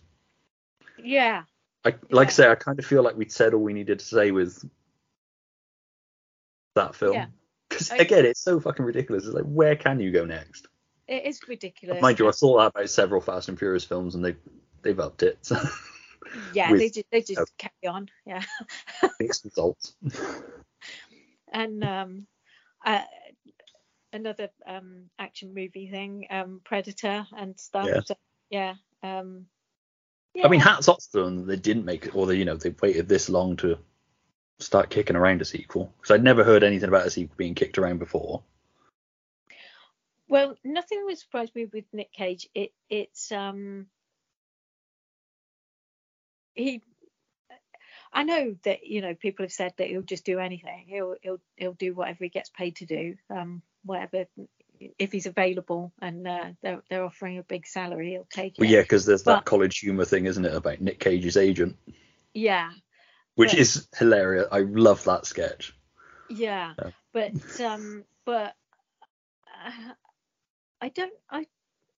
Speaker 5: yeah,
Speaker 3: I like I say, I kind of feel like we'd said all we needed to say with that film. Because *laughs*
Speaker 5: I-
Speaker 3: again, it's so fucking ridiculous. It's like, where can you go next?
Speaker 5: it is ridiculous.
Speaker 3: Mind you, I saw that about several Fast and Furious films, and they've they've upped it. So *laughs*
Speaker 5: yeah,
Speaker 3: with-
Speaker 5: they just they just
Speaker 3: oh.
Speaker 5: carry on. Yeah, *laughs*
Speaker 3: mixed results.
Speaker 5: and um, uh, another um action movie thing, um, Predator and stuff.
Speaker 3: Yeah.
Speaker 5: So, yeah. Um,
Speaker 3: I mean,
Speaker 5: yeah.
Speaker 3: hats off to them. They didn't make it, or they, you know, they waited this long to start kicking around a sequel. Because I'd never heard anything about a sequel being kicked around before.
Speaker 5: Well, nothing would surprise me with Nick Cage. It it's um he I know that you know people have said that he'll just do anything. He'll he'll he'll do whatever he gets paid to do. Um whatever if he's available and uh, they're they're offering a big salary, he'll take it.
Speaker 3: Well, yeah, because there's that college humor thing, isn't it, about Nick Cage's agent,
Speaker 5: Yeah.
Speaker 3: Which
Speaker 5: But-
Speaker 3: is hilarious. I love that sketch.
Speaker 5: Yeah,
Speaker 3: Yeah.
Speaker 5: but um, but uh, I don't. I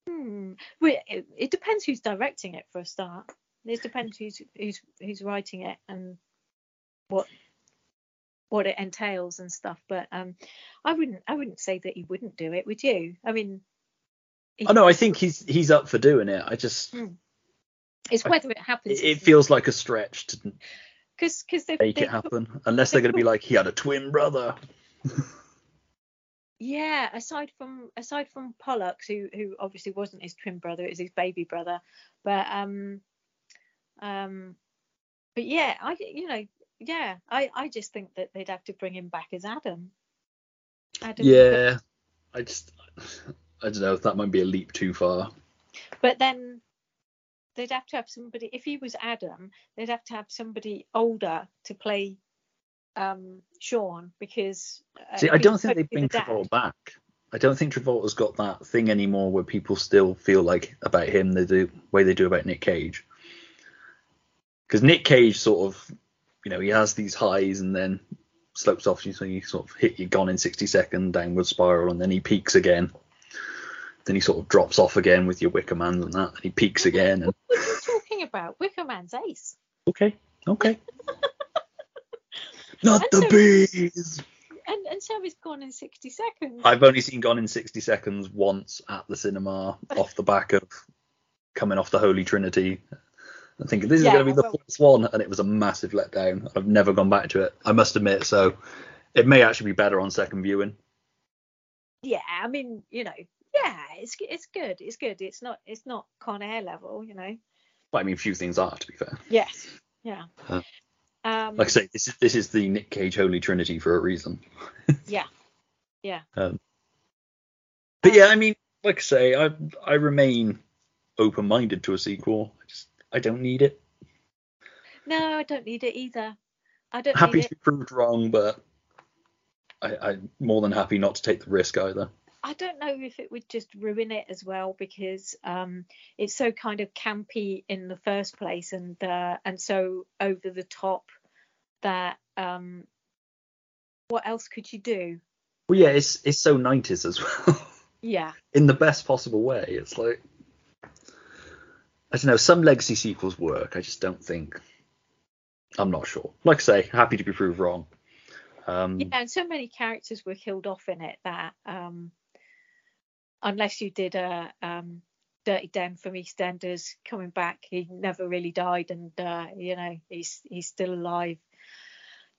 Speaker 5: Hmm. Well, it, it depends who's directing it for a start. It depends who's who's who's writing it and what what it entails and stuff. But um, I wouldn't I wouldn't say that he wouldn't do it. Would you? I mean, he-
Speaker 3: Oh no, I think he's he's up for doing it. I just
Speaker 5: it's whether it happens.
Speaker 3: it, it feels like a stretch to
Speaker 5: because because they
Speaker 3: make it happen, unless they're going to be like he had a twin brother.
Speaker 5: Yeah, aside from aside from Pollux, who who obviously wasn't his twin brother, it was his baby brother. But um um but yeah, I you know, yeah, I I just think that they'd have to bring him back as Adam. Adam
Speaker 3: Yeah, I just I don't know if that might be a leap too far.
Speaker 5: But then they'd have to have somebody if he was Adam, they'd have to have somebody older to play um Sean because uh,
Speaker 3: See, I don't think they bring
Speaker 5: dad.
Speaker 3: Travolta back. I don't think Travolta's got that thing anymore where people still feel like about him the do way they do about Nick Cage. Because Nick Cage sort of, you know, he has these highs and then slopes off. So you sort of hit you gone in 60 second downward spiral, and then he peaks again. Then he sort of drops off again with your Wicker Man and that, and he peaks again. And
Speaker 5: What are you talking about? Wicker Man's ace.
Speaker 3: okay, okay. *laughs* Not
Speaker 5: And
Speaker 3: the
Speaker 5: so-
Speaker 3: bees.
Speaker 5: And and so he's gone in 60 seconds.
Speaker 3: I've only seen Gone in 60 Seconds once at the cinema *laughs* off the back of coming off the Holy Trinity. I'm thinking this is
Speaker 5: Yeah,
Speaker 3: going to be the
Speaker 5: well-
Speaker 3: fourth one, and it was a massive letdown. I've never gone back to it, I must admit. So it may actually be better on second viewing.
Speaker 5: yeah i mean you know yeah it's it's good it's good it's not it's not con air level you know
Speaker 3: But I mean, few things are, to be fair.
Speaker 5: yes yeah
Speaker 3: Huh.
Speaker 5: um
Speaker 3: Like I say, this is this is the Nick Cage Holy Trinity for a reason. *laughs*
Speaker 5: yeah yeah
Speaker 3: Um, but yeah, I mean, like I say, I I remain open-minded to a sequel. I just I don't need it.
Speaker 5: no i don't need it either i don't
Speaker 3: happy to be proved wrong, but I, I'm more than happy not to take the risk either.
Speaker 5: I don't know if it would just ruin it as well because um it's so kind of campy in the first place and uh and so over the top that um what else could you do
Speaker 3: Well, yeah, it's it's so 90s as *laughs* well,
Speaker 5: yeah
Speaker 3: in the best possible way. It's like I don't know. Some legacy sequels work. I just don't think. I'm not sure. Like I say, happy to be proved wrong. Um,
Speaker 5: Yeah, and so many characters were killed off in it that um, unless you did a um, Dirty Den from EastEnders coming back, he never really died, and uh, you know he's he's still alive.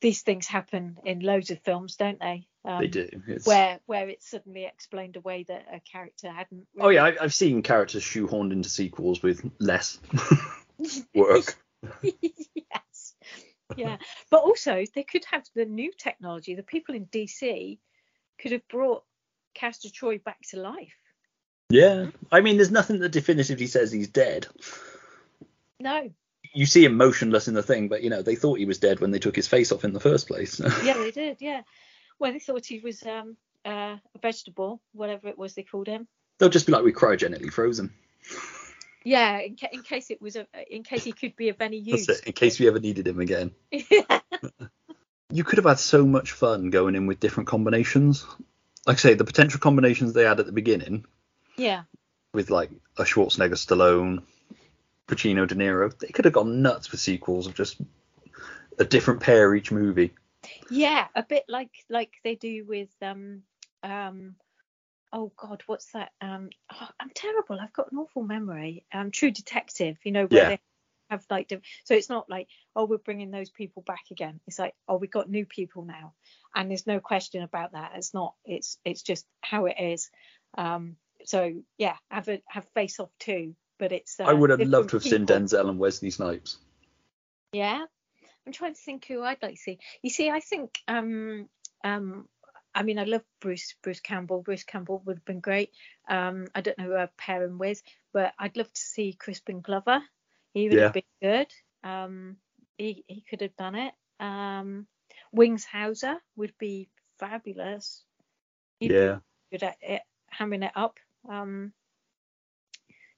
Speaker 5: These things happen in loads of films, don't they? Um,
Speaker 3: They do. It's,
Speaker 5: Where where it's suddenly explained away that a character hadn't.
Speaker 3: Oh yeah, I've seen characters shoehorned into sequels with less *laughs* work. *laughs*
Speaker 5: yes. Yeah, but also they could have the new technology. The people in DC could have brought Castor Troy back to life.
Speaker 3: Yeah, I mean, there's nothing that definitively says he's dead.
Speaker 5: No,
Speaker 3: You see him motionless in the thing, but you know they thought he was dead when they took his face off in the first place. *laughs*
Speaker 5: yeah, they did. Yeah, well, they thought he was um uh, a vegetable, whatever it was they called him.
Speaker 3: They'll just be like, we cryogenically froze him.
Speaker 5: Yeah, in, ca- in case it was a, in case he could be of any *laughs* use.
Speaker 3: That's it, in case we ever needed him again. *laughs*
Speaker 5: yeah,
Speaker 3: You could have had so much fun going in with different combinations. Like I say, the potential combinations they had at the beginning
Speaker 5: yeah,
Speaker 3: with like a Schwarzenegger, Stallone, Pacino, De Niro, they could have gone nuts with sequels of just a different pair each movie.
Speaker 5: yeah, a bit like like they do with um um oh god, what's that? Um, oh, I'm terrible. I've got an awful memory. Um, True Detective. You know where
Speaker 3: Yeah.
Speaker 5: Have like diff- so it's not like oh we're bringing those people back again. It's like oh we've got new people now, and there's no question about that. It's not. It's it's just how it is. Um, so yeah, have a have Face Off too, but it's. Uh,
Speaker 3: I would have loved to have seen. Denzel and Wesley Snipes.
Speaker 5: Yeah, I'm trying to think who I'd like to see. You see, I think um um I mean I love Bruce Bruce Campbell. Bruce Campbell would have been great. Um I don't know who I'd pair him with, but I'd love to see Crispin Glover. He would
Speaker 3: Yeah.
Speaker 5: have been good. Um he he could have done it. Um Wings Hauser would be fabulous. He'd be
Speaker 3: Yeah.
Speaker 5: good at it, hamming it up. Um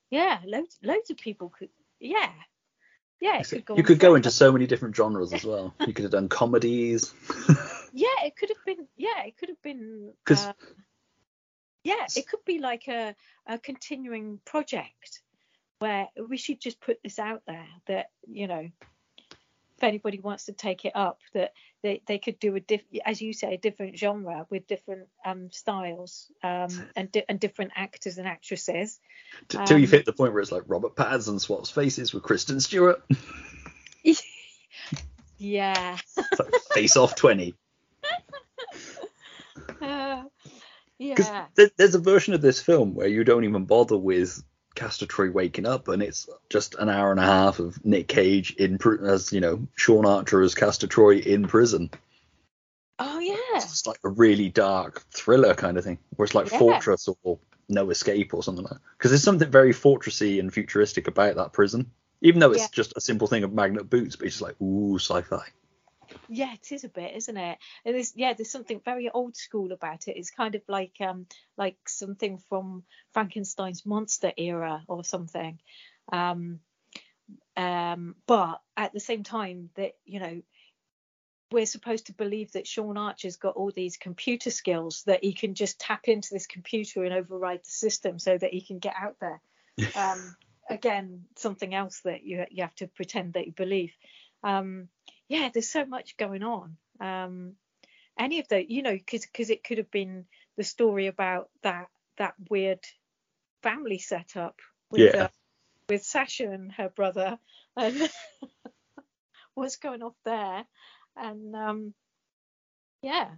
Speaker 5: yeah, loads loads of people could yeah. Yeah, it could go
Speaker 3: You could go into so many different genres as well. You could have done comedies. *laughs*
Speaker 5: Yeah, it could have been. Yeah, it could have been.
Speaker 3: 'Cause-
Speaker 5: uh, Yeah, it could be like a, a continuing project where we should just put this out there that, you know, if anybody wants to take it up, that they, they could do a diff, as you say, a different genre with different um, styles um, and di- and different actors and actresses.
Speaker 3: T- Till you've
Speaker 5: Um,
Speaker 3: hit the point where it's like Robert Pattinson swaps faces with Kristen Stewart. *laughs*
Speaker 5: Yeah.
Speaker 3: Like Face Off 20. *laughs*
Speaker 5: Uh, yeah.
Speaker 3: th- there's a version of this film where you don't even bother with Castor Troy waking up, and it's just an hour and a half of Nick Cage in pr- as you know Sean Archer as Castor Troy in prison.
Speaker 5: Oh yeah.
Speaker 3: It's like a really dark thriller kind of thing, where it's like
Speaker 5: Yeah.
Speaker 3: Fortress or No Escape or something like that. Because there's something very fortressy and futuristic about that prison, even though it's
Speaker 5: Yeah.
Speaker 3: just a simple thing of magnet boots, but it's just like ooh sci-fi.
Speaker 5: Yeah, it is a bit, isn't it? And there's yeah, there's something very old school about it. It's kind of like um like something from Frankenstein's monster era or something. Um um but at the same time that, you know, we're supposed to believe that Sean Archer's got all these computer skills that he can just tap into this computer and override the system so that he can get out there. *laughs* Um again, something else that you you have to pretend that you believe. Um yeah, there's so much going on. Um, any of the, you know, because it could have been the story about that that weird family setup with
Speaker 3: Yeah.
Speaker 5: uh, with Sasha and her brother, and *laughs* what's going off there, and um, yeah,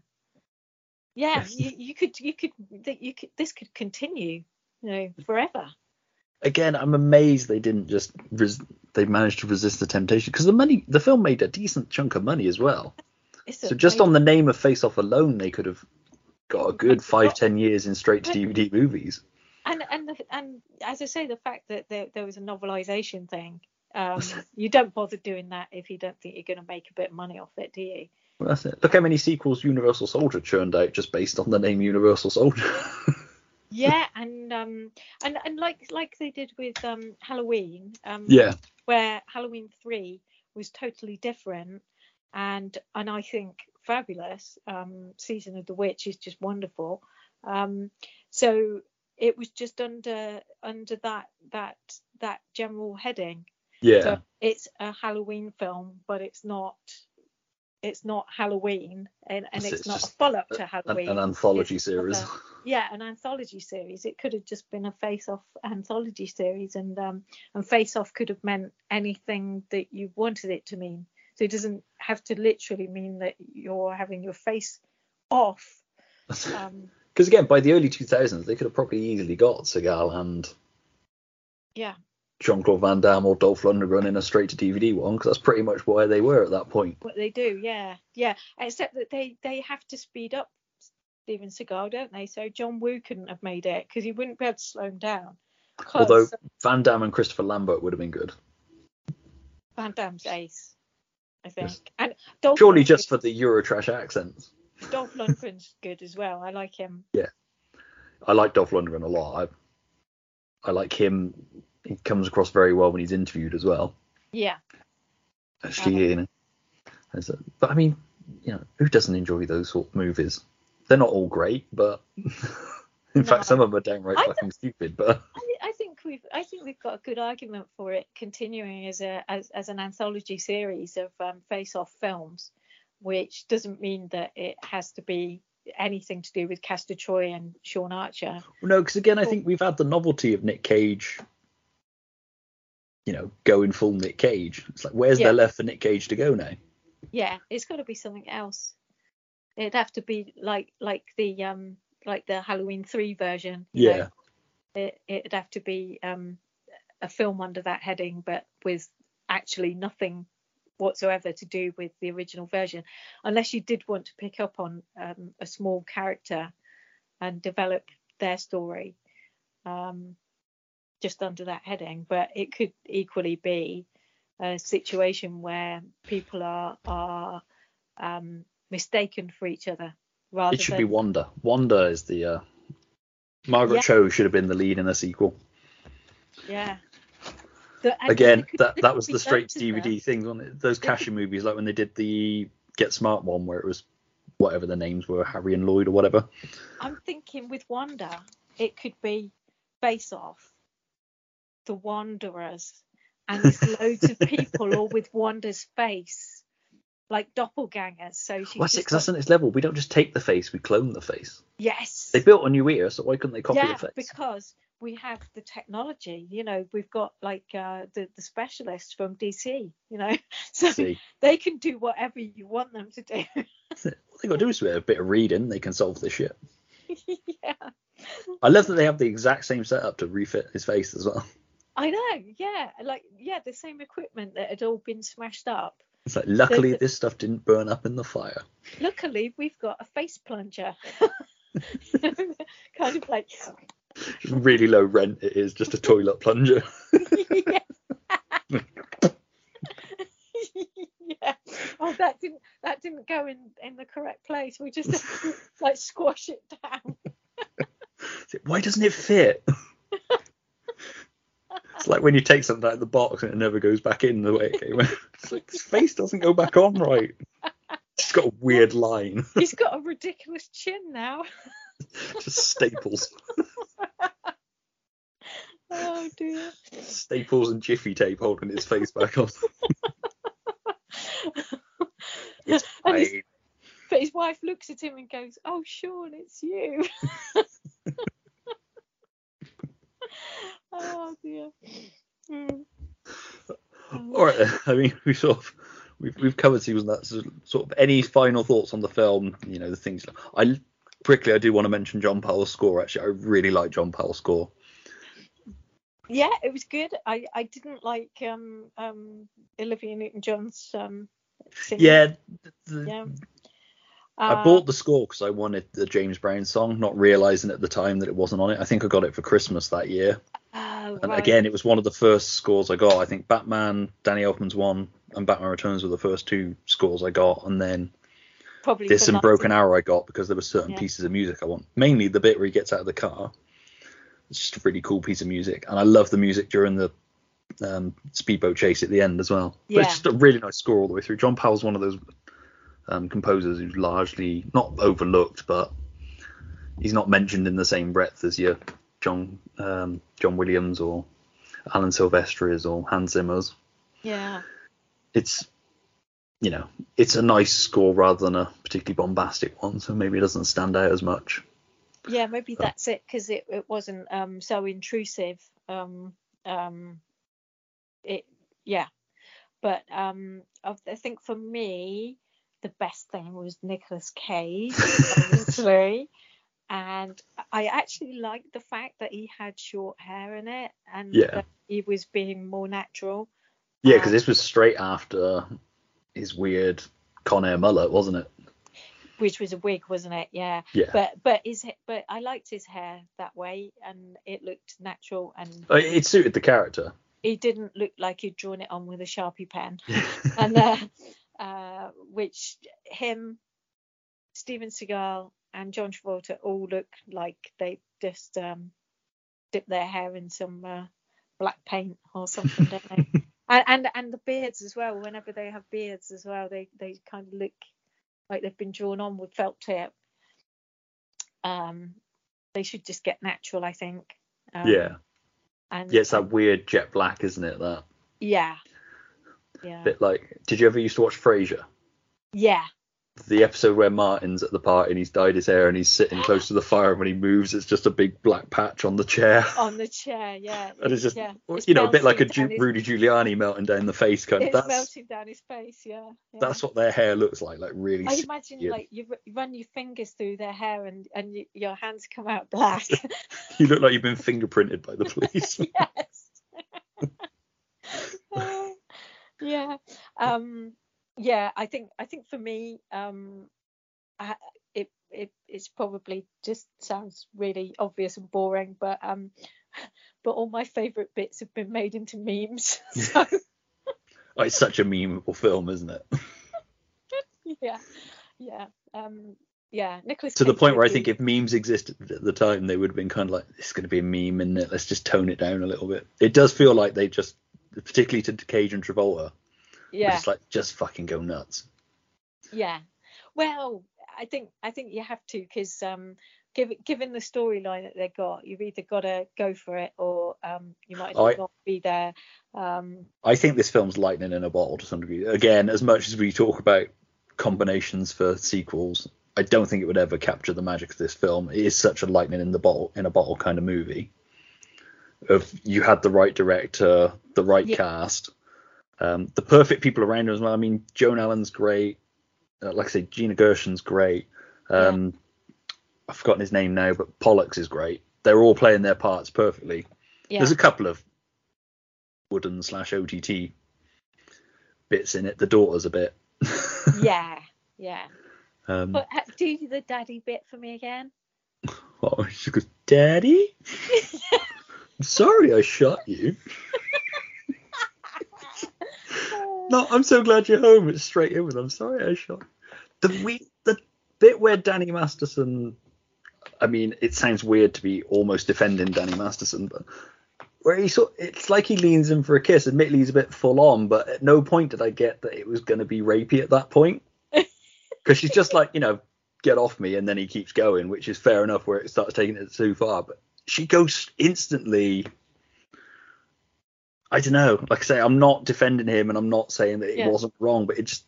Speaker 5: yeah, you, you could you could that you could this could continue, you know, forever.
Speaker 3: Again, I'm amazed they didn't just res- they managed to resist the temptation because the money the film made a decent chunk of money as well. So just on the name of Face Off alone, they could have got a good five ten years in straight to DVD movies.
Speaker 5: and and the, and as I say, the fact that there, there was a novelization thing, um, you don't bother doing that if you don't think you're going to make a bit of money off it, do you?
Speaker 3: Well, that's it. Look how many sequels Universal Soldier churned out just based on the name Universal Soldier. *laughs*
Speaker 5: Yeah, and um, and and like like they did with um Halloween, um,
Speaker 3: yeah,
Speaker 5: where Halloween three was totally different, and and I think fabulous. Um, Season of the Witch is just wonderful. Um, so it was just under under that that that general heading.
Speaker 3: yeah.
Speaker 5: So it's a Halloween film, but it's not it's not Halloween and, and
Speaker 3: It's-
Speaker 5: it's, not a follow up to Halloween.
Speaker 3: an anthology
Speaker 5: It's
Speaker 3: series.
Speaker 5: another- *laughs* yeah, an anthology series. It could have just been a face off anthology series and um and face off could have meant anything that you wanted it to mean. So it doesn't have to literally mean that you're having your face off. *laughs* Um
Speaker 3: Because again, by the early 2000s, they could have probably easily got Seagal and
Speaker 5: yeah.
Speaker 3: Jean Claude Van Damme or Dolph Lundgren in a straight to DVD one, because that's pretty much where they were at that point.
Speaker 5: What they do, yeah, yeah. Except that they they have to speed up Steven Seagal, don't they? So John Woo couldn't have made it because he wouldn't be able to slow him down.
Speaker 3: Although uh, Van Damme and Christopher Lambert would have been good.
Speaker 5: Van Damme's ace, I think,
Speaker 3: Yes.
Speaker 5: and Dolph
Speaker 3: Purely
Speaker 5: Lundgren-
Speaker 3: just for the Eurotrash accents.
Speaker 5: Dolph Lundgren's good as well. I like him.
Speaker 3: Yeah, I like Dolph Lundgren a lot. I I like him. He comes across very well when he's interviewed as well.
Speaker 5: Yeah,
Speaker 3: Actually,
Speaker 5: Uh-huh.
Speaker 3: you know. A- but I mean, you know, who doesn't enjoy those sort of movies? They're not all great, but *laughs* in fact, some of them are downright
Speaker 5: I
Speaker 3: fucking stupid. But *laughs*
Speaker 5: I, I think we've I think we've got a good argument for it continuing as a as, as an anthology series of um, face off films, which doesn't mean that it has to be anything to do with Castor Troy and Sean Archer.
Speaker 3: no, because again, I think we've had the novelty of Nick Cage. You know, going full Nick Cage. It's like, where's
Speaker 5: Yeah.
Speaker 3: there left for Nick Cage to go now?
Speaker 5: Yeah, it's got to be something else. It'd have to be like like the um like the Halloween three version. you know.
Speaker 3: Yeah.
Speaker 5: It it'd have to be um a film under that heading, but with actually nothing whatsoever to do with the original version, unless you did want to pick up on um, a small character and develop their story um, just under that heading. But it could equally be a situation where people are are um, mistaken for each other rather
Speaker 3: It should
Speaker 5: than
Speaker 3: be Wanda. Wanda is the. Uh, Margaret
Speaker 5: Yeah.
Speaker 3: Cho should have been the lead in a sequel.
Speaker 5: yeah. The-
Speaker 3: Again,
Speaker 5: could-
Speaker 3: that that was the straight
Speaker 5: loads of them.
Speaker 3: DVD thing, wasn't it? Those
Speaker 5: There
Speaker 3: Cashew movies, like when they did the Get Smart one, where it was whatever the names were, Harry and Lloyd or whatever.
Speaker 5: I'm thinking with Wanda, it could be Face Off, The Wanderers, and there's loads of people all with Wanda's face, like doppelgangers. So
Speaker 3: What's it?
Speaker 5: just
Speaker 3: Because that's the next level. We don't just take the face, we clone the face.
Speaker 5: yes.
Speaker 3: They built a new ear, so why couldn't they copy
Speaker 5: yeah,
Speaker 3: the face?
Speaker 5: because we have the technology. You know, we've got like uh, the the specialists from DC. You know, *laughs* so
Speaker 3: See,
Speaker 5: they can do whatever you want them to do.
Speaker 3: all they got to do is a bit of reading, they can solve this shit. *laughs*
Speaker 5: yeah.
Speaker 3: I love that they have the exact same setup to refit his face as well.
Speaker 5: I know, yeah, like yeah, the same equipment that had all been smashed up.
Speaker 3: It's like, luckily,
Speaker 5: the-
Speaker 3: this stuff didn't burn up in the fire.
Speaker 5: Luckily, we've got a face plunger, *laughs* *laughs* kind of like
Speaker 3: Really low rent it is, just a toilet plunger.
Speaker 5: yeah. *laughs* yeah. Oh, that didn't that didn't go in in the correct place. We just like squash it down.
Speaker 3: Why doesn't it fit? It's like when you take something out of the box and it never goes back in the way it came out. *laughs* It's like this face doesn't go back on right. He's got a weird line. *laughs*
Speaker 5: He's got a ridiculous chin now. *laughs*
Speaker 3: Just staples.
Speaker 5: Oh dear.
Speaker 3: Staples and jiffy tape holding his face back on. It's
Speaker 5: but his wife looks at him and goes, "Oh, Sean, it's you." Oh dear. Hmm.
Speaker 3: All right. I mean, we sort of we've we've covered Susan. That's sort of any final thoughts on the film. You know, the things. I quickly I do want to mention John Powell's score. Actually, I really like John Powell's score.
Speaker 5: Yeah, it was good. I I didn't like um um Olivia Newton-John's um singing.
Speaker 3: Yeah, the,
Speaker 5: Yeah.
Speaker 3: I
Speaker 5: Uh,
Speaker 3: bought the score because I wanted the James Brown song, not realizing at the time that it wasn't on it. I think I got it for Christmas that year.
Speaker 5: oh,
Speaker 3: And
Speaker 5: right.
Speaker 3: again, it was one of the first scores I got. I think Batman, Danny Elfman's one, and Batman Returns were the first two scores I got, and then
Speaker 5: probably
Speaker 3: this and Broken. Arrow I got because there were certain
Speaker 5: Yeah.
Speaker 3: pieces of music I want. Mainly the bit where he gets out of the car. It's just a really cool piece of music, and I love the music during the um, speedboat chase at the end as well. But
Speaker 5: Yeah.
Speaker 3: it's just a really nice score all the way through. John Powell's one of those um, composers who's largely not overlooked, but he's not mentioned in the same breadth as your John um, John Williams or Alan Silvestris or Hans Zimmer's.
Speaker 5: Yeah.
Speaker 3: It's you know it's a nice score rather than a particularly bombastic one, so maybe it doesn't stand out as much.
Speaker 5: Yeah, maybe
Speaker 3: Oh.
Speaker 5: that's it because it, it wasn't um so intrusive. Um um it yeah. But um I think for me the best thing was Nicolas Cage, *laughs* obviously. And I actually liked the fact that he had short hair in it and
Speaker 3: Yeah.
Speaker 5: he was being more natural.
Speaker 3: Yeah, because
Speaker 5: Um,
Speaker 3: this was straight after his weird Con Air mullet, wasn't it?
Speaker 5: which was a wig, wasn't it? Yeah.
Speaker 3: Yeah.
Speaker 5: But but his but I liked his hair that way, and it looked natural, and
Speaker 3: Uh, It suited the character.
Speaker 5: he didn't look like he'd drawn it on with a sharpie pen. *laughs* and uh, uh, which him, Steven Seagal, and John Travolta all look like they just um, dip their hair in some uh, black paint or something, don't they? *laughs* And, and and the beards as well. Whenever they have beards as well, they they kind of look like they've been drawn on with felt tip. Um, they should just get natural, I think. Um,
Speaker 3: yeah.
Speaker 5: And
Speaker 3: Yeah, it's that weird jet black, isn't it? That
Speaker 5: yeah. Yeah.
Speaker 3: bit like. Did you ever used to watch Frasier?
Speaker 5: Yeah.
Speaker 3: The episode where Martin's at the party and he's dyed his hair and he's sitting close to the fire and when he moves, it's just a big black patch on the chair.
Speaker 5: On the chair, yeah. *laughs*
Speaker 3: And it's just,
Speaker 5: yeah.
Speaker 3: you know, a bit like a Ju-
Speaker 5: his-
Speaker 3: Rudy Giuliani melting down the face kind of.
Speaker 5: It's
Speaker 3: That's
Speaker 5: melting down his face, yeah. yeah.
Speaker 3: that's what their hair looks like, like really.
Speaker 5: I imagine
Speaker 3: yeah.
Speaker 5: like you run your fingers through their hair and and y your hands come out black. *laughs*
Speaker 3: You look like you've been fingerprinted by the *laughs* police.
Speaker 5: yes. Yeah. Um. Yeah. I think I think for me, um, I, it it it's probably just sounds really obvious and boring, but um, *laughs* but all my favourite bits have been made into memes. *laughs* So *laughs*
Speaker 3: Oh, it's such a memeable film, isn't it?
Speaker 5: yeah, yeah. Um. Yeah. Nicholas.
Speaker 3: to the point where I think if memes existed at the time, they would have been kind of like, "This is going to be a meme, and it? Let's just tone it down a little bit." It does feel like they just, particularly to Cage and Travolta,
Speaker 5: yeah.
Speaker 3: just like just fucking go nuts.
Speaker 5: Yeah. Well, I think I think you have to because um, given given the storyline that they got, you've either got to go for it or um, you might as well
Speaker 3: I-
Speaker 5: not be there. Um,
Speaker 3: I think this film's lightning in a bottle to some degree. Again, as much as we talk about combinations for sequels, I don't think it would ever capture the magic of this film. It is such a lightning in the bottle in a bottle kind of movie. Of you had the right director, the right
Speaker 5: Yeah.
Speaker 3: cast, um, the perfect people around him as well. I mean, Joan Allen's great. Uh, like I say, Gina Gershon's great. Um, I've forgotten his name now, but Pollux is great. They're all playing their parts perfectly.
Speaker 5: yeah,
Speaker 3: There's a couple of wooden slash OTT bits in it. The daughter's a bit. *laughs*
Speaker 5: yeah, yeah.
Speaker 3: um,
Speaker 5: But ha- do the daddy bit for me again.
Speaker 3: oh, she goes, Daddy? *laughs* I'm sorry I shot you. No, I'm so glad you're home. It's straight in with I'm sorry I shot. The we the bit where Danny Masterson I mean, it sounds weird to be almost defending Danny Masterson, but where he sort it's like he leans in for a kiss. Admittedly he's a bit full on, but at no point did I get that it was gonna be rapey at that point. *laughs* Because she's just like, you know, get off me and then he keeps going, which is fair enough where it starts taking it too far. But she goes instantly I don't know. Like I say, I'm not defending him, and I'm not saying that it
Speaker 5: Yeah.
Speaker 3: wasn't wrong, but it just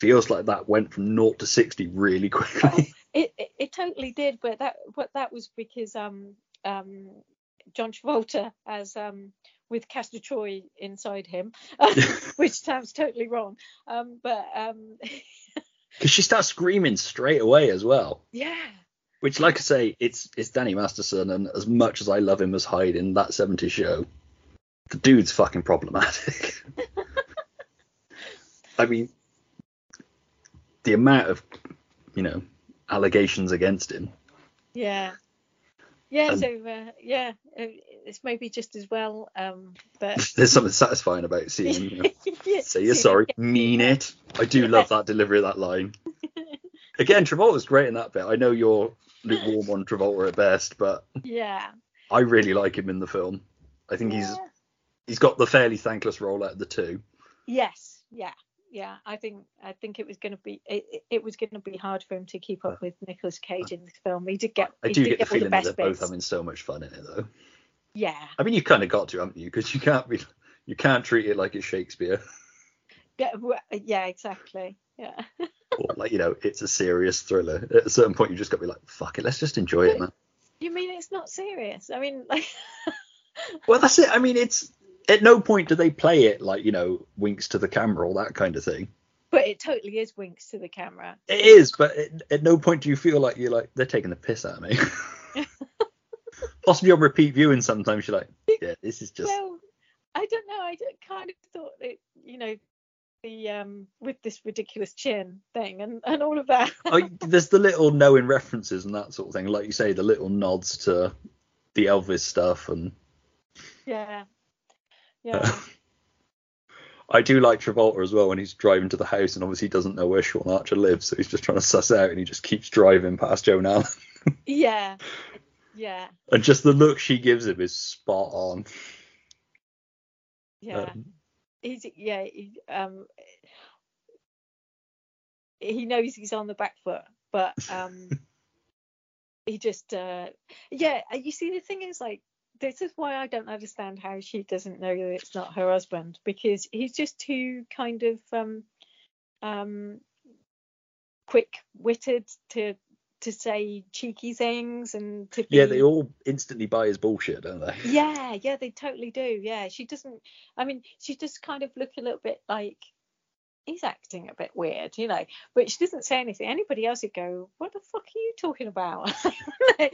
Speaker 3: feels like that went from naught to sixty really quickly.
Speaker 5: It, it it totally did, but that but that was because um um John Travolta as um with Castor Troy inside him, *laughs* which sounds totally wrong. Um, but um *laughs*
Speaker 3: Because she starts screaming straight away as well.
Speaker 5: yeah,
Speaker 3: Which, like I say, it's it's Danny Masterson, and as much as I love him as Hyde in that '70s show, the dude's fucking problematic. *laughs* I mean, the amount of you know allegations against him.
Speaker 5: yeah, yeah.
Speaker 3: And-
Speaker 5: so uh, yeah, it's maybe just as well. Um, but *laughs*
Speaker 3: There's something satisfying about seeing you know, *laughs*
Speaker 5: yeah,
Speaker 3: say you're sorry, mean it. I do love that delivery of that line. Again, Travolta's great in that bit. I know you're lukewarm on Travolta at best, but
Speaker 5: Yeah,
Speaker 3: I really like him in the film. I think he's he's got the fairly thankless role out of the two.
Speaker 5: Yes, yeah, yeah. I think I think it was going to be it, it- was going to be hard for him to keep up with Nicolas Cage in this film. He did get
Speaker 3: I
Speaker 5: he
Speaker 3: do
Speaker 5: did
Speaker 3: get the feeling that
Speaker 5: best
Speaker 3: they're both having so much fun in it, though.
Speaker 5: Yeah,
Speaker 3: I mean, you kind of got to, haven't you? Because you can't be, you can't treat it like it's Shakespeare,
Speaker 5: yeah, yeah, exactly. Yeah, *laughs*
Speaker 3: like you know, it's a serious thriller. At a certain point, you just got to be like, fuck it, let's just enjoy it, man.
Speaker 5: you mean it's not serious? I mean, like, *laughs*
Speaker 3: Well, that's it. I mean, it's at no point do they play it like you know, winks to the camera or that kind of thing.
Speaker 5: but it totally is winks to the camera.
Speaker 3: It is, but at, at no point do you feel like you're like they're taking the piss out of me. *laughs* Possibly on repeat viewing, sometimes you're like, yeah, this is just.
Speaker 5: Well, I don't know. I kind of thought that you know the um with this ridiculous chin thing and and all of that.
Speaker 3: oh, there's the little knowing references and that sort of thing, like you say, the little nods to the Elvis stuff, and
Speaker 5: yeah, *laughs* yeah.
Speaker 3: I do like Travolta as well when he's driving to the house and obviously doesn't know where Sean Archer lives, so he's just trying to suss out and he just keeps driving past Joan Allen. *laughs*
Speaker 5: Yeah, yeah,
Speaker 3: and just the look she gives him is spot on.
Speaker 5: yeah.
Speaker 3: Um,
Speaker 5: He's yeah. He, um, he knows he's on the back foot, but *laughs* um, he just uh, yeah. uh, You see, the thing is like. This is why I don't understand how she doesn't know that it's not her husband because he's just too kind of um um quick-witted to to say cheeky things and to be
Speaker 3: yeah, they all instantly buy his bullshit, don't they? *laughs*
Speaker 5: yeah yeah they totally do. Yeah she doesn't i mean she just kind of look a little bit like he's acting a bit weird you know but she doesn't say anything. Anybody else would go what the fuck are you talking about? *laughs*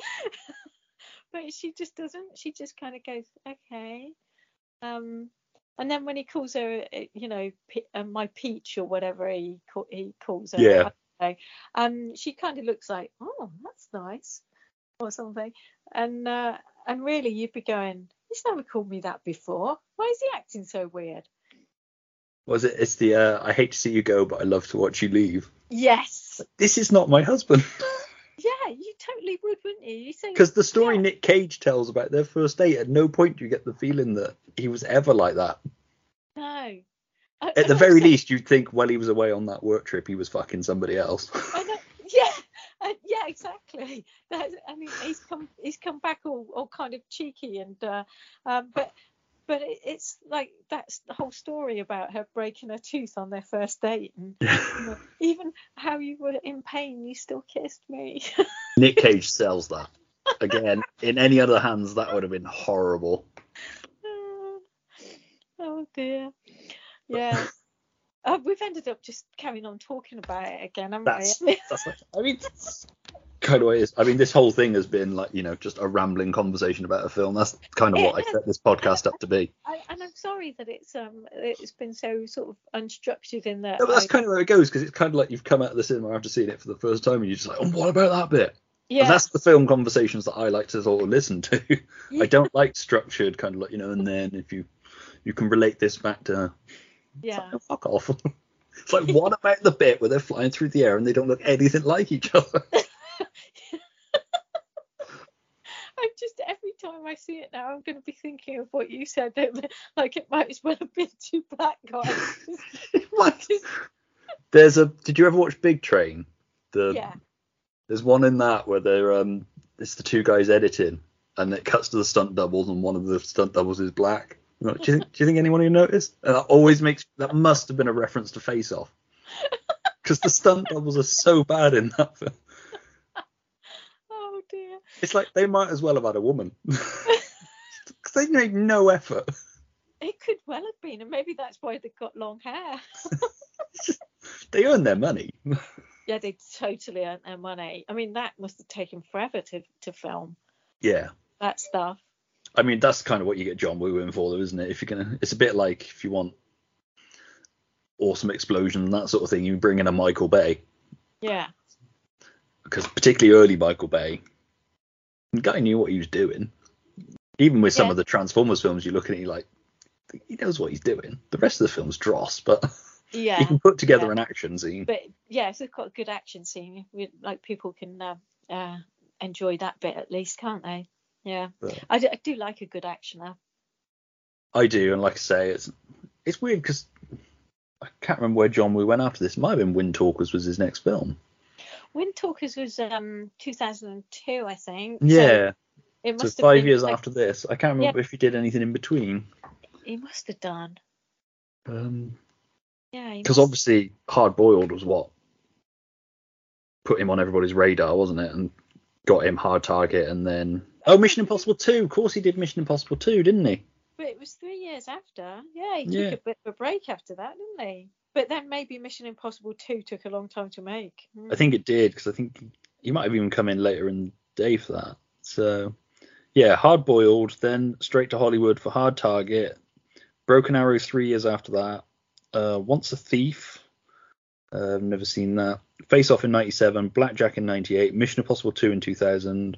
Speaker 5: But she just doesn't. She just kind of goes okay. Um and then when he calls her uh, you know uh, my peach or whatever he ca- he calls her
Speaker 3: Yeah.
Speaker 5: Know, um she kind of looks like oh that's nice or something and uh and really you'd be going he's never called me that before why is he acting so weird
Speaker 3: Was it? It's the uh, I hate to see you go, but I love to watch you leave.
Speaker 5: yes
Speaker 3: This is not my husband. *laughs*
Speaker 5: yeah you totally would wouldn't you
Speaker 3: Because the story
Speaker 5: Yeah.
Speaker 3: Nick Cage tells about their first date, at no point do you get the feeling that he was ever like that.
Speaker 5: no *laughs*
Speaker 3: At the very *laughs* least, you'd think while he was away on that work trip, he was fucking somebody else.
Speaker 5: I know, *laughs* yeah exactly. That's, I mean, he's come he's come back all, all kind of cheeky and uh, um, but but it, it's like that's the whole story about her breaking her tooth on their first date and you know, even how you were in pain, you still kissed me.
Speaker 3: Nick Cage sells that. Again, in any other hands, that would have been horrible.
Speaker 5: oh dear. Yeah. *laughs* Uh, we've ended up just carrying on talking about it again, haven't
Speaker 3: That's,
Speaker 5: we?
Speaker 3: that's like, I mean, *laughs* kind of it is. I mean, this whole thing has been like, you know, just a rambling conversation about a film. That's kind of what I set this podcast up to be. *laughs*
Speaker 5: I, and I'm sorry that it's um it's been so sort of unstructured in that.
Speaker 3: No, but that's
Speaker 5: I-
Speaker 3: kind of where it goes because it's kind of like you've come out of the cinema after seeing it for the first time and you're just like, oh, what about that bit? And
Speaker 5: yeah,
Speaker 3: that's the film conversations that I like to sort of listen to.
Speaker 5: Yeah.
Speaker 3: I don't like structured kind of like, you know, and then if you you can relate this back to
Speaker 5: yeah.
Speaker 3: oh, fuck off. *laughs* it's like, what about the bit where they're flying through the air and they don't look anything like each other? *laughs* *laughs*
Speaker 5: I'm just every time I see it now, I'm going to be thinking of what you said. That, like it might as well have been two black guys.
Speaker 3: What? There's a. Did you ever watch Big Train? The
Speaker 5: yeah,
Speaker 3: There's one in that where they're um, it's the two guys editing, and it cuts to the stunt doubles, and one of the stunt doubles is black. Do you think? Do you think anyone who noticed? And that always makes that must have been a reference to Face Off, *laughs* because the stunt doubles are so bad in that film.
Speaker 5: oh dear.
Speaker 3: It's like they might as well have had a woman, *laughs* *laughs* because they made no effort.
Speaker 5: It could well have been, and maybe that's why they've got long hair.
Speaker 3: They earn their money.
Speaker 5: yeah, they totally earned their money. I mean, that must have taken forever to to film
Speaker 3: Yeah.
Speaker 5: that stuff.
Speaker 3: I mean, that's kind of what you get John Woo in for, though, isn't it? If you're gonna, it's a bit like if you want awesome explosion and that sort of thing, you bring in a Michael Bay,
Speaker 5: Yeah,
Speaker 3: because particularly early Michael Bay, the guy knew what he was doing. Even with some
Speaker 5: Yeah.
Speaker 3: of the Transformers films, you look at it, like, he knows what he's doing. The rest of the film's dross, but *laughs*
Speaker 5: yeah.
Speaker 3: you can put together
Speaker 5: yeah.
Speaker 3: an action scene.
Speaker 5: but yeah, if they've got a good action scene, we, like people can uh, uh, enjoy that bit at least, can't they? Yeah,
Speaker 3: Yeah.
Speaker 5: I, do, I do like a good actioner.
Speaker 3: I do, and like I say, it's it's weird because I can't remember where John Woo went after this. It might have been Windtalkers was his next film.
Speaker 5: Windtalkers was um 2002, I think. so
Speaker 3: Yeah,
Speaker 5: it
Speaker 3: so
Speaker 5: must have
Speaker 3: five
Speaker 5: been,
Speaker 3: years
Speaker 5: like,
Speaker 3: after this. I can't remember if he did anything in between.
Speaker 5: He must have done.
Speaker 3: Um,
Speaker 5: Yeah,
Speaker 3: because
Speaker 5: must-
Speaker 3: obviously Hard Boiled was what put him on everybody's radar, wasn't it? And got him Hard Target, and then oh, Mission Impossible Two. Of course, he did Mission Impossible Two, didn't he?
Speaker 5: But it was three years after. Yeah, he took
Speaker 3: Yeah.
Speaker 5: a bit of a break after that, didn't he? But then maybe Mission Impossible 2 took a long time to make. Hmm.
Speaker 3: I think it did because I think he might have even come in later in the day for that. So yeah, Hard Boiled, then straight to Hollywood for Hard Target. Broken Arrow three years after that. Uh, Once a Thief. Uh, I've never seen that. Face Off in '97, Blackjack in '98, Mission Impossible 2 in 2000,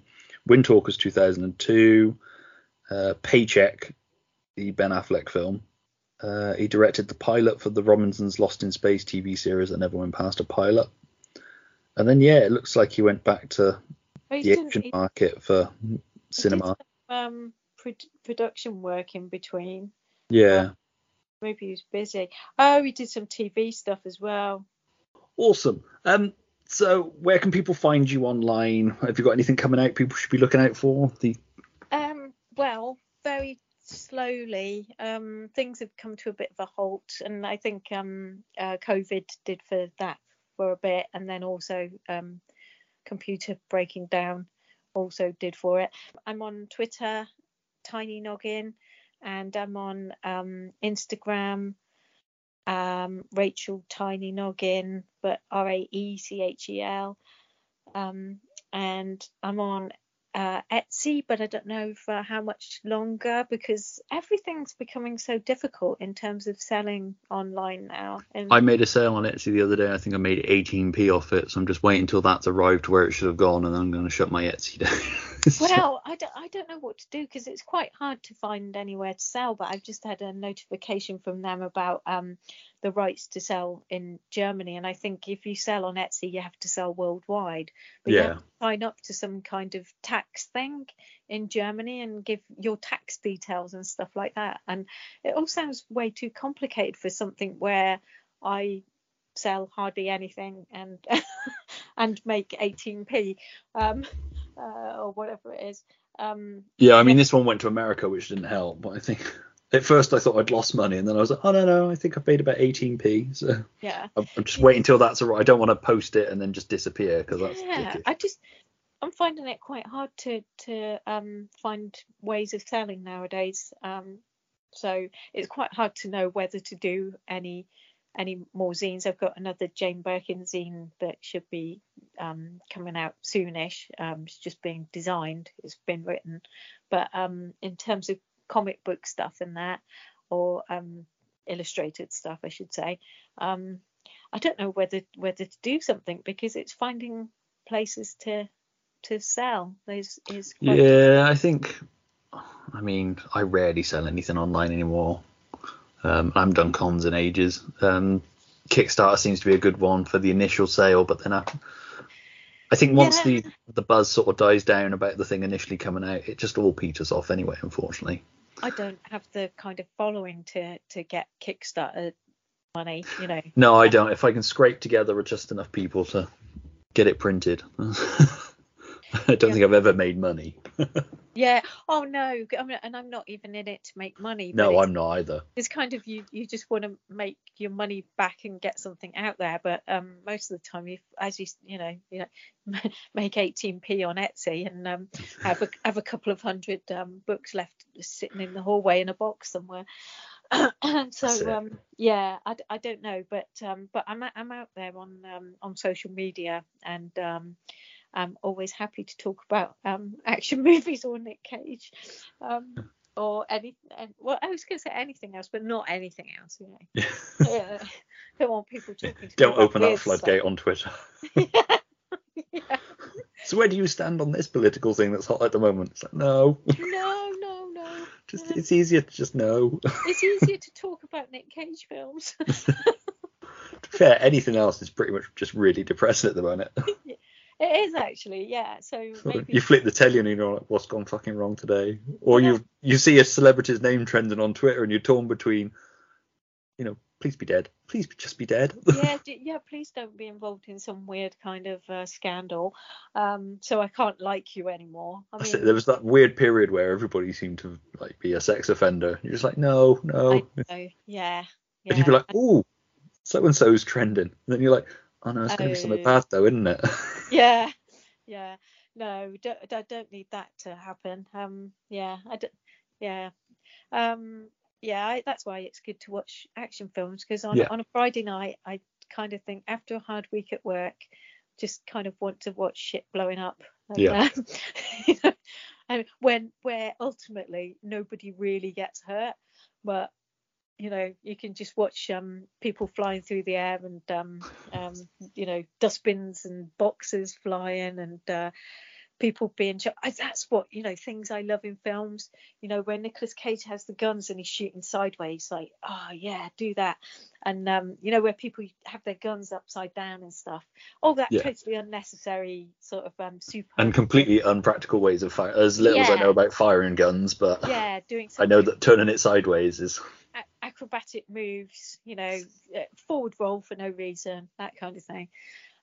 Speaker 3: Windtalkers 2002, uh, Paycheck, the Ben Affleck film. Uh, he directed the pilot for the Robinsons Lost in Space TV series that never went past a pilot. And then yeah, it looks like he went back to
Speaker 5: Oh,
Speaker 3: the
Speaker 5: didn't-
Speaker 3: Asian market for
Speaker 5: he did
Speaker 3: cinema.
Speaker 5: some, um, pro- production work in between.
Speaker 3: Yeah.
Speaker 5: Maybe he was busy. Oh, he did some TV stuff as well.
Speaker 3: Awesome. Um, so where can people find you online? Have you got anything coming out people should be looking out for? The
Speaker 5: Um, well, very slowly. Um, things have come to a bit of a halt, and I think um, uh, COVID did for that for a bit, and then also um, computer breaking down also did for it. I'm on Twitter, Tiny Noggin, and I'm on um, Instagram, um, Raechel Tiny Noggin, but R A E C H E L. Um, and I'm on uh, Etsy, but I don't know for how much longer because everything's becoming so difficult in terms of selling online now. And
Speaker 3: I made a sale on Etsy the other day. I think I made 18p off it, so I'm just waiting until that's arrived where it should have gone, and then I'm going to shut my Etsy down. *laughs* So-
Speaker 5: well, I don't, I don't know what to do because it's quite hard to find anywhere to sell. But I've just had a notification from them about um, the rights to sell in Germany, and I think if you sell on Etsy, you have to sell worldwide. But you have
Speaker 3: Yeah.
Speaker 5: to sign up to some kind of tax thing in Germany and give your tax details and stuff like that. And it all sounds way too complicated for something where I sell hardly anything and *laughs* and make 18p um, uh, or whatever it is. Um,
Speaker 3: Yeah, I mean, this one went to America, which didn't help. But I think *laughs* at first I thought I'd lost money, and then I was like, oh no, no, I think I paid about 18p. So
Speaker 5: yeah. *laughs*
Speaker 3: I'm I'm just waiting until that's all right. I don't want to post it and then just disappear because that's
Speaker 5: yeah. I just I'm finding it quite hard to to um, find ways of selling nowadays. Um, so it's quite hard to know whether to do any any more zines. I've got another Jane Birkin zine that should be um, coming out soonish. Um, it's just being designed. It's been written, but um, in terms of comic book stuff and that, or um, illustrated stuff, I should say. I don't know whether whether to do something because it's finding places to to sell. Is quite-
Speaker 3: Yeah, I think. I mean, I rarely sell anything online anymore. Um, I haven't done cons in ages. Um, Kickstarter seems to be a good one for the initial sale, but then I, I think once
Speaker 5: Yeah.
Speaker 3: the the buzz sort of dies down about the thing initially coming out, it just all peters off anyway. Unfortunately.
Speaker 5: I don't have the kind of following to to get Kickstarter money. You know.
Speaker 3: No, I don't. If I can scrape together just enough people to get it printed, *laughs* *laughs* I don't
Speaker 5: Yeah.
Speaker 3: think I've ever made money. *laughs*
Speaker 5: Yeah. Oh no. I mean, and I'm not even in it to make money.
Speaker 3: no, I'm not either.
Speaker 5: It's kind of you. You just want to make your money back and get something out there. But um, most of the time, you, as you, you know, you know, *laughs* make 18p on Etsy and um, have a have a couple of hundred um books left sitting in the hallway in a box somewhere. and *coughs* so um, yeah, I don't know, but um, but I'm I'm out there on um, on social media and um, I'm always happy to talk about um, action *laughs* movies or Nic Cage, um, or any. And, well, I was going to say anything else, but not anything else. You know, yeah. don't want people talking. To
Speaker 3: Don't open that floodgate on Twitter. *laughs*
Speaker 5: yeah.
Speaker 3: So where do you stand on this political thing that's hot at the moment? It's like, no,
Speaker 5: No, no, no. *laughs*
Speaker 3: just it's easier to just know.
Speaker 5: It's easier to talk about Nic Cage films.
Speaker 3: fair, anything else is pretty much just really depressing at the moment.
Speaker 5: It is actually, yeah. So maybe
Speaker 3: you flip the telly and you're like, what's gone fucking wrong today, or
Speaker 5: Yeah.
Speaker 3: you you see a celebrity's name trending on Twitter and you're torn between, you know, please be dead, please just be dead.
Speaker 5: yeah, *laughs* d- yeah. Please don't be involved in some weird kind of uh, scandal. Um, so I can't like you anymore. I mean.
Speaker 3: There was that weird period where everybody seemed to like be a sex offender. You're just like, no, no.
Speaker 5: Yeah, yeah.
Speaker 3: And you'd be like, oh, so and so's trending. And then you're like, oh no, it's going to be something
Speaker 5: Oh.
Speaker 3: bad though, isn't it? *laughs* *laughs*
Speaker 5: yeah, yeah. No, don't, I don't need that to happen. Um, yeah, I don't, yeah, um, yeah. I, that's why it's good to watch action films because on
Speaker 3: Yeah.
Speaker 5: on a Friday night, I kind of think after a hard week at work, just kind of want to watch shit blowing up. And,
Speaker 3: Yeah.
Speaker 5: um, you know, and when where ultimately nobody really gets hurt, but you know you can just watch um people flying through the air and um um *laughs* you know dustbins and boxes flying and uh people being shot I- that's what you know things i love in films you know when Nicolas cage has the guns and he's shooting sideways like oh yeah do that and um you know where people have their guns upside down and stuff all that
Speaker 3: Yeah.
Speaker 5: totally unnecessary sort of um super
Speaker 3: and completely unpractical ways of fire. As little as I know about firing guns, but
Speaker 5: yeah doing *laughs*
Speaker 3: I know that turning it sideways is.
Speaker 5: Acrobatic moves, you know, uh, forward roll for no reason, that kind of thing.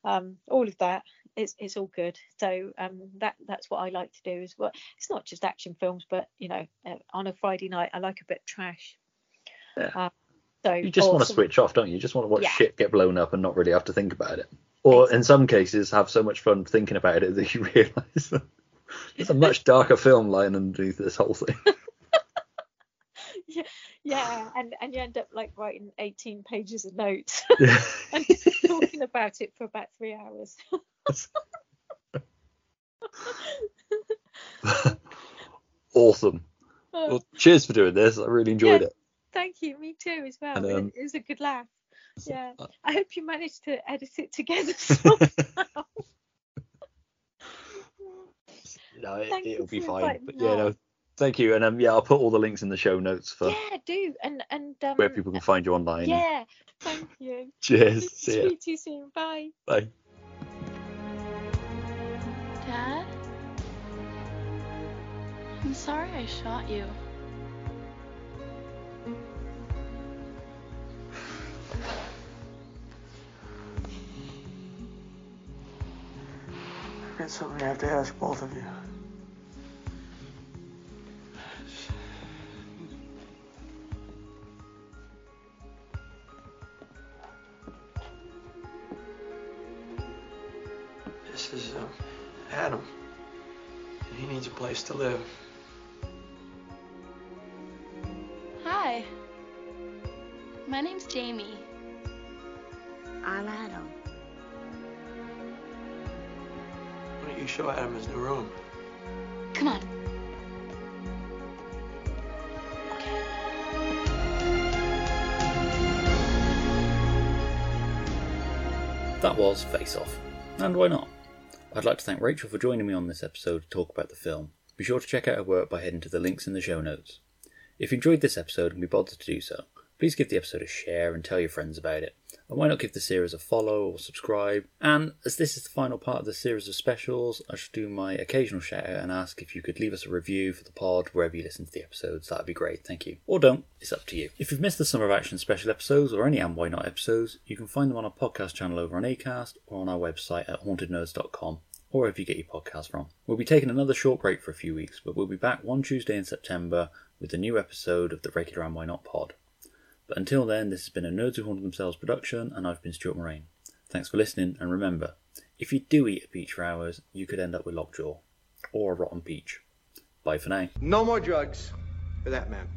Speaker 5: Um, all of that, it's it's all good. So um, that that's what I like to do as well. It's not just action films, but you know, uh, on a Friday night, I like a bit of trash.
Speaker 3: Yeah.
Speaker 5: Um, so
Speaker 3: You just want to
Speaker 5: awesome.
Speaker 3: switch off, don't you? You just want to watch
Speaker 5: Yeah.
Speaker 3: shit get blown up and not really have to think about it. Or in some cases, have so much fun thinking about it that you *laughs* realise that there's a much darker film lying underneath this whole thing. *laughs*
Speaker 5: Yeah, and and you end up like writing 18 pages of notes *laughs*
Speaker 3: Yeah. *laughs*
Speaker 5: and talking about it for about three hours. *laughs*
Speaker 3: awesome.
Speaker 5: Oh,
Speaker 3: Well, cheers for doing this. I really enjoyed
Speaker 5: Yeah.
Speaker 3: it.
Speaker 5: Thank you, me too as well.
Speaker 3: And,
Speaker 5: It-
Speaker 3: um,
Speaker 5: it was a good laugh. Yeah,
Speaker 3: uh,
Speaker 5: I hope you managed to edit it together somehow.
Speaker 3: No, it, it'll be fine. But yeah, no. Thank you. And um, yeah, I'll put all the links in the show notes for
Speaker 5: yeah, do and and um,
Speaker 3: where people can find you online.
Speaker 5: Yeah, thank you.
Speaker 3: Cheers. See ya.
Speaker 5: Speak to you soon. Bye.
Speaker 3: Bye.
Speaker 7: Dad? I'm sorry I shot you.
Speaker 4: I've got something I have to ask both of you. Place to live.
Speaker 7: Hi. My name's Jamie.
Speaker 8: I'm Adam.
Speaker 4: Why don't you show Adam his new room?
Speaker 7: Come on. Okay.
Speaker 3: That was Face Off. And why not? I'd like to thank Raechel for joining me on this episode to talk about the film. Be sure to check out her work by heading to the links in the show notes. If you enjoyed this episode and be bothered to do so, please give the episode a share and tell your friends about it. And why not give the series a follow or subscribe? And as this is the final part of the series of specials, I should do my occasional shout out and ask if you could leave us a review for the pod wherever you listen to the episodes. That'd be great, thank you. Or don't, it's up to you. If you've missed the Summer of Action special episodes or any And Why Not episodes, you can find them on our podcast channel over on Acast or on our website at hauntednerds.com or wherever you get your podcast from. We'll be taking another short break for a few weeks, but we'll be back one Tuesday in September with a new episode of the regular And Why Not pod. But until then, this has been a Nerds Who Haunted Themselves production, and I've been Stuart Mulrain. Thanks for listening, and remember, if you do eat a peach for hours, you could end up with lockjaw. Or a rotten peach. Bye for now.
Speaker 9: No more drugs for that man.